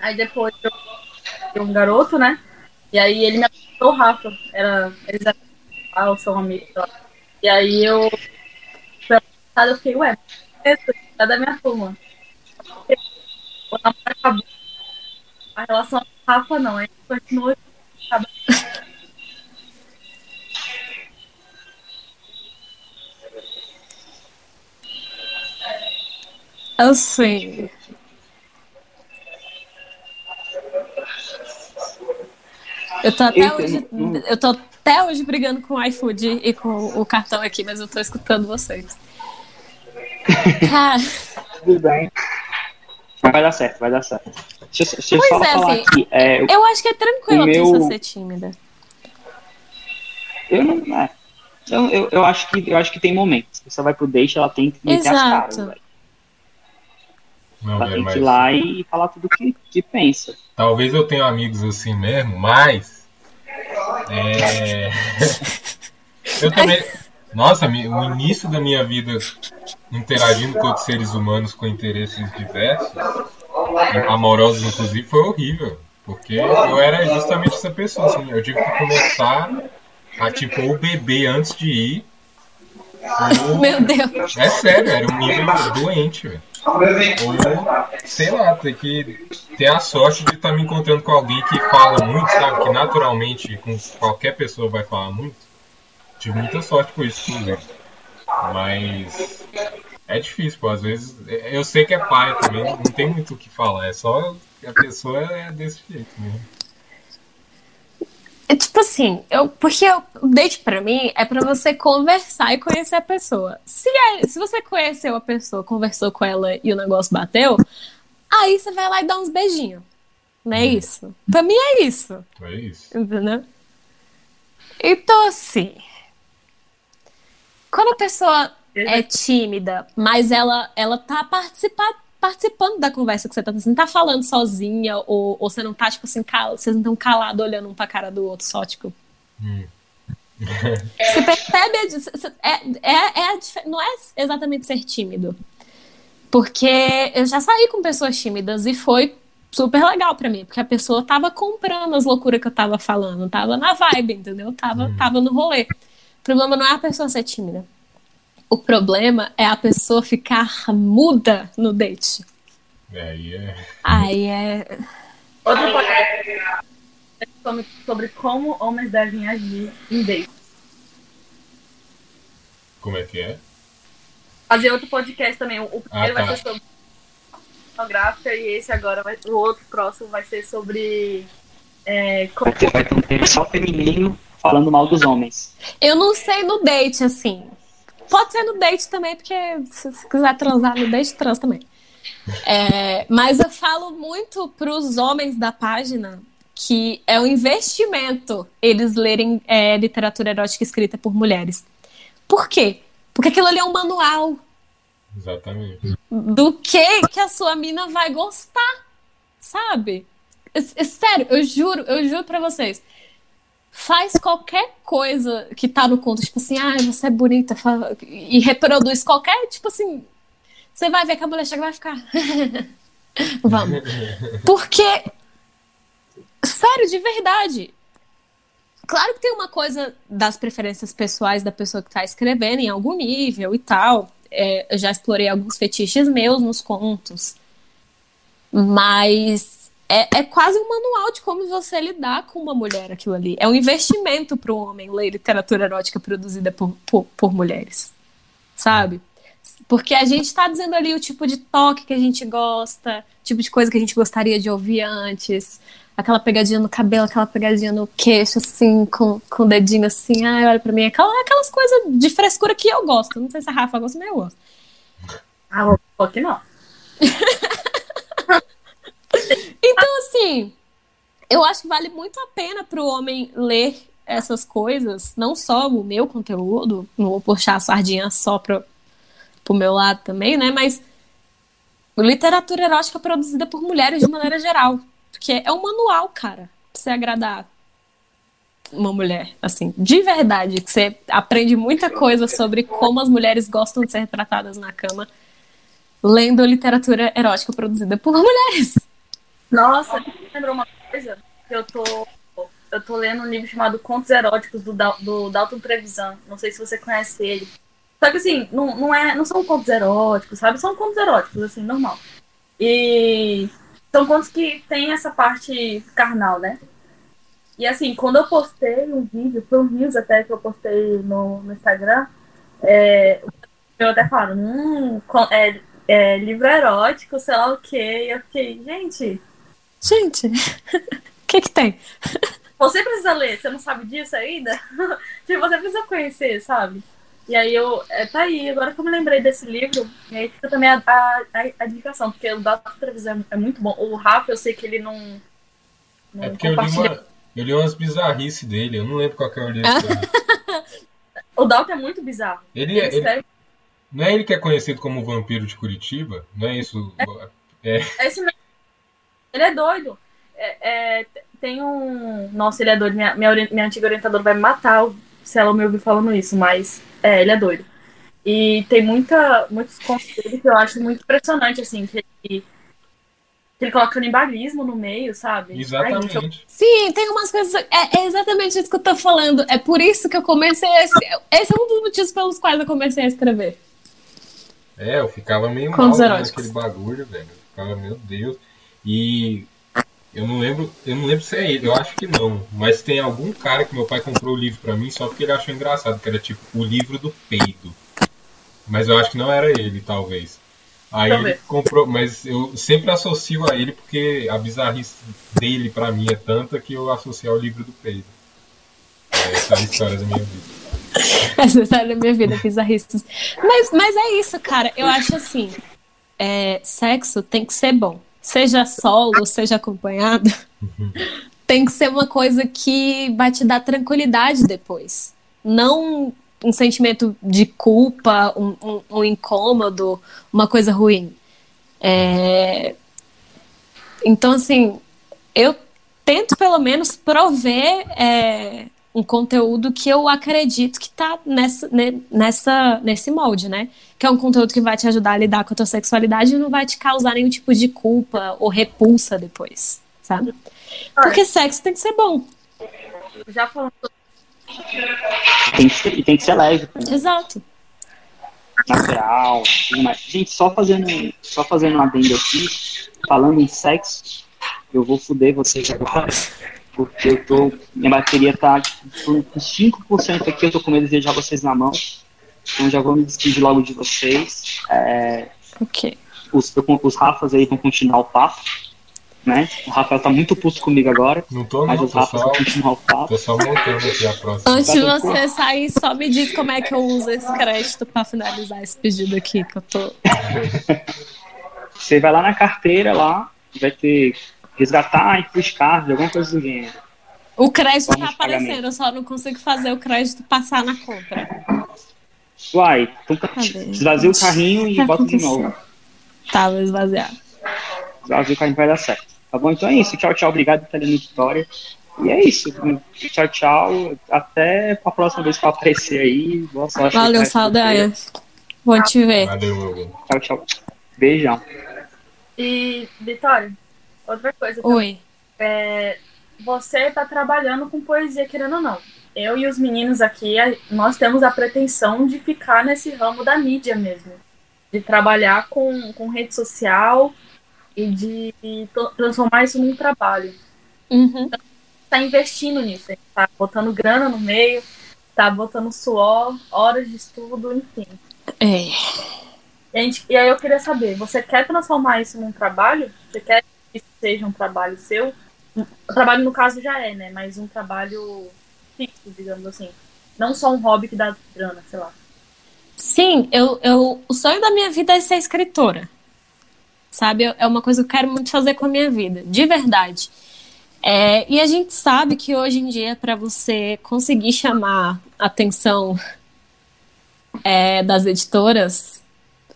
Aí depois eu tinha um garoto, né? E aí ele me apresentou o Rafa. Era, eles eram ah, são amigos. E aí eu eu fiquei, ué, é da minha turma. O namoro acabou. A relação com o Rafa não, a gente continua Assim. Eu tô até Eita, hoje. hum. Eu tô até hoje brigando com o iFood e com o cartão aqui, mas eu tô escutando vocês. Cara, Tudo bem. Vai dar certo, vai dar certo. Deixa, eu- deixa eu Pois só é, falar assim, aqui. É, eu, eu acho que é tranquilo O a pessoa meu- ser tímida. eu não. É, eu, eu, eu acho que, eu acho que tem momentos. Pessoa vai pro date, ela tem que meter as caras. Exato. velho. Não, tem que mas ir lá e falar tudo que, que pensa. talvez eu tenha amigos assim mesmo, mas. É... eu também. Nossa, o início da minha vida interagindo com outros seres humanos com interesses diversos, amorosos inclusive, foi horrível. Porque eu era justamente essa pessoa, assim, eu tive que começar a tipo ou beber antes de ir. Ou... Meu Deus. É sério, era um nível doente, velho. Sei lá, ter que ter a sorte de estar me encontrando com alguém que fala muito, sabe? Que naturalmente com qualquer pessoa vai falar muito. Tive muita sorte com isso. Mas é difícil, pô. Às vezes eu sei que é pai também, não tem muito o que falar. É só a pessoa é desse jeito mesmo. É tipo assim, eu, porque o date pra mim é pra você conversar e conhecer a pessoa. Se, é- se você conheceu a pessoa, conversou com ela e o negócio bateu, aí você vai lá e dá uns beijinhos. Não é isso? Pra mim é isso. É isso. Entendeu? Então, assim. Quando a pessoa é tímida, mas ela, ela tá participa- participando da conversa que você tá tendo, você não tá falando sozinha, ou, ou você não tá, tipo assim, cal, vocês não estão calados olhando um pra cara do outro, só, tipo. Hum. Você percebe a é, é, é a não é exatamente ser tímido. Porque eu já saí com pessoas tímidas e foi super legal pra mim, porque a pessoa tava comprando as loucuras que eu tava falando, tava na vibe, entendeu? Tava, Uhum. tava no rolê. O problema não é a pessoa ser tímida. O problema é a pessoa ficar muda no date. Aí é. Aí é. Outro podcast sobre, sobre como homens devem agir em date. Como é que é? Fazer outro podcast também. O o primeiro Ah, tá. vai ser sobre pornográfica e esse agora, vai, o outro próximo vai ser sobre. É, como, Vai ter, vai ter um tema só feminino falando mal dos homens. Eu não sei no date, assim. Pode ser no date também, porque se você quiser transar no date, trans também. É, mas eu falo muito pros homens da página que é um investimento eles lerem é, literatura erótica escrita por mulheres. Por quê? Porque aquilo ali é um manual Exatamente. do que que a sua mina vai gostar, sabe? É- é sério, eu juro, eu juro pra vocês. Faz qualquer coisa que tá no conto, tipo assim, ah, você é bonita, e reproduz qualquer, tipo assim, você vai ver que a mulher chega e vai ficar. Vamos. Porque, sério, de verdade. Claro que tem uma coisa das preferências pessoais da pessoa que tá escrevendo em algum nível e tal. É, eu já explorei alguns fetiches meus nos contos. Mas é, é quase um manual de como você lidar com uma mulher aquilo ali. É um investimento para o homem ler literatura erótica produzida por, por, por mulheres. Sabe? Porque a gente está dizendo ali o tipo de toque que a gente gosta, o tipo de coisa que a gente gostaria de ouvir antes. aquela pegadinha no cabelo, aquela pegadinha no queixo, assim, com, com o dedinho assim, ai, olha pra mim, aquela, aquelas coisas de frescura que eu gosto. Não sei se a Rafa gosta, mas eu gosto. Ah, vou que não. então, assim, eu acho que vale muito a pena pro homem ler essas coisas, não só o meu conteúdo, não vou puxar a sardinha só pro, pro meu lado também, né? Mas literatura erótica produzida por mulheres de maneira geral. Porque é um manual, cara, pra você agradar uma mulher, assim, de verdade, que você aprende muita coisa sobre como as mulheres gostam de ser tratadas na cama, lendo literatura erótica produzida por mulheres. Nossa, lembrou uma coisa eu tô eu tô lendo um livro chamado Contos Eróticos do, do Dalton Trevisan. Não sei se você conhece ele. Só que assim, não, não, é, não são contos eróticos, sabe? São contos eróticos, assim, normal. E são contos que tem essa parte carnal, né? E assim, quando eu postei um vídeo, foi um Rios até que eu postei no, no Instagram, é, eu até falo, hum, é, é, livro erótico, sei lá o quê. E eu fiquei, gente. Gente, o que que tem? Você precisa ler, você não sabe disso ainda? tipo, você precisa conhecer, sabe? E aí eu. É, tá aí, agora que eu me lembrei desse livro, e aí fica também a, a, a indicação, porque o Dado Televisão é muito bom. O Rafa, eu sei que ele não. não é porque eu li, uma, eu li umas bizarrices dele, eu não lembro qual que é o livro. o Dalton é muito bizarro. Ele, ele, é, ele, Não é ele que é conhecido como o vampiro de Curitiba? Não é isso? É, é. é esse mesmo. Ele é doido. É, é, tem um. Nossa, ele é doido. Minha, minha, minha antiga orientadora vai me matar se ela me ouvir falando isso, mas é, ele é doido. E tem muita, muitos contos dele que eu acho muito impressionante, assim, que ele, que ele coloca canibalismo no meio, sabe? Exatamente. Ai, eu... Sim, tem umas coisas. É, é, exatamente isso que eu tô falando. É por isso que eu comecei a. Esse é um dos motivos pelos quais eu comecei a escrever. É, eu ficava meio Contos mal naquele bagulho, velho. Eu ficava, meu Deus. E eu não lembro, eu não lembro se é ele, eu acho que não. Mas tem algum cara que meu pai comprou o livro para mim só porque ele achou engraçado, que era tipo o livro do peido. Mas eu acho que não era ele, talvez. Aí talvez. ele comprou, mas eu sempre associo a ele porque a bizarrice dele para mim é tanta que eu associo ao livro do peido. É, essa é a história da minha vida. Essa é a história da minha vida, bizarrices. Mas, mas é isso, cara. Eu acho assim: é, sexo tem que ser bom seja solo, seja acompanhado, uhum. tem que ser uma coisa que vai te dar tranquilidade depois. Não um sentimento de culpa, um, um, um incômodo, uma coisa ruim. É... Então, assim, eu tento pelo menos prover é, um conteúdo que eu acredito que tá nessa, nessa, nesse molde, né? Que é um conteúdo que vai te ajudar a lidar com a tua sexualidade e não vai te causar nenhum tipo de culpa ou repulsa depois, sabe? Porque sexo tem que ser bom. Já falando. Tem que ser, tem que ser leve. Exato. Natural. Mas, gente, só fazendo, só fazendo um adendo aqui, falando em sexo, eu vou fuder vocês agora porque eu tô. Minha bateria tá com 5% aqui, eu tô com medo de deixar vocês na mão. Então já vou me despedir logo de vocês. É, ok. Os, os Rafas aí vão continuar o papo. Né? O Rafael tá muito puto comigo agora. Não tô, mas não, os Rafas vão continuar o papo. Tô só montando aqui a próxima. Antes de você sair, só me diz como é que eu uso esse crédito pra finalizar esse pedido aqui, que eu tô. você vai lá na carteira lá, vai ter resgatar e de alguma coisa do gênero. O crédito está aparecendo, eu só não consigo fazer o crédito passar na compra. Uai, então esvazia o carrinho e bota de novo. Tá, vou esvaziar. Esvazia o carrinho vai dar certo. Tá bom? Então é isso. Tchau, tchau. Obrigado pela minha história. E é isso. Tchau, tchau. Até a próxima vez que eu aparecer aí. Boa sorte. Valeu, saudades. Bom te ver. Valeu, meu Tchau, tchau. Beijão. E, Vitória, Outra coisa. Oi. É, você está trabalhando com poesia, querendo ou não. Eu e os meninos aqui, nós temos a pretensão de ficar nesse ramo da mídia mesmo. De trabalhar com, com rede social e de transformar isso num trabalho. Uhum. Então, tá investindo nisso, tá botando grana no meio, tá botando suor, horas de estudo, enfim. É. E, gente, e aí eu queria saber, você quer transformar isso num trabalho? Você quer que seja um trabalho seu? O trabalho, no caso, já é, né? Mas um trabalho fixo, digamos assim. Não só um hobby que dá grana, sei lá. Sim, eu, eu, o sonho da minha vida é ser escritora. Sabe? É uma coisa que eu quero muito fazer com a minha vida, de verdade. É, e a gente sabe que hoje em dia, para você conseguir chamar a atenção é, das editoras,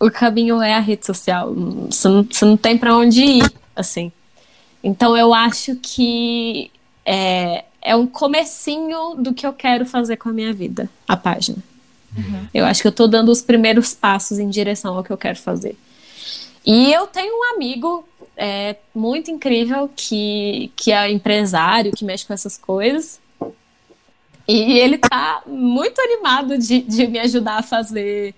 o caminho é a rede social. Você não, você não tem para onde ir, assim. Então eu acho que é, é um comecinho do que eu quero fazer com a minha vida, a página. Uhum. Eu acho que eu estou dando os primeiros passos em direção ao que eu quero fazer. E eu tenho um amigo é, muito incrível que, que é empresário, que mexe com essas coisas. E ele tá muito animado de, de me ajudar a fazer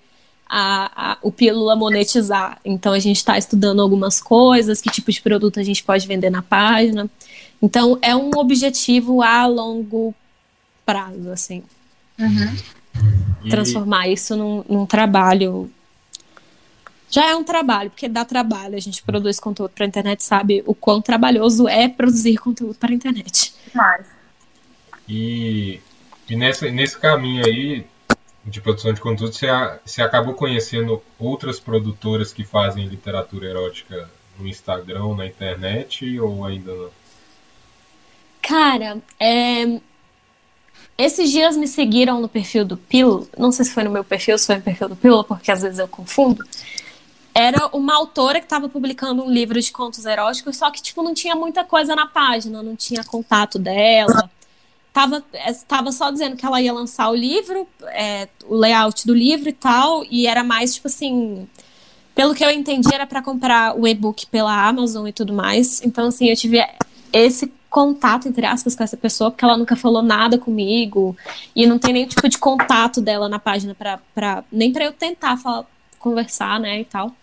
a, a, o Pílula monetizar. Então a gente está estudando algumas coisas, que tipo de produto a gente pode vender na página. Então é um objetivo a longo prazo, assim. Uhum. Transformar isso num, num trabalho já é um trabalho, porque dá trabalho. A gente produz conteúdo para a internet, sabe o quão trabalhoso é produzir conteúdo para a internet. Mas. E, e nesse, nesse caminho aí, de produção de conteúdo, você, você acabou conhecendo outras produtoras que fazem literatura erótica no Instagram, na internet, ou ainda não? Cara, é... esses dias me seguiram no perfil do Pilo, não sei se foi no meu perfil, se foi no perfil do Pilo, porque às vezes eu confundo. Era uma autora que estava publicando um livro de contos eróticos, só que, tipo, não tinha muita coisa na página, não tinha contato dela tava, tava só dizendo que ela ia lançar o livro, é, o layout do livro e tal, e era mais tipo assim. Pelo que eu entendi, era para comprar o e-book pela Amazon e tudo mais. Então, assim, eu tive esse contato, entre aspas, com essa pessoa, porque ela nunca falou nada comigo, e não tem nenhum tipo de contato dela na página pra, pra nem para eu tentar falar, conversar, né, e tal.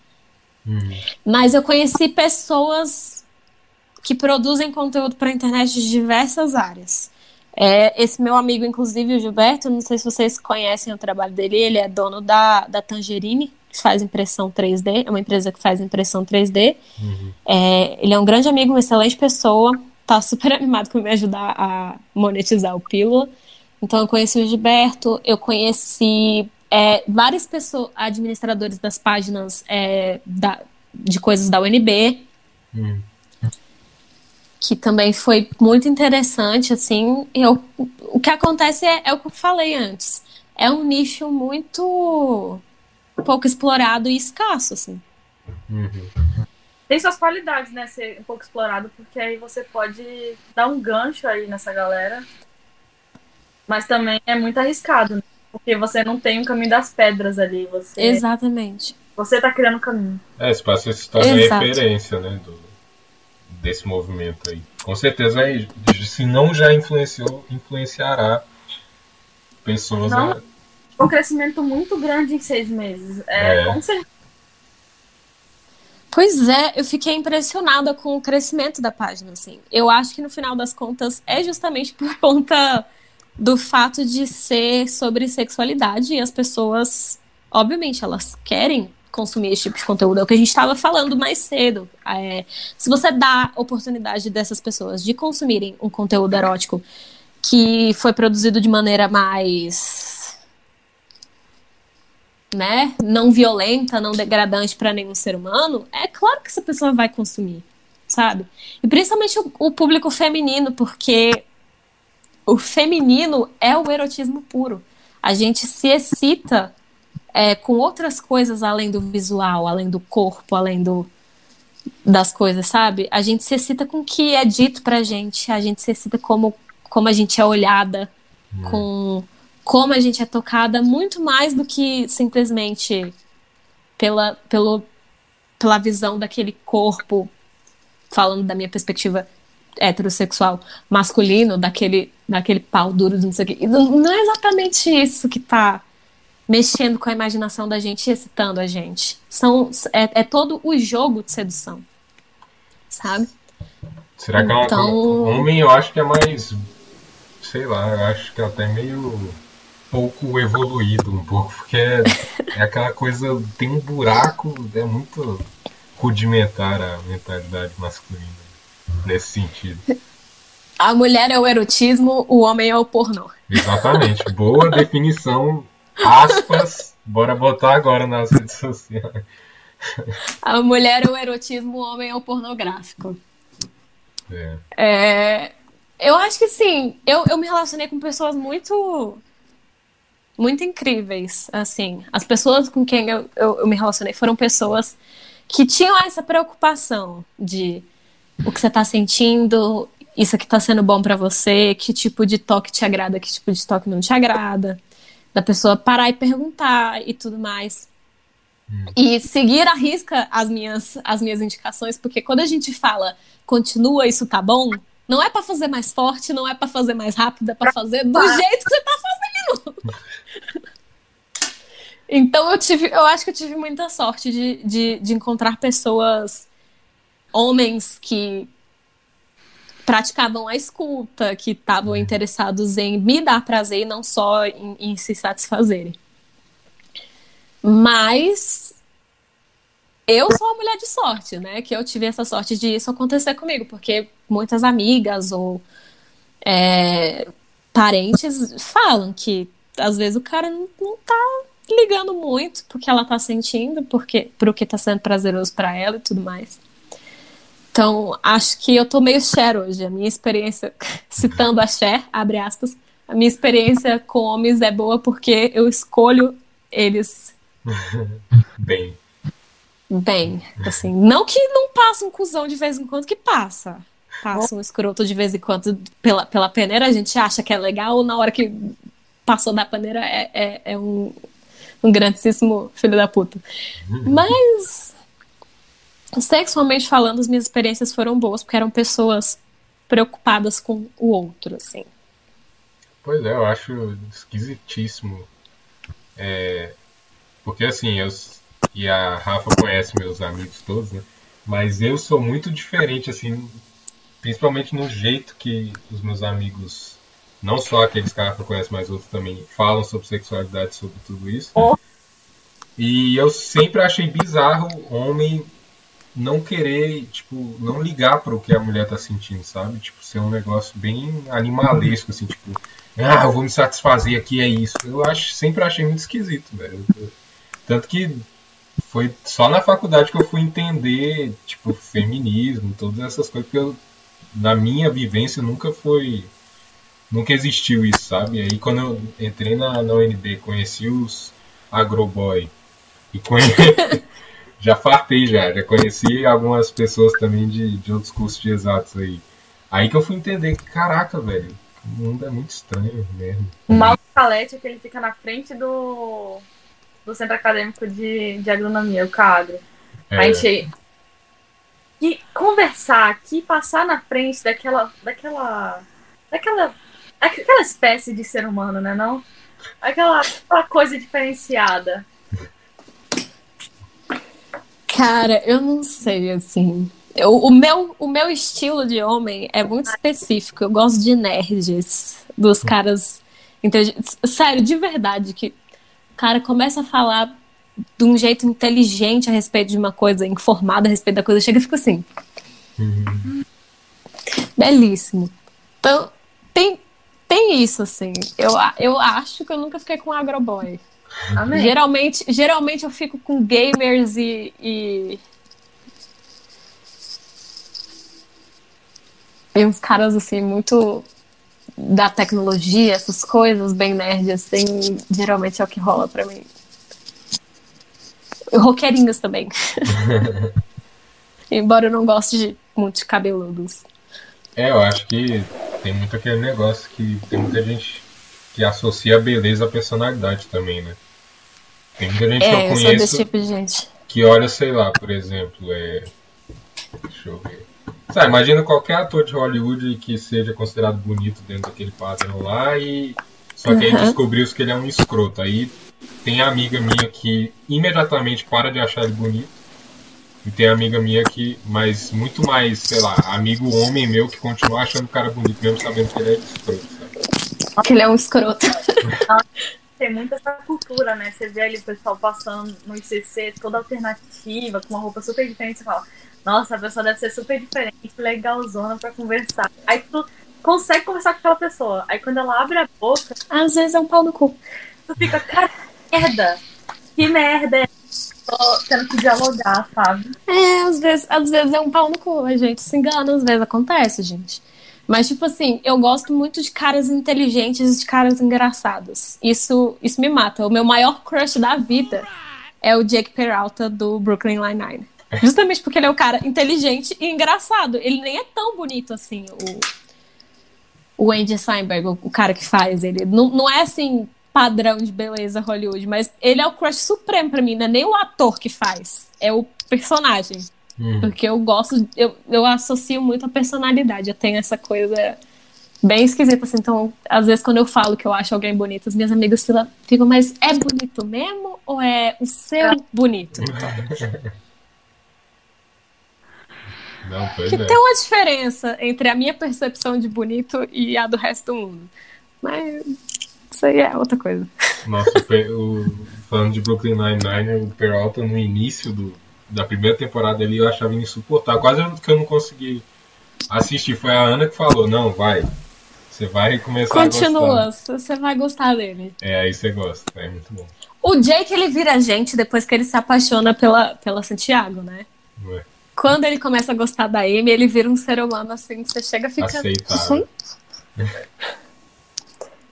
Uhum. Mas eu conheci pessoas que produzem conteúdo para internet de diversas áreas. É, esse meu amigo, inclusive, o Gilberto, não sei se vocês conhecem o trabalho dele, ele é dono da, da Tangerine, que faz impressão 3D, é uma empresa que faz impressão 3D. Uhum. É, ele é um grande amigo, uma excelente pessoa, tá super animado com me ajudar a monetizar o Pílula. Então, eu conheci o Gilberto, eu conheci é, várias pessoas, administradores das páginas é, da, de coisas da UNB. Uhum que também foi muito interessante, assim, eu, o que acontece é, é o que eu falei antes, é um nicho muito pouco explorado e escasso, assim. Uhum. Tem suas qualidades, né, ser um pouco explorado, porque aí você pode dar um gancho aí nessa galera, mas também é muito arriscado, né? porque você não tem o um caminho das pedras ali, você... Exatamente. Você tá criando o caminho. É, esse passa se referência, né, do desse movimento aí. Com certeza, se não já influenciou, influenciará pessoas. Não, a... Um crescimento muito grande em seis meses. É, é. Com certeza. Pois é, eu fiquei impressionada com o crescimento da página, assim. Eu acho que no final das contas é justamente por conta do fato de ser sobre sexualidade e as pessoas, obviamente, elas querem consumir esse tipo de conteúdo. É o que a gente estava falando mais cedo. É, se você dá oportunidade dessas pessoas de consumirem um conteúdo erótico que foi produzido de maneira mais. Né, não violenta, não degradante para nenhum ser humano, é claro que essa pessoa vai consumir, sabe? E principalmente o, o público feminino, porque o feminino é o erotismo puro. A gente se excita é, com outras coisas além do visual, além do corpo, além do, das coisas, sabe? A gente se excita com o que é dito pra gente, a gente se excita como, como a gente é olhada, hum. com como a gente é tocada, muito mais do que simplesmente pela, pelo, pela visão daquele corpo, falando da minha perspectiva heterossexual masculino, daquele, daquele pau duro, não sei o quê. Não, não é exatamente isso que tá mexendo com a imaginação da gente e excitando a gente. São, é, é todo o jogo de sedução. Sabe? Será que então... é então homem eu acho que é mais. Sei lá, eu acho que é até meio pouco evoluído um pouco, porque é, é aquela coisa, tem um buraco, é muito rudimentar a mentalidade masculina nesse sentido. A mulher é o erotismo, o homem é o pornô. Exatamente. Boa definição. Aspas. Bora botar agora nas redes sociais. A mulher é o erotismo, o homem é o pornográfico. É. É, eu acho que sim. Eu, eu me relacionei com pessoas muito. Muito incríveis. Assim, as pessoas com quem eu, eu, eu me relacionei foram pessoas que tinham essa preocupação de o que você tá sentindo, isso aqui tá sendo bom para você, que tipo de toque te agrada, que tipo de toque não te agrada. Da pessoa parar e perguntar e tudo mais. E seguir à risca as minhas, as minhas indicações, porque quando a gente fala continua, isso tá bom, não é para fazer mais forte, não é para fazer mais rápido, é para fazer do jeito que você tá fazendo. então eu tive, eu acho que eu tive muita sorte de, de, de encontrar pessoas, homens que praticavam a escuta, que estavam interessados em me dar prazer e não só em, em se satisfazerem. Mas eu sou uma mulher de sorte, né? Que eu tive essa sorte de isso acontecer comigo, porque muitas amigas ou é, parentes falam que às vezes o cara não, não tá ligando muito porque ela tá sentindo, porque pro que tá sendo prazeroso para ela e tudo mais. Então, acho que eu tô meio Cher hoje. A minha experiência, citando a Cher, abre aspas, a minha experiência com homens é boa porque eu escolho eles Bem. bem. Assim, não que não passa um cuzão de vez em quando, que passa. Passa um escroto de vez em quando pela, pela peneira, a gente acha que é legal, na hora que passou da peneira é, é, é um, um grandíssimo filho da puta. Mas, sexualmente falando, as minhas experiências foram boas, porque eram pessoas preocupadas com o outro, assim. Pois é, eu acho esquisitíssimo. É, porque assim, eu e a Rafa conhece meus amigos todos, né? Mas eu sou muito diferente, assim, principalmente no jeito que os meus amigos, não só aqueles que a Rafa conhece, mas outros também, falam sobre sexualidade, sobre tudo isso. Oh. E eu sempre achei bizarro homem não querer, tipo, não ligar para o que a mulher tá sentindo, sabe? Tipo, ser um negócio bem animalesco, assim, tipo, ah, eu vou me satisfazer aqui, é isso. Eu acho, sempre achei muito esquisito, velho. Tanto que foi só na faculdade que eu fui entender, tipo, feminismo, todas essas coisas, porque eu, na minha vivência nunca foi. Nunca existiu isso, sabe? Aí quando eu entrei na, na UNB, conheci os Agroboy. E conhe... já fartei já, já conheci algumas pessoas também de, de outros cursos de exatos aí. Aí que eu fui entender que, caraca, velho, o mundo é muito estranho mesmo. O mal do Calete é que ele fica na frente do, do Centro Acadêmico de, de Agronomia, o CAGRO. É, A gente. E conversar aqui, passar na frente daquela. daquela. daquela. aquela espécie de ser humano, né? Não? Aquela, aquela coisa diferenciada. Cara, eu não sei, assim. Eu- o, meu, o meu estilo de homem é muito específico. Eu gosto de nerds, dos caras. Sério, de verdade, que o cara começa a falar de um jeito inteligente a respeito de uma coisa, informado a respeito da coisa, chega e fica assim. Uhum. Belíssimo. Então, tem, tem isso, assim. Eu, eu acho que eu nunca fiquei com agroboy. Amém. Geralmente, geralmente eu fico com gamers e, e. e uns caras assim, muito da tecnologia, essas coisas, bem nerd, assim, geralmente é o que rola pra mim. Roqueirinhos também. Embora eu não goste de muito de cabeludos. É, eu acho que tem muito aquele negócio que tem muita gente que associa a beleza à personalidade também, né? Tem muita gente que É, eu eu sou conheço desse tipo de gente. que olha, sei lá, por exemplo, é. Deixa eu ver. Sabe, imagina qualquer ator de Hollywood que seja considerado bonito dentro daquele padrão lá e. Só que aí Uhum. descobriu-se que ele é um escroto. Aí tem a amiga minha que imediatamente para de achar ele bonito. E tem amiga minha que, mas muito mais, sei lá, amigo homem meu que continua achando o cara bonito, mesmo sabendo que ele é escroto, sabe? Que ele é um escroto. Tem muita essa cultura, né? Você vê ali o pessoal passando no ICC toda alternativa, com uma roupa super diferente, você fala, nossa, a pessoa deve ser super diferente, legalzona pra conversar. Aí tu consegue conversar com aquela pessoa. Aí quando ela abre a boca, Às vezes é um pau no cu. tu fica, cara, que merda. Que merda é? Tô tendo que dialogar, sabe? É, às vezes, às vezes é um pau no cu. A gente se engana, às vezes acontece, gente. Mas, tipo assim, eu gosto muito de caras inteligentes e de caras engraçados. Isso, isso me mata. O meu maior crush da vida é o Jake Peralta do Brooklyn Nine-Nine. Justamente porque ele é um cara inteligente e engraçado. Ele nem é tão bonito assim, o, o Andy Samberg, o, o cara que faz ele. Não, não é assim padrão de beleza Hollywood, mas ele é o crush supremo pra mim, não é nem o ator que faz, é o personagem. Hum. Porque eu gosto, eu, eu associo muito a personalidade. Eu tenho essa coisa bem esquisita, assim. Então, às vezes, quando eu falo que eu acho alguém bonito, as minhas amigas ficam, ficam mas é bonito mesmo? Ou é o seu bonito? Não, pois Que é. tem uma diferença entre a minha percepção de bonito e a do resto do mundo. Mas isso aí é outra coisa. Nossa, o, falando de Brooklyn Nine-Nine, o Peralta no início do, da primeira temporada ali eu achava insuportável. Quase que eu não consegui assistir. Foi a Ana que falou: Não, vai. Você vai começar a Continua, gostar. você vai gostar dele. É, aí você gosta. É muito bom. O Jake, ele vira gente depois que ele se apaixona pela, pela Santiago, né? Não é? Quando ele começa a gostar da Amy, ele vira um ser humano assim, você chega ficando. Aceitável.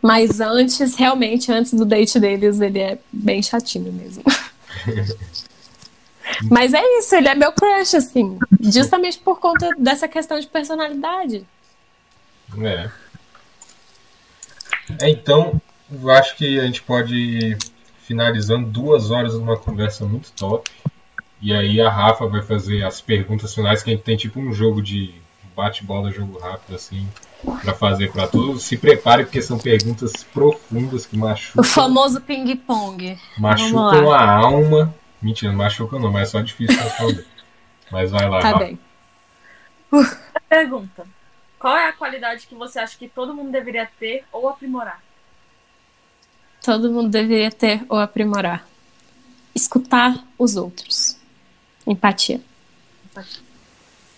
Mas antes, realmente, antes do date deles, ele é bem chatinho mesmo. Mas é isso, ele é meu crush, assim. Justamente por conta dessa questão de personalidade. É. É, então, eu acho que a gente pode ir finalizando duas horas numa conversa muito top. E aí a Rafa vai fazer as perguntas finais, que a gente tem tipo um jogo de bate-bola, jogo rápido, assim, pra fazer pra todos. Se prepare, porque são perguntas profundas que O machucam, famoso ping-pong. machucam a alma. Mentira, não machucam não, mas é só difícil responder. Mas vai lá, Tá Rafa. bem. Pergunta. Qual é a qualidade que você acha que todo mundo deveria ter ou aprimorar? Todo mundo deveria ter ou aprimorar. Escutar os outros. Empatia.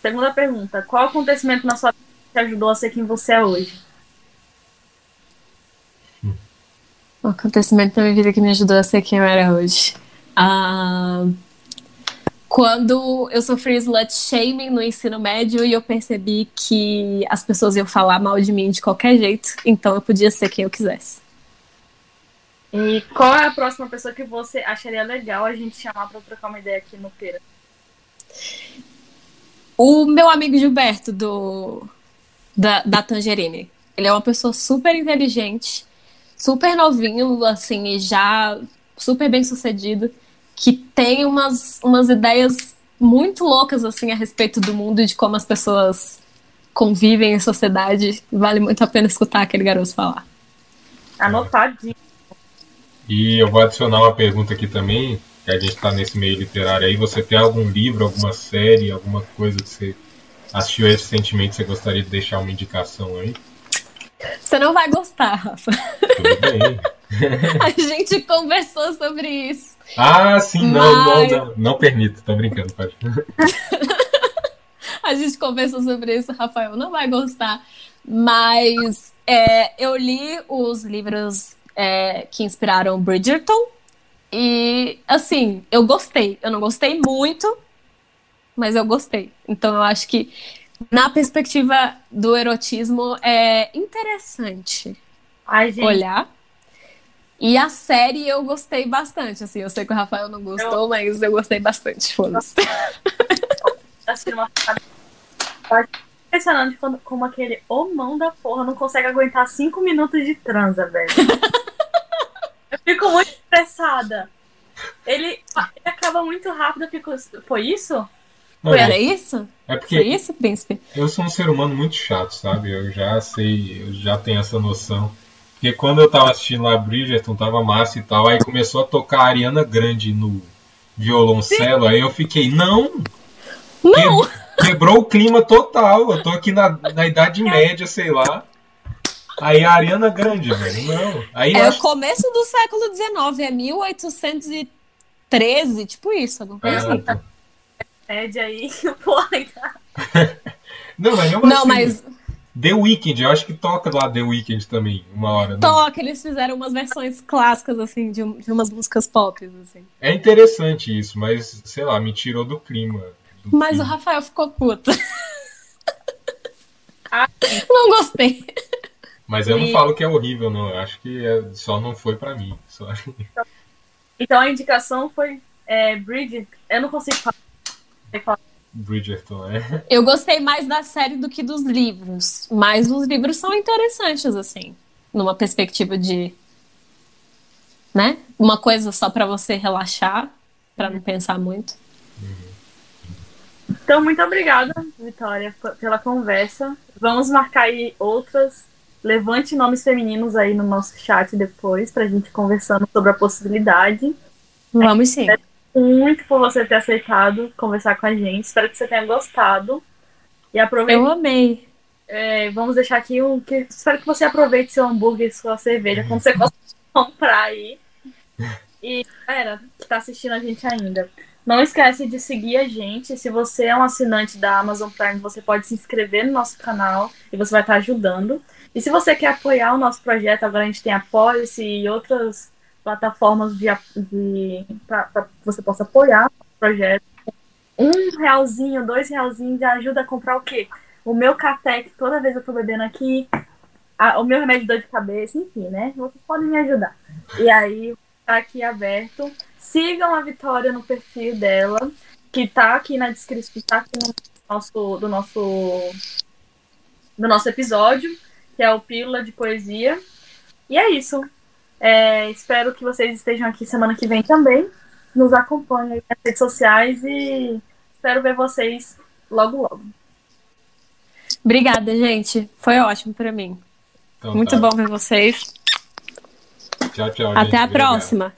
Segunda pergunta. Qual acontecimento na sua vida te ajudou a ser quem você é hoje? Um acontecimento da minha vida que me ajudou a ser quem eu era hoje. Ah, quando eu sofri slut shaming no ensino médio e eu percebi que as pessoas iam falar mal de mim de qualquer jeito, então eu podia ser quem eu quisesse. E qual é a próxima pessoa que você acharia legal a gente chamar pra trocar uma ideia aqui no Pera? O meu amigo Gilberto, do, da, da Tangerine. Ele é uma pessoa super inteligente, super novinho, assim, e já super bem sucedido, que tem umas, umas ideias muito loucas, assim, a respeito do mundo e de como as pessoas convivem em sociedade. Vale muito a pena escutar aquele garoto falar. Anotadinho. E eu vou adicionar uma pergunta aqui também, que a gente está nesse meio literário aí. Você tem algum livro, alguma série, alguma coisa que você assistiu recentemente que você gostaria de deixar uma indicação aí? Você não vai gostar, Rafa. Tudo bem. A gente conversou sobre isso. Ah, sim, não, Mas- não, não. Não permito, tô brincando, pode. A gente conversou sobre isso, Rafael não vai gostar. Mas é, eu li os livros é, que inspiraram Bridgerton. E, assim, eu gostei. Eu não gostei muito, mas eu gostei. Então, eu acho que, na perspectiva do erotismo, é interessante Ai, olhar. E a série eu gostei bastante. Assim, eu sei que o Rafael não gostou, mas eu gostei bastante. Foda-se. assistindo uma Impressionante quando, como aquele homão da porra não consegue aguentar cinco minutos de transa, velho. eu fico muito estressada. Ele, ele acaba muito rápido, eu fico. Foi isso? Não, Foi, era é, isso? é Foi porque isso, príncipe? eu sou um ser humano muito chato, sabe? Eu já sei, eu já tenho essa noção. Porque quando eu tava assistindo lá Bridgerton, tava massa e tal, aí começou a tocar a Ariana Grande no violoncelo, aí eu fiquei, não! Não! Que- quebrou o clima total. Eu tô aqui na, na Idade Média, sei lá. Aí a Ariana Grande, velho. Não. Aí eu É o acho começo do século XIX, é 1813, tipo isso. Não, É, assim. então. Pede aí, porra. Não, mas mesmo não assim, mas The Weeknd, eu acho que toca lá The Weeknd também, uma hora. né? Toca, eles fizeram umas versões clássicas, assim, de, um- de umas músicas pop, assim. É interessante isso, mas, sei lá, me tirou do clima. do Mas o filme. Rafael ficou puto. Ah, Não gostei. Mas eu não falo que é horrível, não. Eu acho que é- só não foi pra mim. Só... Então a indicação foi é, Bridget. Eu não consigo falar. Bridgerton, é. Eu gostei mais da série do que dos livros. Mas os livros são interessantes, assim. Numa perspectiva de. Né? Uma coisa só pra você relaxar, pra não pensar muito. Então, muito obrigada, Vitória, pela conversa. Vamos marcar aí outras. Levante nomes femininos aí no nosso chat depois, pra gente conversando sobre a possibilidade. Vamos sim. Muito por você ter aceitado conversar com a gente. Espero que você tenha gostado. E aproveite. Eu amei. é, vamos deixar aqui um. Que, espero que você aproveite seu hambúrguer e sua cerveja quando você conseguir comprar aí. E, galera, que tá assistindo a gente ainda. Não esquece de seguir a gente. Se você é um assinante da Amazon Prime, você pode se inscrever no nosso canal e você vai estar ajudando. E se você quer apoiar o nosso projeto, agora a gente tem Apoia-se e outras plataformas de, de para que você possa apoiar o projeto. Um realzinho, dois realzinhos já ajuda a comprar o quê? O meu café, que toda vez eu tô bebendo aqui, a- o meu remédio de dor de cabeça, enfim, né? Vocês podem me ajudar. E aí, tá aqui aberto. Sigam a Vitória no perfil dela, que tá aqui na descrição, tá aqui no nosso, do nosso do nosso episódio, que é o Pílula de Poesia. E é isso. É, espero que vocês estejam aqui semana que vem também. Nos acompanhem aí nas redes sociais e espero ver vocês logo, logo. Obrigada, gente. Foi ótimo pra mim. Então Muito tá. bom ver vocês. Tchau, tchau. Até gente. a Obrigado. próxima.